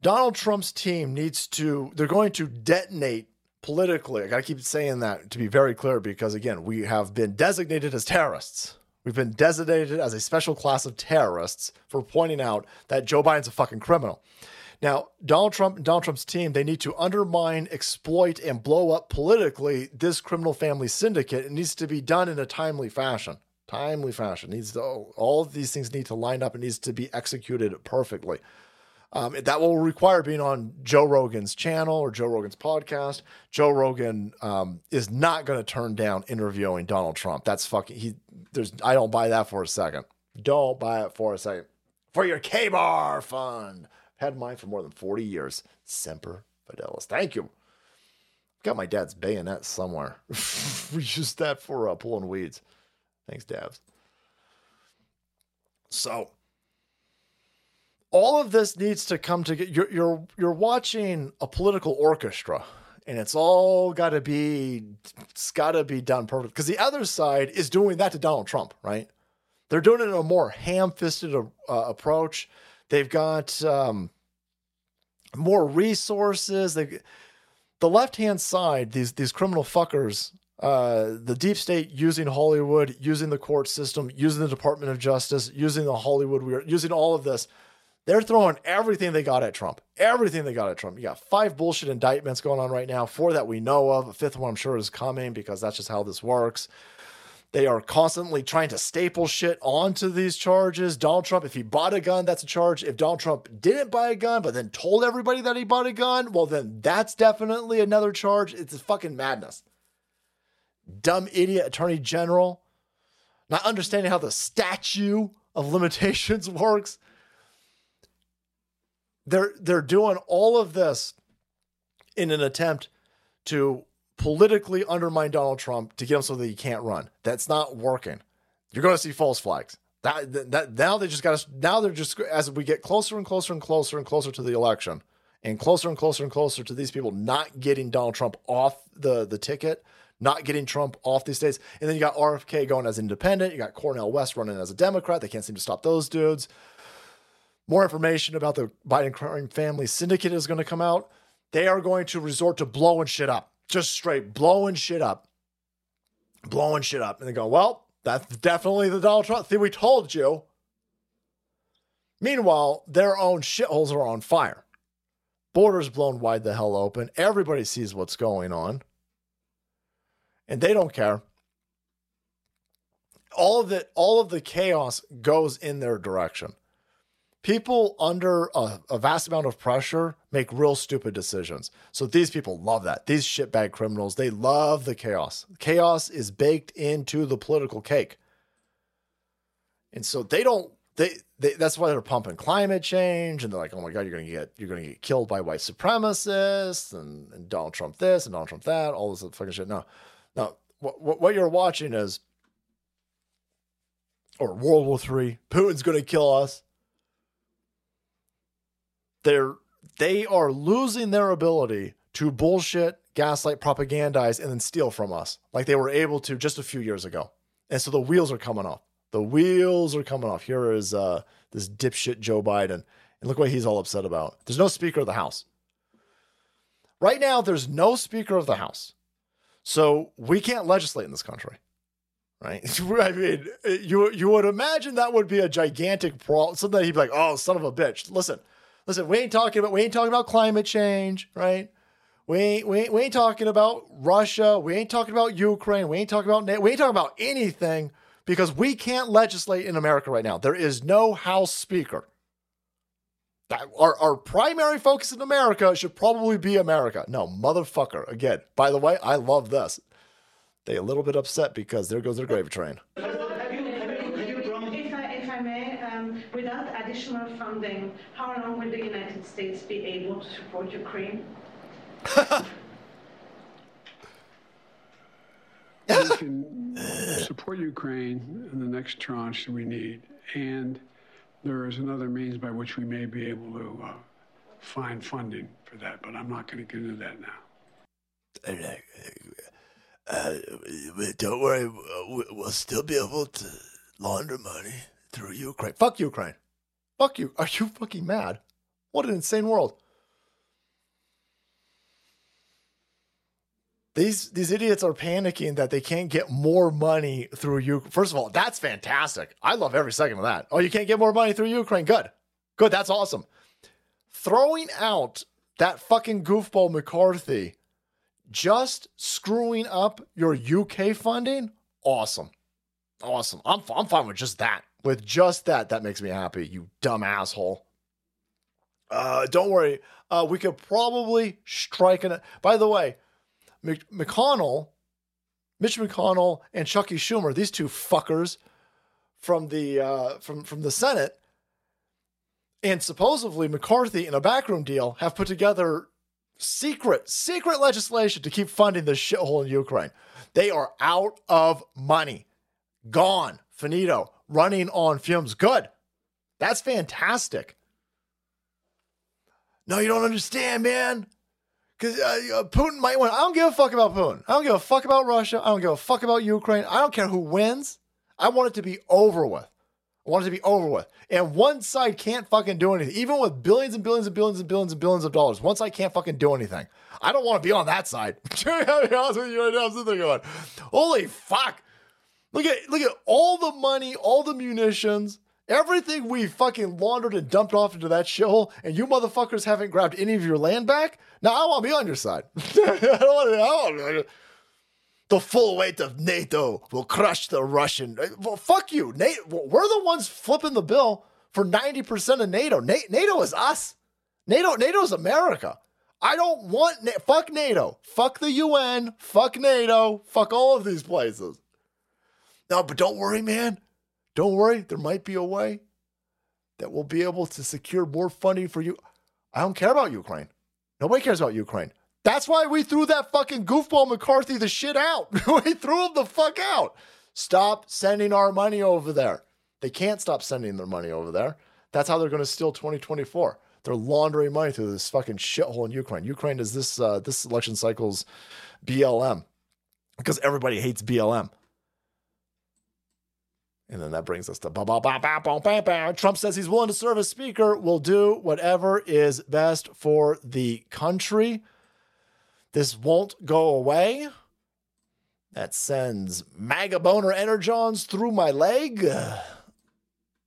Donald Trump's team needs to, they're going to detonate politically. I got to keep saying that to be very clear because, again, we have been designated as terrorists. We've been designated as a special class of terrorists for pointing out that Joe Biden's a fucking criminal. Now, Donald Trump and Donald Trump's team, they need to undermine, exploit, and blow up politically this criminal family syndicate. It needs to be done in a timely fashion. timely fashion. Needs to, all of these things need to line up. It needs to be executed perfectly. Um, that will require being on Joe Rogan's channel or Joe Rogan's podcast. Joe Rogan um, is not going to turn down interviewing Donald Trump. That's fucking he. There's I don't buy that for a second. Don't buy it for a second. For your K bar fund, had mine for more than forty years. Semper Fidelis. Thank you. Got my dad's bayonet somewhere. (laughs) we used that for uh, pulling weeds. Thanks, Dabs. So all of this needs to come together. You're you're you're watching a political orchestra, and it's all got to be it's got to be done perfect. Because the other side is doing that to Donald Trump, right? They're doing it in a more ham-fisted uh, approach. They've got um, more resources. They the left hand side, these these criminal fuckers, uh, the deep state using Hollywood, using the court system, using the Department of Justice, using the Hollywood, we're using all of this. They're throwing everything they got at Trump. Everything they got at Trump. You got five bullshit indictments going on right now, four that we know of. A fifth one I'm sure is coming because that's just how this works. They are constantly trying to staple shit onto these charges. Donald Trump, if he bought a gun, that's a charge. If Donald Trump didn't buy a gun, but then told everybody that he bought a gun, well, then that's definitely another charge. It's fucking madness. Dumb idiot attorney general, not understanding how the statute of limitations (laughs) works. They're they're doing all of this in an attempt to politically undermine Donald Trump to get him so that he can't run. That's not working. You're going to see false flags. That, that now they just got us. Now they're just as we get closer and closer and closer and closer to the election, and closer and closer and closer to these people not getting Donald Trump off the the ticket, not getting Trump off these states, and then you got RFK going as independent. You got Cornel West running as a Democrat. They can't seem to stop those dudes. More information about the Biden crime family syndicate is going to come out. They are going to resort to blowing shit up just straight blowing shit up, blowing shit up. And they go, well, that's definitely the Donald Trump thing we told you. Meanwhile, their own shitholes are on fire. Borders blown wide the hell open. Everybody sees what's going on. And they don't care. All of it, all of the chaos goes in their direction people under a, a, vast amount of pressure make real stupid decisions. So these people love that. These shitbag criminals, they love the chaos. Chaos is baked into the political cake. And so they don't they, they that's why they're pumping climate change and they're like, oh my God, you're gonna get you're gonna get killed by white supremacists and, and Donald Trump this and Donald Trump that, all this fucking shit. No. No, what, what you're watching is or World War Three, Putin's gonna kill us they're they are losing their ability to bullshit, gaslight, propagandize, and then steal from us like they were able to just a few years ago. And so the wheels are coming off. The wheels are coming off. Here is uh, this dipshit Joe Biden. And look what he's all upset about. There's no Speaker of the House. Right now, there's no Speaker of the House. So we can't legislate in this country. Right? (laughs) I mean, you, you would imagine that would be a gigantic problem. Something that he'd be like, oh, son of a bitch. Listen, listen, we ain't talking about we ain't talking about climate change, right? We ain't, we ain't, we ain't talking about Russia. We ain't talking about Ukraine. We ain't talking about we ain't talking about anything because we can't legislate in America right now. There is no House Speaker. That, our, our primary focus in America should probably be America. No, motherfucker. Again, by the way, I love this. They a little bit upset because there goes their gravy train. Additional funding, how long will the United States be able to support Ukraine? (laughs) we can (laughs) support Ukraine in the next tranche that we need, and there is another means by which we may be able to uh, find funding for that, but I'm not going to get into that now. Uh, don't worry, we'll still be able to launder money through Ukraine. Fuck Ukraine. Fuck you. Are you fucking mad? What an insane world. These these idiots are panicking that they can't get more money through Ukraine. First of all, that's fantastic. I love every second of that. Oh, you can't get more money through Ukraine. Good. Good. That's awesome. Throwing out that fucking goofball McCarthy just screwing up your UK funding, awesome. Awesome. I'm I'm fine with just that. With just that, that makes me happy. You dumb asshole. Uh, don't worry. Uh, we could probably strike an. By the way, Mc- McConnell, Mitch McConnell, and Chucky Schumer, these two fuckers from the uh, from from the Senate, and supposedly McCarthy in a backroom deal have put together secret secret legislation to keep funding this shithole in Ukraine. They are out of money, gone, finito, running on fumes. Good, that's fantastic. No, you don't understand, man. Because uh, Putin might win. I don't give a fuck about Putin. I don't give a fuck about Russia. I don't give a fuck about Ukraine. I don't care who wins. I want it to be over with. I want it to be over with. And one side can't fucking do anything, even with billions and billions and billions and billions and billions of dollars. One side can't fucking do anything. I don't want to be on that side. (laughs) to be honest with you right now, I'm sitting there going, holy fuck. Look at look at all the money, all the munitions, everything we fucking laundered and dumped off into that shithole, and you motherfuckers haven't grabbed any of your land back. Now I want to be on your side. (laughs) I don't want to. The full weight of NATO will crush the Russian. Well, fuck you. NATO, we're the ones flipping the bill for 90% of NATO. NATO is us. NATO, NATO is America. I don't want, fuck NATO. Fuck the UN. Fuck NATO. Fuck all of these places. No, but don't worry, man. Don't worry. There might be a way that we'll be able to secure more funding for you. I don't care about Ukraine. Nobody cares about Ukraine. That's why we threw that fucking goofball McCarthy the shit out. (laughs) we threw him the fuck out. Stop sending our money over there. They can't stop sending their money over there. That's how they're going to steal 2024. They're laundering money through this fucking shithole in Ukraine. Ukraine is this uh, this election cycle's BLM because everybody hates BLM. And then that brings us to ba ba ba ba ba ba ba. Trump says he's willing to serve as speaker. Will do whatever is best for the country. This won't go away. That sends MAGA boner energons through my leg.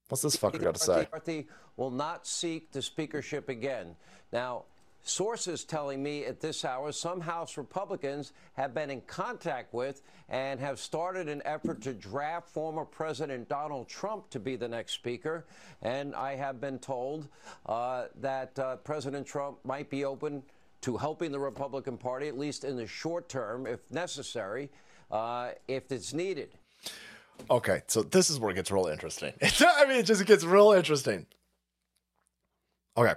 What's this fucker got to say? McCarthy will not seek the speakership again. Now, sources telling me at this hour some House Republicans have been in contact with and have started an effort to draft former President Donald Trump to be the next speaker. And I have been told uh, that uh, President Trump might be open to helping the Republican Party, at least in the short term, if necessary, uh, if it's needed. Okay, so this is where it gets real interesting. (laughs) I mean, it just gets real interesting. Okay.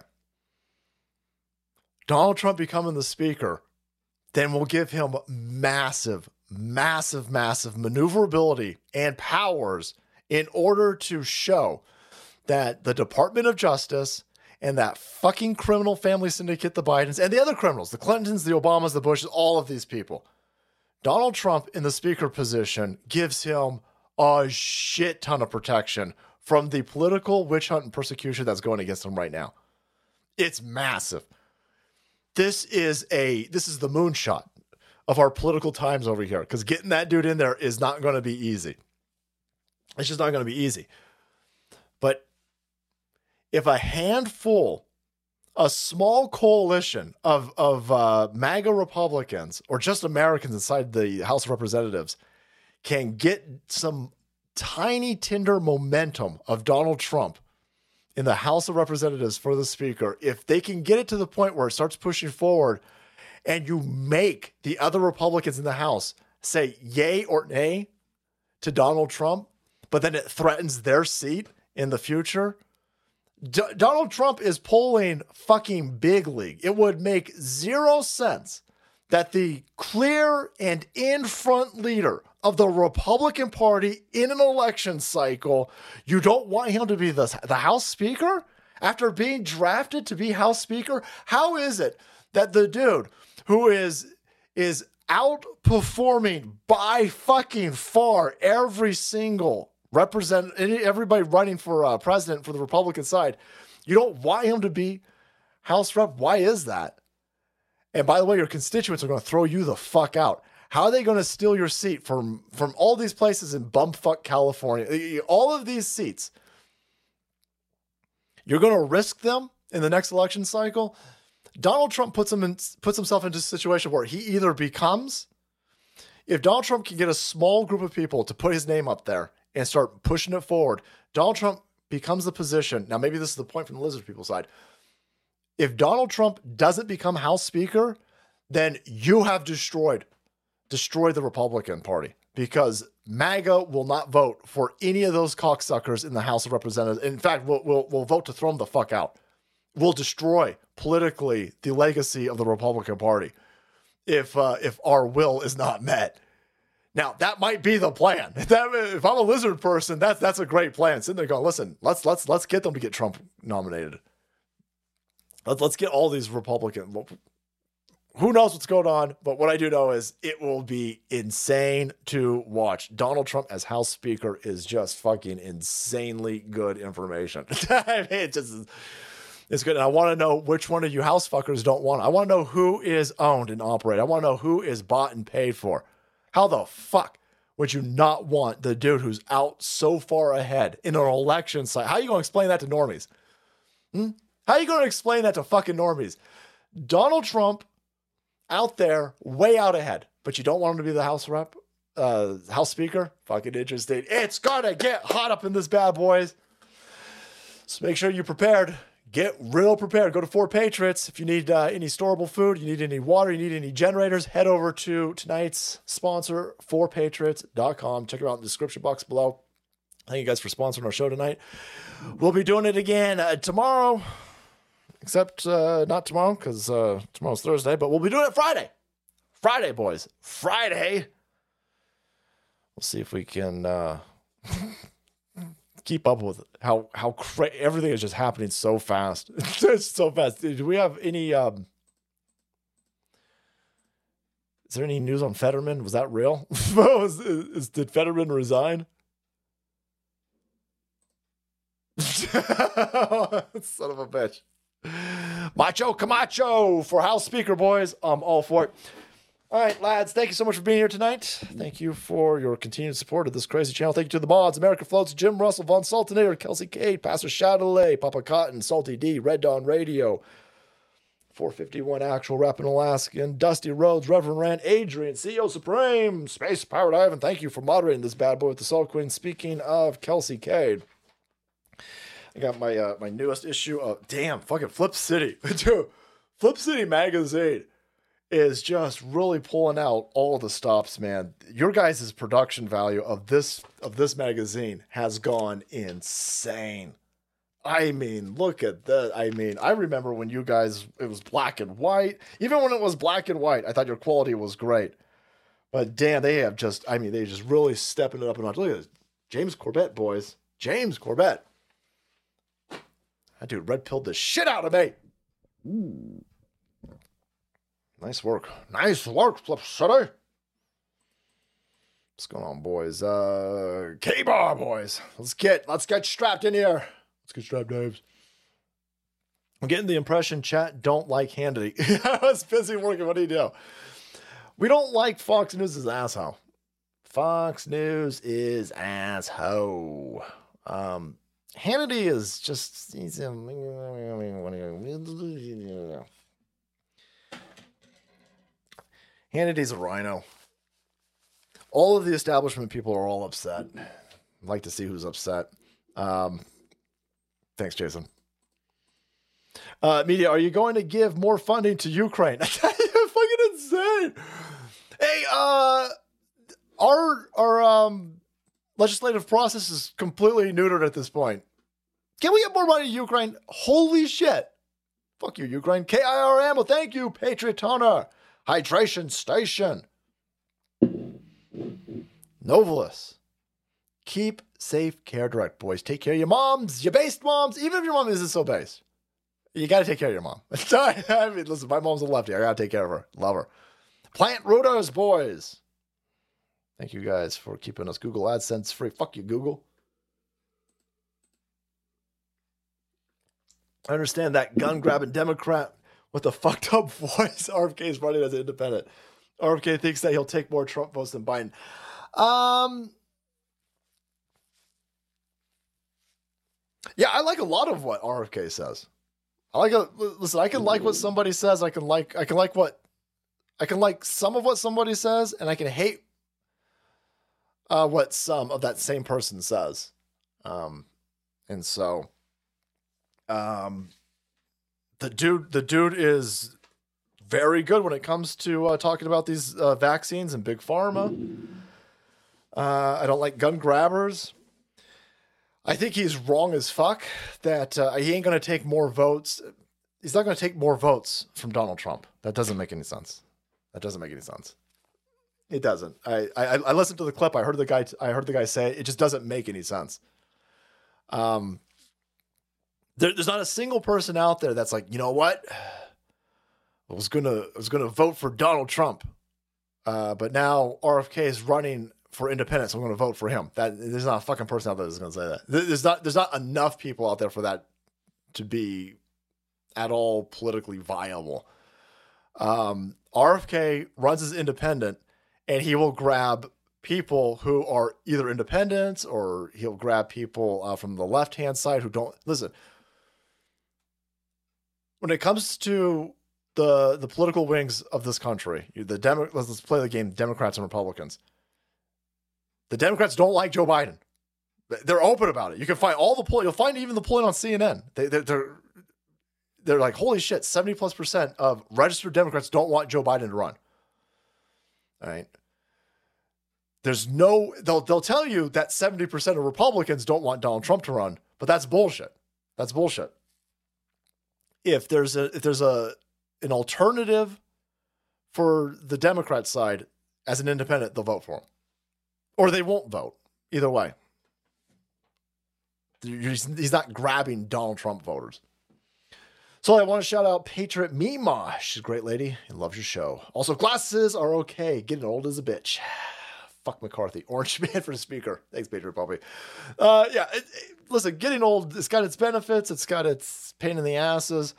Donald Trump becoming the speaker, then we'll give him massive, massive, massive maneuverability and powers in order to show that the Department of Justice and that fucking criminal family syndicate, the Bidens, and the other criminals, the Clintons, the Obamas, the Bushes, all of these people. Donald Trump in the speaker position gives him a shit ton of protection from the political witch hunt and persecution that's going against him right now. It's massive. This is a this is the moonshot of our political times over here because getting that dude in there is not going to be easy. It's just not going to be easy. But if a handful, a small coalition of of uh, MAGA Republicans or just Americans inside the House of Representatives can get some tiny tinder momentum of Donald Trump in the House of Representatives for the Speaker, if they can get it to the point where it starts pushing forward and you make the other Republicans in the House say yay or nay to Donald Trump, but then it threatens their seat in the future. D- Donald Trump is polling fucking big league. It would make zero sense that the clear and in front leader of the Republican Party in an election cycle, you don't want him to be the, the House Speaker after being drafted to be House Speaker? How is it that the dude who is is outperforming by fucking far every single represent everybody running for uh, president for the Republican side, you don't want him to be House Rep? Why is that? And by the way, your constituents are going to throw you the fuck out. How are they going to steal your seat from from all these places in bumfuck California? All of these seats. You're going to risk them in the next election cycle. Donald Trump puts him in, puts himself into a situation where he either becomes if Donald Trump can get a small group of people to put his name up there and start pushing it forward, Donald Trump becomes the position. Now, maybe this is the point from the lizard people side. If Donald Trump doesn't become House Speaker, then you have destroyed, destroyed the Republican Party because MAGA will not vote for any of those cocksuckers in the House of Representatives. In fact, we'll, we'll, we'll vote to throw them the fuck out. We'll destroy politically the legacy of the Republican Party if uh, if our will is not met. Now that might be the plan. (laughs) That, if I'm a lizard person, that's that's a great plan. Sitting there going, listen, let's let's let's get them to get Trump nominated. Let's let's get all these Republican. Who knows what's going on? But what I do know is it will be insane to watch. Donald Trump as House Speaker is just fucking insanely good information. (laughs) It just it's good. And I want to know which one of you house fuckers don't want. I want to know who is owned and operated. I want to know who is bought and paid for. How the fuck would you not want the dude who's out so far ahead in an election site? How are you going to explain that to normies? Hmm? How are you going to explain that to fucking normies? Donald Trump out there, way out ahead, but you don't want him to be the House rep, uh, House Speaker? Fucking interesting. It's to get hot up in this bad, boys. So make sure you're prepared get real prepared. Go to Four Patriots. If you need uh, any storable food, you need any water, you need any generators, head over to tonight's sponsor, fourpatriots.com. Check it out in the description box below. Thank you guys for sponsoring our show tonight. We'll be doing it again uh, tomorrow, except uh, not tomorrow because uh, tomorrow's Thursday, but we'll be doing it Friday. Friday, boys. Friday. We'll see if we can uh, (laughs) keep up with how how cra- everything is just happening so fast. (laughs) it's so fast. Do we have any? Um, is there any news on Fetterman? Was that real? (laughs) is, is, did Fetterman resign? Son of a bitch. Macho Camacho for House Speaker, boys. I'm all for it. All right, lads, thank you so much for being here tonight. Thank you for your continued support of this crazy channel. Thank you to the mods, America Floats, Jim Russell, Von Sultanator, Kelsey Kate, Pastor Chatelet, Papa Cotton, Salty D, Red Dawn Radio, 451 Actual Rapping Alaskan, Dusty Rhodes, Reverend Rand, Adrian, CEO Supreme, Space Powered Ivan. And thank you for moderating this bad boy with the Salt Queen. Speaking of Kelsey Cade, I got my uh, my newest issue of damn fucking Flip City. (laughs) Dude, Flip City magazine is just really pulling out all the stops, man. Your guys' production value of this of this magazine has gone insane. I mean, look at that. I mean, I remember when you guys it was black and white. Even when it was black and white, I thought your quality was great. But damn, they have just I mean, they just really stepping it up a notch. Look at this. James Corbett, boys. James Corbett. That dude red pilled the shit out of me. Ooh. Nice work. Nice work, Flip City. What's going on, boys? Uh K-Bar, boys. Let's get let's get strapped in here. Let's get strapped, Daves. I'm getting the impression chat don't like Hannity. (laughs) I was busy working. What do you do? We don't like Fox News' asshole. Fox News is asshole. Um, Hannity is just he's Hannity's a rhino. All of the establishment people are all upset. I'd like to see who's upset. Um, thanks, Jason. Uh, media, are you going to give more funding to Ukraine? (laughs) fucking insane. Hey, uh, our our um legislative process is completely neutered at this point. Can we get more money to Ukraine? Holy shit. Fuck you, Ukraine. KIRM, well, thank you, Patriot Toner. Hydration Station. Novalis. Keep safe care direct, boys. Take care of your moms, your based moms, even if your mom isn't so based. You got to take care of your mom. (laughs) I mean, listen, my mom's a lefty. I got to take care of her. Love her. Plant rooters, boys. Thank you guys for keeping us Google AdSense free. Fuck you, Google. I understand that gun grabbing Democrat with a fucked up (laughs) voice. RFK is running as an independent. RFK thinks that he'll take more Trump votes than Biden. Um, yeah, I like a lot of what RFK says. I like a listen. I can like what somebody says. I can like. I can like what. I can like some of what somebody says, and I can hate. uh, what some of that same person says. Um, and so, um, the dude, the dude is very good when it comes to uh, talking about these uh, vaccines and big pharma. Uh, I don't like gun grabbers. I think he's wrong as fuck that uh, he ain't going to take more votes. He's not going to take more votes from Donald Trump. That doesn't make any sense. That doesn't make any sense. It doesn't. I, I I listened to the clip. I heard the guy. I heard the guy say it. it just doesn't make any sense. Um, there, there's not a single person out there that's like, you know what? I was gonna I was gonna vote for Donald Trump, uh, but now RFK is running for independence. I'm gonna vote for him. That there's not a fucking person out there that's gonna say that. There's not there's not enough people out there for that to be at all politically viable. Um, RFK runs as independent, and he will grab people who are either independents or he'll grab people uh, from the left hand side who don't listen. When it comes to the the political wings of this country, the Demo- let's, play the game Democrats and Republicans. The Democrats don't like Joe Biden. They're open about it. You can find all the poll. You'll find even the polling on CNN. They, they're, they're they're like, holy shit, 70 plus percent of registered Democrats don't want Joe Biden to run. All right. There's no, they'll, they'll tell you that 70% of Republicans don't want Donald Trump to run, but that's bullshit. That's bullshit. If there's a, if there's a, an alternative for the Democrat side as an independent, they'll vote for him or they won't vote. Either way. He's not grabbing Donald Trump voters. So I want to shout out Patriot Mima. She's a great lady and loves your show. Also, glasses are okay. Getting old as a bitch. Fuck McCarthy. (laughs) Orange man for the speaker. Thanks, Patriot Puppy. Uh, yeah, it, it, listen, getting old, it's got its benefits. It's got its pain in the asses.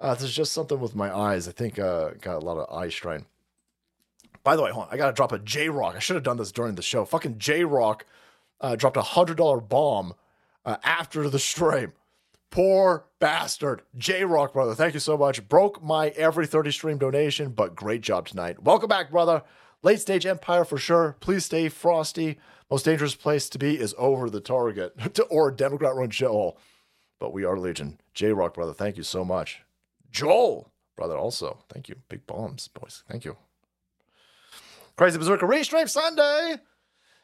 Uh, there's just something with my eyes. I think uh, got a lot of eye strain. By the way, hold on. I got to drop a J Rock. I should have done this during the show. Fucking J Rock uh, dropped a $100 bomb uh, after the stream. Poor bastard. J Rock, brother. Thank you so much. Broke my every 30 stream donation, but great job tonight. Welcome back, brother. Late stage Empire for sure. Please stay frosty. Most dangerous place to be is over the target (laughs) or Democrat run shithole. But we are Legion. J Rock, brother. Thank you so much. Joel, brother, also. Thank you. Big bombs, boys. Thank you. Crazy Berserker Restream Sunday.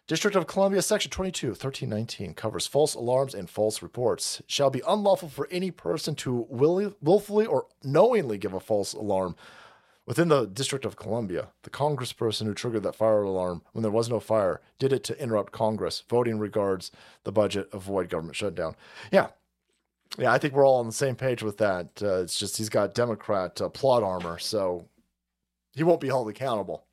District of Columbia, Section 22, 1319 covers false alarms and false reports. Shall be unlawful for any person to will- willfully or knowingly give a false alarm within the District of Columbia. The congressperson who triggered that fire alarm when there was no fire did it to interrupt Congress. Voting regards the budget, avoid government shutdown. Yeah. Yeah, I think we're all on the same page with that. Uh, it's just he's got Democrat uh, plot armor, so he won't be held accountable.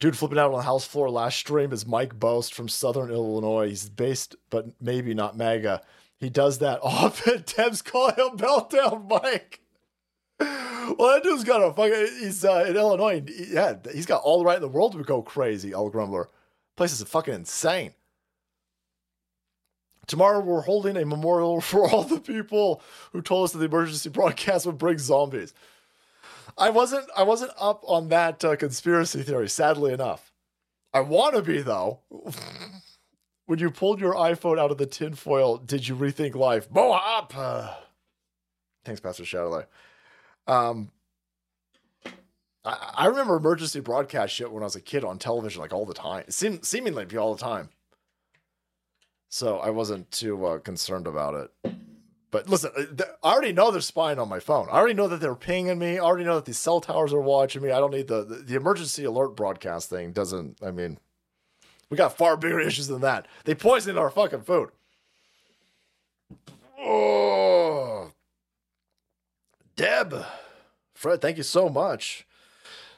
Dude flipping out on the house floor last stream is Mike Bost from Southern Illinois. He's based, but maybe not MAGA. He does that (laughs) often. Debs call him Meltdown Mike. Well, that dude's got a fucking. He's uh, in Illinois. Yeah, he's got all the right in the world to go crazy. El Grumbler, place is fucking insane. Tomorrow we're holding a memorial (laughs) for all the people who told us that the emergency broadcast would bring zombies. I wasn't I wasn't up on that uh, conspiracy theory. Sadly enough, I want to be though. (laughs) when you pulled your iPhone out of the tinfoil, did you rethink life? Bow up. Uh, thanks, Pastor Shadowlight. Um, I, I remember emergency broadcast shit when I was a kid on television, like all the time. Seemingly all the time. So I wasn't too uh, concerned about it. But listen, uh, I already know they're spying on my phone. I already know that they're pinging me. I already know that these cell towers are watching me. I don't need the, the, the emergency alert broadcast thing. Doesn't I mean, we got far bigger (laughs) issues than that. They poisoned our fucking food. Oh, Deb, Fred, thank you so much.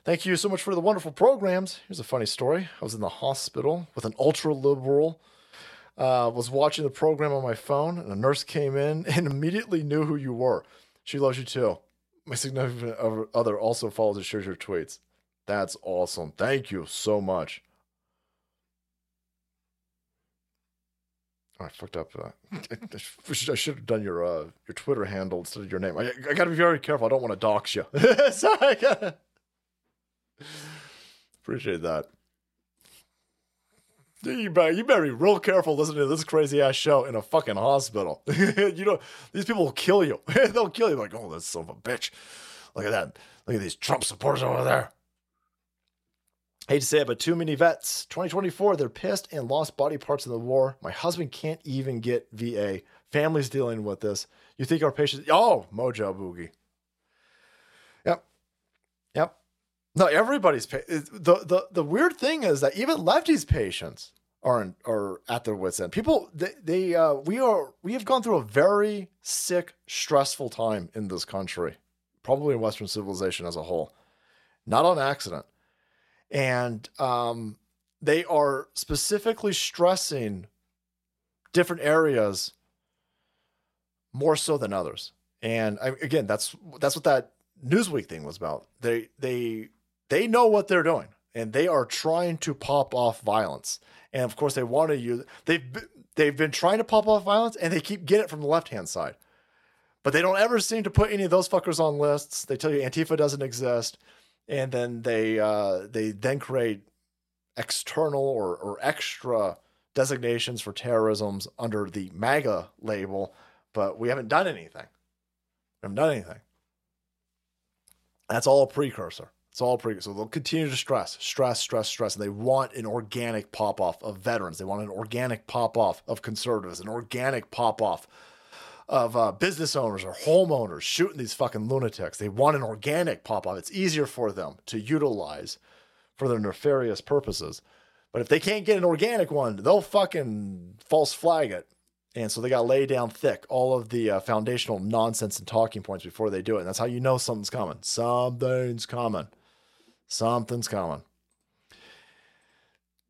Thank you so much for the wonderful programs. Here's a funny story. I was in the hospital with an ultra liberal uh, was watching the program on my phone, and a nurse came in (laughs) and immediately knew who you were. She loves you too. My significant other also follows and shares your tweets. That's awesome. Thank you so much. Oh, I fucked up. Uh, I, I, should have done your uh, your Twitter handle instead of your name. I, I got to be very careful. I don't want to dox you. (laughs) Sorry. Appreciate that. You better, you better be real careful listening to this crazy ass show in a fucking hospital. (laughs) you know, these people will kill you. (laughs) They'll kill you. Like, oh, that son of a bitch. Look at that. Look at these Trump supporters over there. Hate to say it, but too many vets. 2024, they're pissed and lost body parts in the war. My husband can't even get VA. Family's dealing with this. You think our patients? Oh, Mojo Boogie. Yep, yep. No, everybody's pa- the the the weird thing is that even lefties' patients are are at their wits end. People, they, they uh, we are we have gone through a very sick, stressful time in this country, probably in Western civilization as a whole, not on accident, and um, they are specifically stressing different areas more so than others. And I, again, that's that's what that Newsweek thing was about. They they they know what they're doing, and they are trying to pop off violence. And of course, they want to use they've they've been trying to pop off violence, and they keep getting it from the left hand side. But they don't ever seem to put any of those fuckers on lists. They tell you Antifa doesn't exist, and then they uh, they then create external or, or extra designations for terrorisms under the MAGA label, but we haven't done anything. We haven't done anything. That's all a precursor. It's all precursor. So they'll continue to stress, stress, stress, stress. And they want an organic pop off of veterans. They want an organic pop off of conservatives, an organic pop off of uh, business owners or homeowners shooting these fucking lunatics. They want an organic pop up. It's easier for them to utilize for their nefarious purposes. But if they can't get an organic one, they'll fucking false flag it. And so they got to lay down thick all of the uh, foundational nonsense and talking points before they do it. And that's how you know something's coming. Something's coming. Something's coming.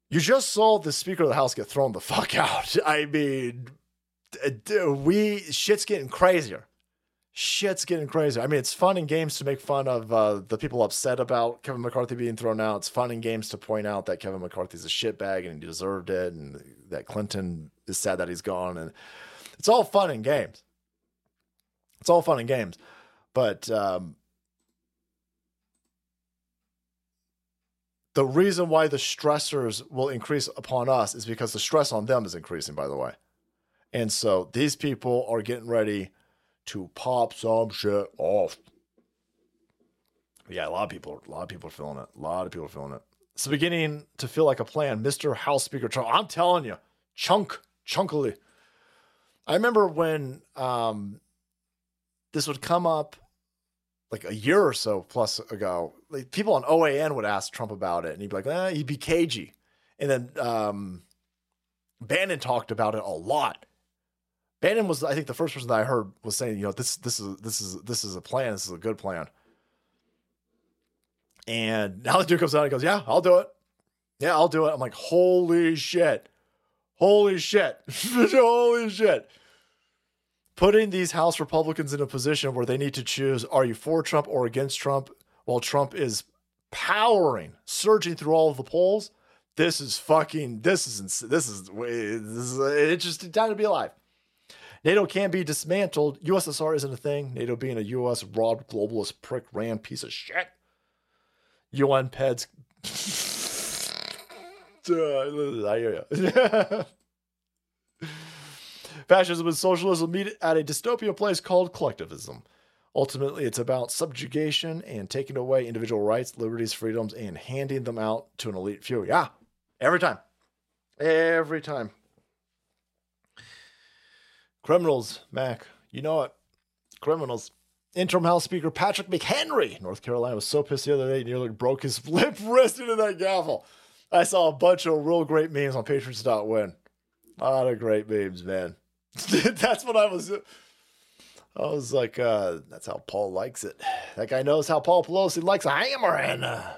You just saw the Speaker of the House get thrown the fuck (laughs) out. I mean, we shit's getting crazier. Shit's getting crazier. I mean, it's fun in games to make fun of uh, the people upset about Kevin McCarthy being thrown out. It's fun in games to point out that Kevin McCarthy's a shitbag and he deserved it, and that Clinton is sad that he's gone. And it's all fun in games. It's all fun in games, but um, the reason why the stressors will increase upon us is because the stress on them is increasing. By the way, and so these people are getting ready to pop some shit off. Yeah, a lot of people, a lot of people are feeling it. A lot of people are feeling it. It's beginning to feel like a plan, Mr. House Speaker Trump. I'm telling you, chunk, chunkily. I remember when um, this would come up like a year or so plus ago. Like people on OAN would ask Trump about it, and he'd be like, eh, he'd be cagey. And then um, Bannon talked about it a lot. Bannon was, I think, the first person that I heard was saying, you know, this this is this is this is a plan. This is a good plan. And now the dude comes out and goes, "Yeah, I'll do it. Yeah, I'll do it." I'm like, "Holy shit! Holy shit! (laughs) Holy shit!" Putting these House Republicans in a position where they need to choose: Are you for Trump or against Trump? While Trump is powering, surging through all of the polls. This is fucking. This is this is this is an interesting time to be alive. NATO can be dismantled. USSR isn't a thing. NATO being a US robbed globalist prick ran piece of shit. UN PEDs. (laughs) I hear you. (laughs) Fascism and socialism meet at a dystopia place called collectivism. Ultimately, it's about subjugation and taking away individual rights, liberties, freedoms, and handing them out to an elite few. Yeah, every time. Every time. Criminals, Mac. You know it. Criminals. Interim House Speaker Patrick McHenry, North Carolina, was so pissed the other day, nearly broke his (laughs) lip wrist into that gavel. I saw a bunch of real great memes on Patriots.win. A lot of great memes, man. (laughs) that's what I was. I was like, uh, that's how Paul likes it. That guy knows how Paul Pelosi likes a hammer and uh,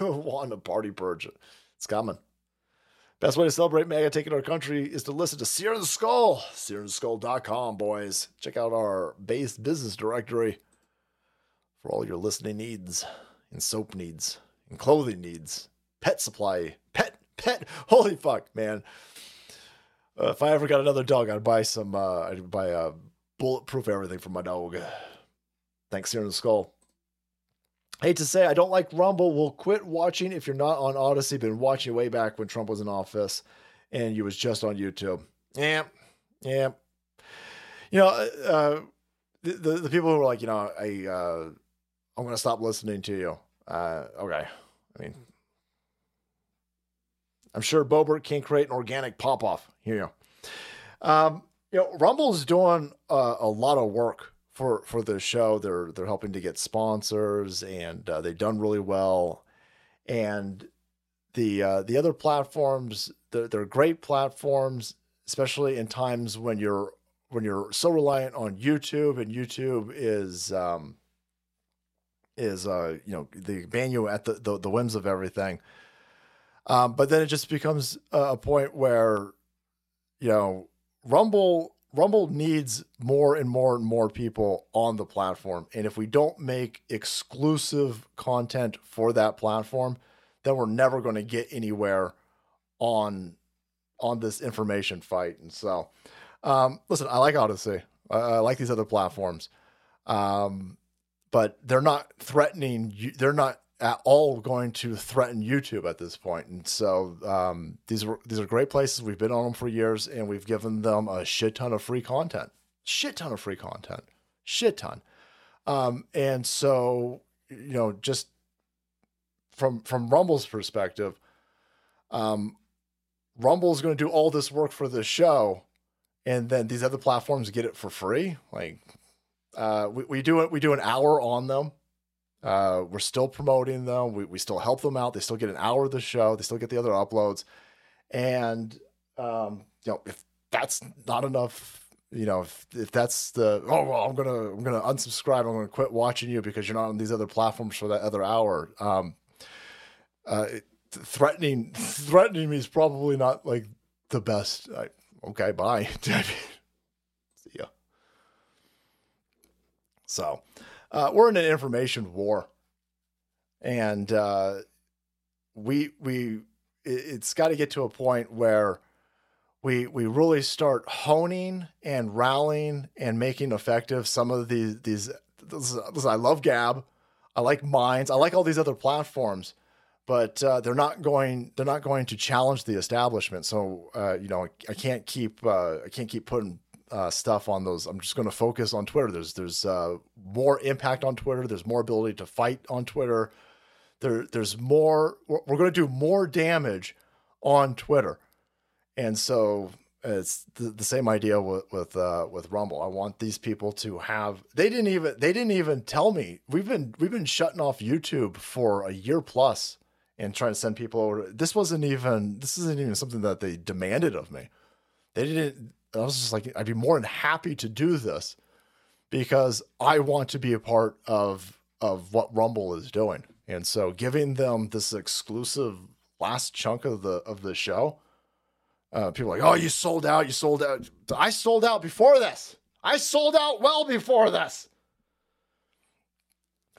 (laughs) want a party purge. It's coming. Best way to celebrate MAGA taking our country is to listen to Sear the Skull. SearTheSkull.com, boys. Check out our base business directory for all your listening needs and soap needs and clothing needs, pet supply, pet, pet. (laughs) Holy fuck, man. Uh, if I ever got another dog, I'd buy some, uh, I'd buy a bulletproof everything for my dog. Thanks, Sear the Skull. Hate to say I don't like Rumble. We'll quit watching if you're not on Odysee. Been watching way back when Trump was in office, and you was just on YouTube. Yeah, yeah. You know, uh, the, the the people who were like, you know, I uh, I'm gonna stop listening to you. Uh, okay, I mean, I'm sure Boebert can create an organic pop off. Here you go. Um, you know, Rumble's doing uh, a lot of work for for the show. They're they're helping to get sponsors, and uh, they've done really well. And the uh, the other platforms, they're, they're great platforms, especially in times when you're when you're so reliant on YouTube, and YouTube is um, is uh, you know ban you at the, the the whims of everything. Um, but then it just becomes a point where, you know, Rumble Rumble needs more and more and more people on the platform. And if we don't make exclusive content for that platform, then we're never going to get anywhere on on this information fight. And so, um, listen, I like Odysee. I, I like these other platforms, um, but they're not threatening. you- They're not at all going to threaten YouTube at this point. And so um, these are these are great places. We've been on them for years, and we've given them a shit ton of free content. Shit ton of free content. Shit ton. Um, and so you know, just from from Rumble's perspective, um, Rumble is going to do all this work for the show, and then these other platforms get it for free. Like uh, we, we do it. We do an hour on them. Uh, we're still promoting them. We, we still help them out. They still get an hour of the show. They still get the other uploads. And, um, you know, if that's not enough, you know, if, if that's the, oh, well, I'm going to, I'm going to unsubscribe. I'm going to quit watching you because you're not on these other platforms for that other hour. Um, uh, it- threatening, threatening me is probably not like the best. I, okay, bye. (laughs) See ya. So, uh, we're in an information war, and uh, we we it, it's got to get to a point where we we really start honing and rallying and making effective some of these these. I love Gab, I like Minds, I like all these other platforms, but uh, they're not going they're not going to challenge the establishment. So uh, you know I can't keep uh, I can't keep putting uh, stuff on those. I'm just going to focus on Twitter. There's there's uh, more impact on Twitter. There's more ability to fight on Twitter. There there's more. We're, we're going to do more damage on Twitter, and so it's the, the same idea with with uh, with Rumble. I want these people to have. They didn't even they didn't even tell me. We've been we've been shutting off YouTube for a year plus and trying to send people over. This wasn't even this isn't even something that they demanded of me. They didn't. I was just like, I'd be more than happy to do this because I want to be a part of of what Rumble is doing. And so giving them this exclusive last chunk of the of the show, uh, people like, oh, you sold out, you sold out. I sold out before this. I sold out well before this.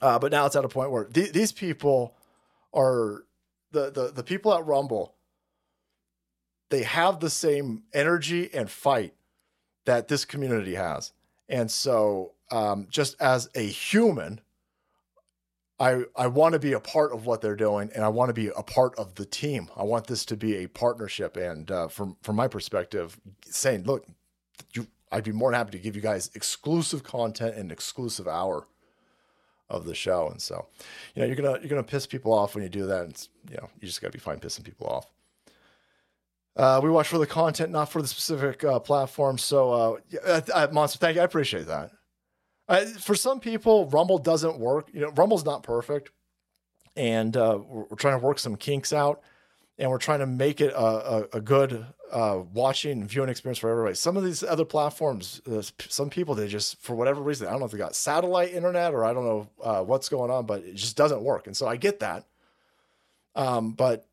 Uh, but now it's at a point where th- these people are the, the the people at Rumble. They have the same energy and fight that this community has, and so um, just as a human, I I want to be a part of what they're doing, and I want to be a part of the team. I want this to be a partnership, and uh, from from my perspective, saying, look, you, I'd be more than happy to give you guys exclusive content and exclusive hour of the show. And so, you know, you're gonna you're gonna piss people off when you do that. And you know, you just gotta be fine pissing people off. Uh, we watch for the content, not for the specific uh, platform. So, uh, yeah, uh, Monster, thank you. I appreciate that. Uh, for some people, Rumble doesn't work. You know, Rumble's not perfect, and uh, we're, we're trying to work some kinks out, and we're trying to make it a, a, a good uh, watching and viewing experience for everybody. Some of these other platforms, uh, some people they just for whatever reason, I don't know if they got satellite internet or I don't know uh, what's going on, but it just doesn't work. And so I get that. Um, but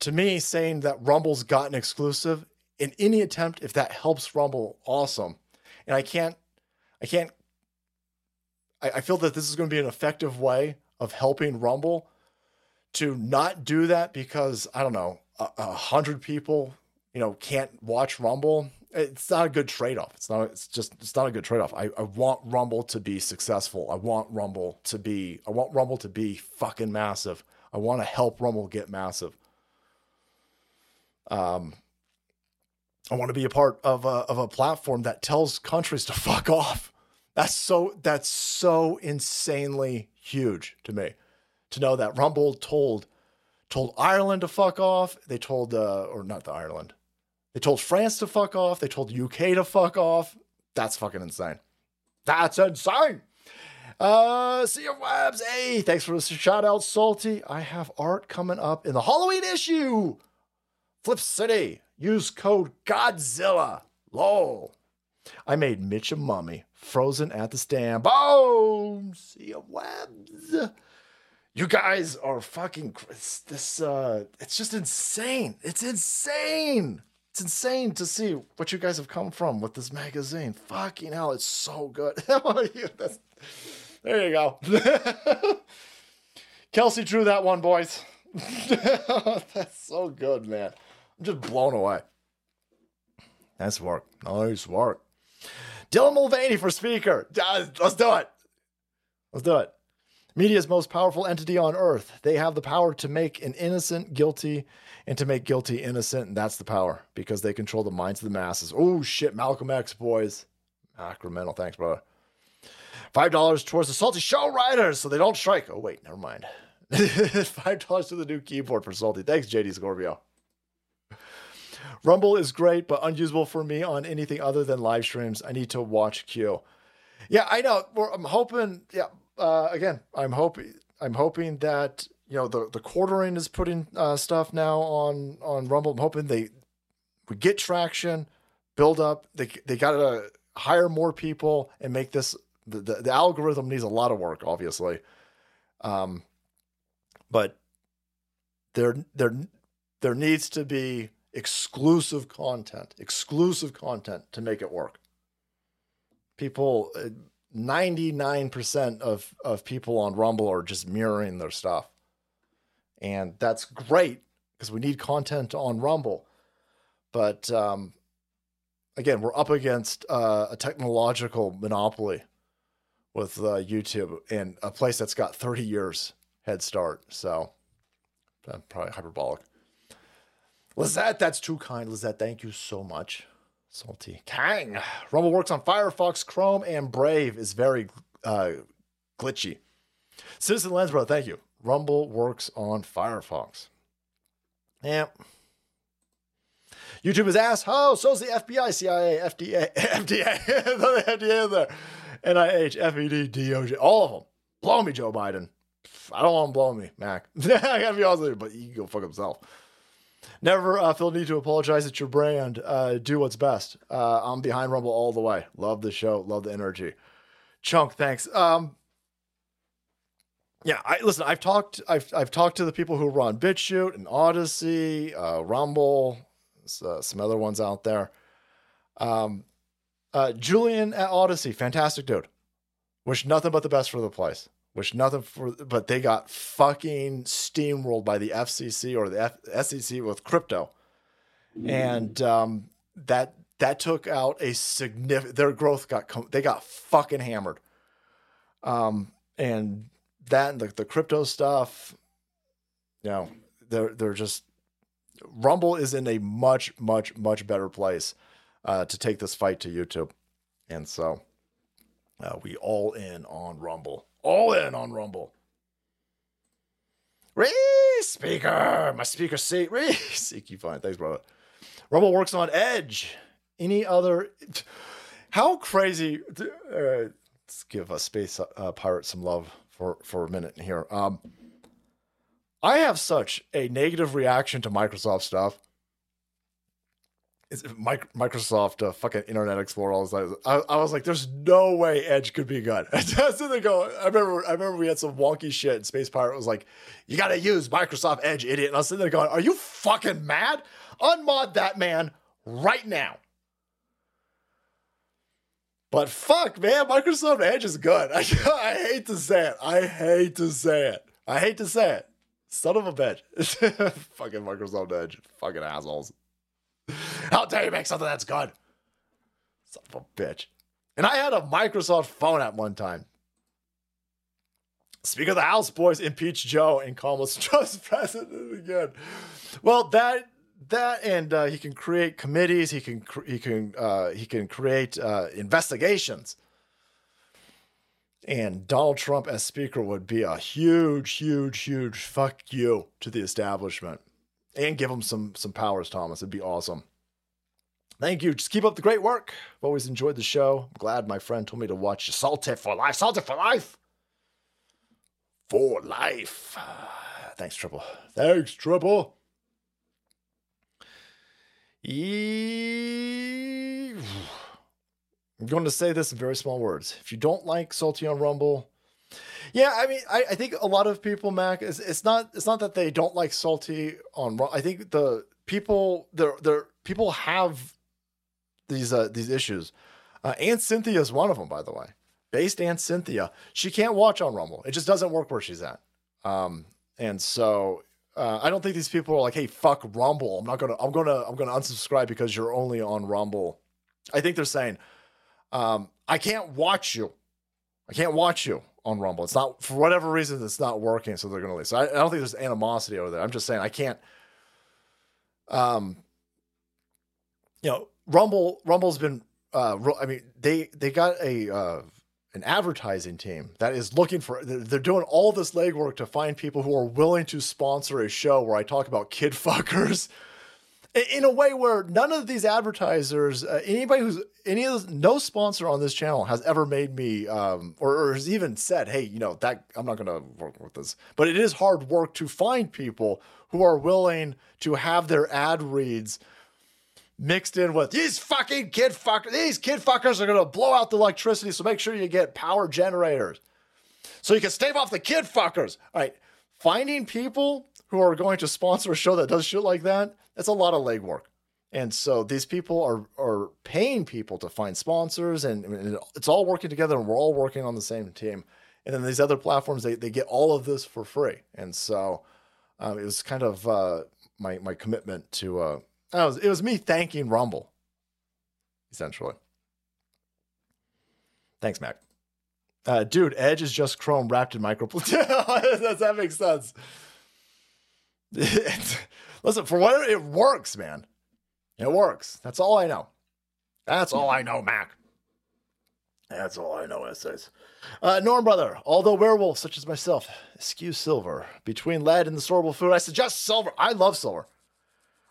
to me, saying that Rumble's gotten exclusive in any attempt, if that helps Rumble, awesome. And I can't, I can't, I, I feel that this is going to be an effective way of helping Rumble to not do that because I don't know, a, a hundred people, you know, can't watch Rumble. it's not a good trade-off. It's not it's just it's not a good trade-off. I, I want Rumble to be successful. I want Rumble to be I want Rumble to be fucking massive. I want to help Rumble get massive. Um I want to be a part of a of a platform that tells countries to (laughs) fuck off. That's so that's so insanely huge to me. To know that Rumble told told Ireland to fuck off. They told uh or not the Ireland. They told France to fuck off. They told UK to fuck off. That's fucking insane. That's insane. Uh, see your webs. Hey, thanks for the shout out, Salty. I have art coming up in the Halloween issue. Flip City. Use code Godzilla. Lol. I made Mitch a mummy, frozen at the stand. Boom. See your webs. You guys are fucking this. Uh, it's just insane. It's insane. It's insane to see what you guys have come from with this magazine. Fucking hell, it's so good. (laughs) There you go. (laughs) Kelsey drew that one, boys. (laughs) That's so good, man. I'm just blown away. Nice work. Nice work. Dylan Mulvaney for speaker. Uh, Let's do it. Let's do it. Media's most powerful entity on earth. They have the power to make an innocent guilty and to make guilty innocent, and that's the power because they control the minds of the masses. Oh shit, Malcolm X boys. Sacramento, thanks, brother. Five dollars towards the Salty Show Riders so they don't strike. Oh wait, never mind. (laughs) Five dollars to the new keyboard for Salty. Thanks, JD Scorpio. Rumble is great, but unusable for me on anything other than live streams. I need to watch Q. Yeah, I know. I'm hoping. Yeah, uh, again, I'm hoping. I'm hoping that you know the the quartering is putting uh, stuff now on on Rumble. I'm hoping they we get traction, build up. They they got to hire more people and make this. The, the the algorithm needs a lot of work, obviously. Um, but there there there needs to be exclusive content, exclusive content to make it work. People, uh, ninety nine percent of of people on Rumble are just mirroring their stuff, and that's great because we need content on Rumble. But um, again, we're up against uh, a technological monopoly with uh, YouTube and a place that's got thirty years head start. So uh, probably hyperbolic. Lizette, that's too kind. Lizette, thank you so much. Salty. Kang. Rumble works on Firefox, Chrome, and Brave is very uh, glitchy. Citizen Lensbro, thank you. Rumble works on Firefox. Yeah. YouTube is ass. Oh, so's the FBI, CIA, FDA, (laughs) FDA, (laughs) the FDA in there. NIH, FED, DOJ, all of them. Blow me, Joe Biden. I don't want him blowing me, Mac. (laughs) I gotta be honest with you, but you can go fuck himself. Never uh, feel need to apologize. It's your brand. Uh, do what's best. Uh, I'm behind Rumble all the way. Love the show. Love the energy. Chunk, thanks. Um, yeah, I listen. I've talked. I've I've talked to the people who run BitChute and Odysee, uh, Rumble, uh, some other ones out there. Um, uh, Julian at Odysee, fantastic dude. Wish nothing but the best for the place. Wish nothing for, but they got fucking steamrolled by the FCC or the F- SEC with crypto, and um, that that took out a significant. Their growth got com- they got fucking hammered. Um, and that and the, the crypto stuff, you know, they're they're just Rumble is in a much much much better place uh, to take this fight to YouTube, and so uh, we all in on Rumble, all in on Rumble. Reese speaker, my speaker seat, Reese, (laughs) you fine, thanks, brother. Rumble works on Edge. Any other? How crazy? Uh, let's give a space uh, pirate some love for for a minute here. Um, I have such a negative reaction to Microsoft stuff. Microsoft uh, fucking Internet Explorer. All this. I, I was like, "There's no way Edge could be good." (laughs) What they go. I remember. I remember we had some wonky shit. And Space Pirate was like, "You got to use Microsoft Edge, idiot." And I was sitting there going, "Are you fucking mad? Unmod that man right now." But fuck, man, Microsoft Edge is good. I, (laughs) I hate to say it. I hate to say it. I hate to say it. Son of a bitch. (laughs) fucking Microsoft Edge. Fucking assholes. How dare you make something that's good? Son of a bitch. And I had a Microsoft phone at one time. Speaker of the House, boys, impeach Joe and Kamala (laughs) trust president again. Well, that that and uh, he can create committees. He can cr- he can uh, he can create uh, investigations. And Donald Trump as speaker would be a huge, huge, huge fuck you to the establishment, and give him some some powers, Thomas. It'd be awesome. Thank you. Just keep up the great work. I've always enjoyed the show. I'm glad my friend told me to watch Salted for Life. Salted for Life. For life. (sighs) Thanks, Triple. Thanks, Triple. (sighs) I'm going to say this in very small words. If you don't like Salty on Rumble, yeah, I mean, I, I think a lot of people, Mac, it's, it's not it's not that they don't like Salty on Rumble. I think the people they're, they're people have these uh, these issues. Uh, Aunt Cynthia is one of them, by the way. Based Aunt Cynthia, she can't watch on Rumble. It just doesn't work where she's at. Um, and so uh, I don't think these people are like, "Hey, fuck Rumble. I'm not gonna. I'm gonna. I'm gonna unsubscribe because you're only on Rumble." I think they're saying, um, "I can't watch you. I can't watch you on Rumble. It's not for whatever reason. It's not working, so they're gonna leave." So I, I don't think there's animosity over there. I'm just saying I can't. Um, you know, Rumble. Rumble's been. Uh, I mean, they they got a uh, an advertising team that is looking for. They're doing all this legwork to find people who are willing to sponsor a show where I talk about kid fuckers. (laughs) in- a way where none of these advertisers, uh, anybody who's any of those, no sponsor on this channel has ever made me, um, or, or has even said, "Hey, you know that I'm not going to work with this." But it is hard work to find people who are willing to have their ad reads mixed in with these fucking kid fuckers. These kid fuckers are gonna blow out the electricity, so make sure you get power generators so you can stave off the kid fuckers. All right, finding people who are going to sponsor a show that does shit like that, that's a lot of legwork. And so these people are are paying people to find sponsors, and, and it's all working together, and we're all working on the same team. And then these other platforms, they, they get all of this for free. And so um, it was kind of uh, my my commitment to. Uh, was, it was me thanking Rumble, essentially. Thanks, Mac. Uh, dude, Edge is just Chrome wrapped in micro. (laughs) Does that make sense? (laughs) Listen, for whatever it works, man. It works. That's all I know. That's all I know, Mac. That's all I know, essays. Uh, Norm Brother, although werewolves such as myself skew silver between lead and the storable food, I suggest silver. I love silver.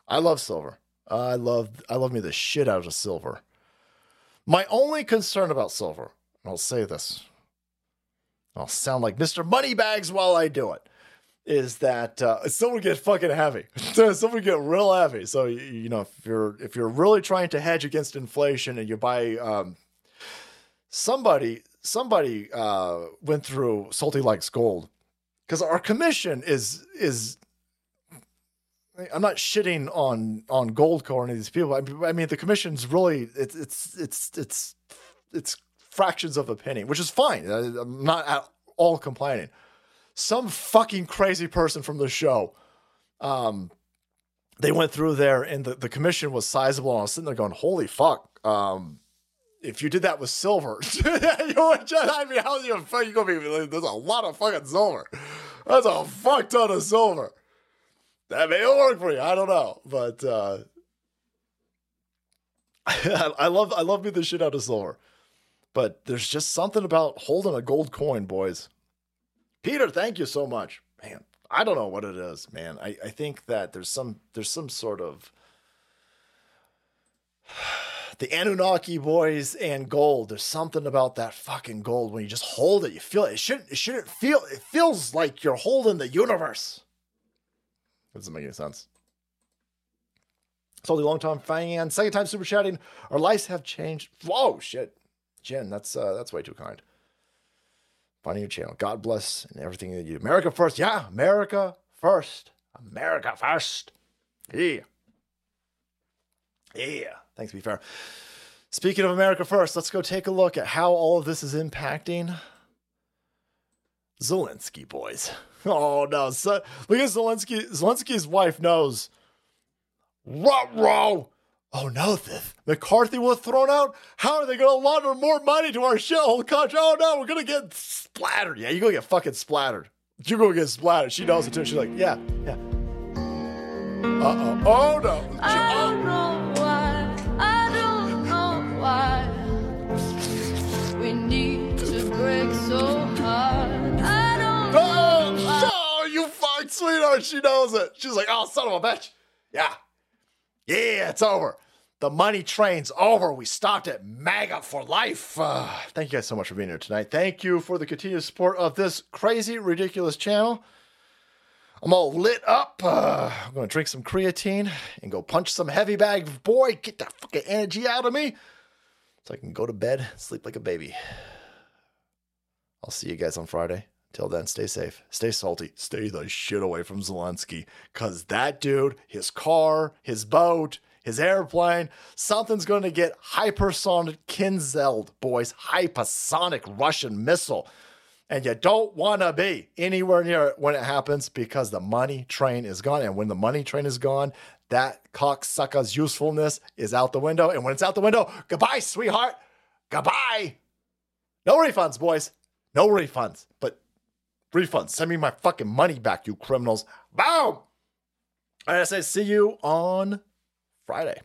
I love silver. I love I love me the shit out of silver. My only concern about silver, I'll say this, I'll sound like Mr. Moneybags while I do it, is that uh, silver get fucking heavy. (laughs) silver get real heavy. So you, know if you're if you're really trying to hedge against inflation and you buy um, somebody somebody uh, went through salty likes gold because our commission is is I'm not shitting on on Goldco or any of these people. I mean, I mean the commission's really it's it's it's it's it's fractions of a penny, which is fine. I- I'm not at all complaining. Some fucking crazy person from the show, um, they went through there and the, the commission was sizable. And I was sitting there going, "Holy fuck!" Um, if you did that with silver, (laughs) I mean, how you you gonna be? There's a lot of fucking silver. That's a fuck ton of silver that may work for you. I don't know, but uh, I, (laughs) I love I love me the shit out of silver, but there's just something about holding a gold coin, boys. Peter, thank you so much, man. I don't know what it is, man. I, I think that there's some there's some sort of (sighs) the Anunnaki boys and gold. There's something about that fucking gold when you just hold it. You feel it. It shouldn't. It shouldn't feel. It feels like you're holding the universe. Doesn't make any sense. Salty long time fan, second time super chatting. Our lives have changed. Whoa, shit, Jen, that's uh, that's way too kind. Finding your channel. God bless and everything that you do. America first. Yeah, America first. America first. Yeah. Yeah. Thanks, be fair. Speaking of America first, let's go take a look at how all of this is impacting Zelensky, boys. (laughs) Oh no! So, look at Zelensky. Zelensky's wife knows. Ruh-roh! Oh no, if McCarthy was thrown out, how are they going to launder more money to our shithole country? Oh no, we're going to get splattered. Yeah, you're going to get fucking splattered. You're going to get splattered. She knows it too. She's like, yeah, yeah. Uh oh. Oh no. I don't know why. I don't know why. We need to break so hard. I don't know why. Oh, you fuck sweetheart. She knows it. She's like, oh, son of a bitch. Yeah. Yeah, it's over. The money train's over. We stopped at MAGA for life. Uh, (sighs) thank you guys so much for being here tonight. Thank you for the continued support of this crazy, ridiculous channel. I'm all lit up. Uh, (sighs) I'm going to drink some creatine and go punch some heavy bag. Boy, get that fucking energy out of me so I can go to bed, sleep like a baby. I'll see you guys on Friday. Till then, stay safe, stay salty, stay the shit away from Zelensky. Cause that dude, his car, his boat, his airplane, something's gonna get hypersonic Kinzeld, boys. Hypersonic Russian missile. And you don't wanna be anywhere near it when it happens because the money train is gone. And when the money train is gone, that cocksucker's usefulness is out the window. And when it's out the window, goodbye, sweetheart. Goodbye. No refunds, boys. No refunds. But refunds. Send me my fucking money back, you criminals. Boom! All right, I say see you on Friday.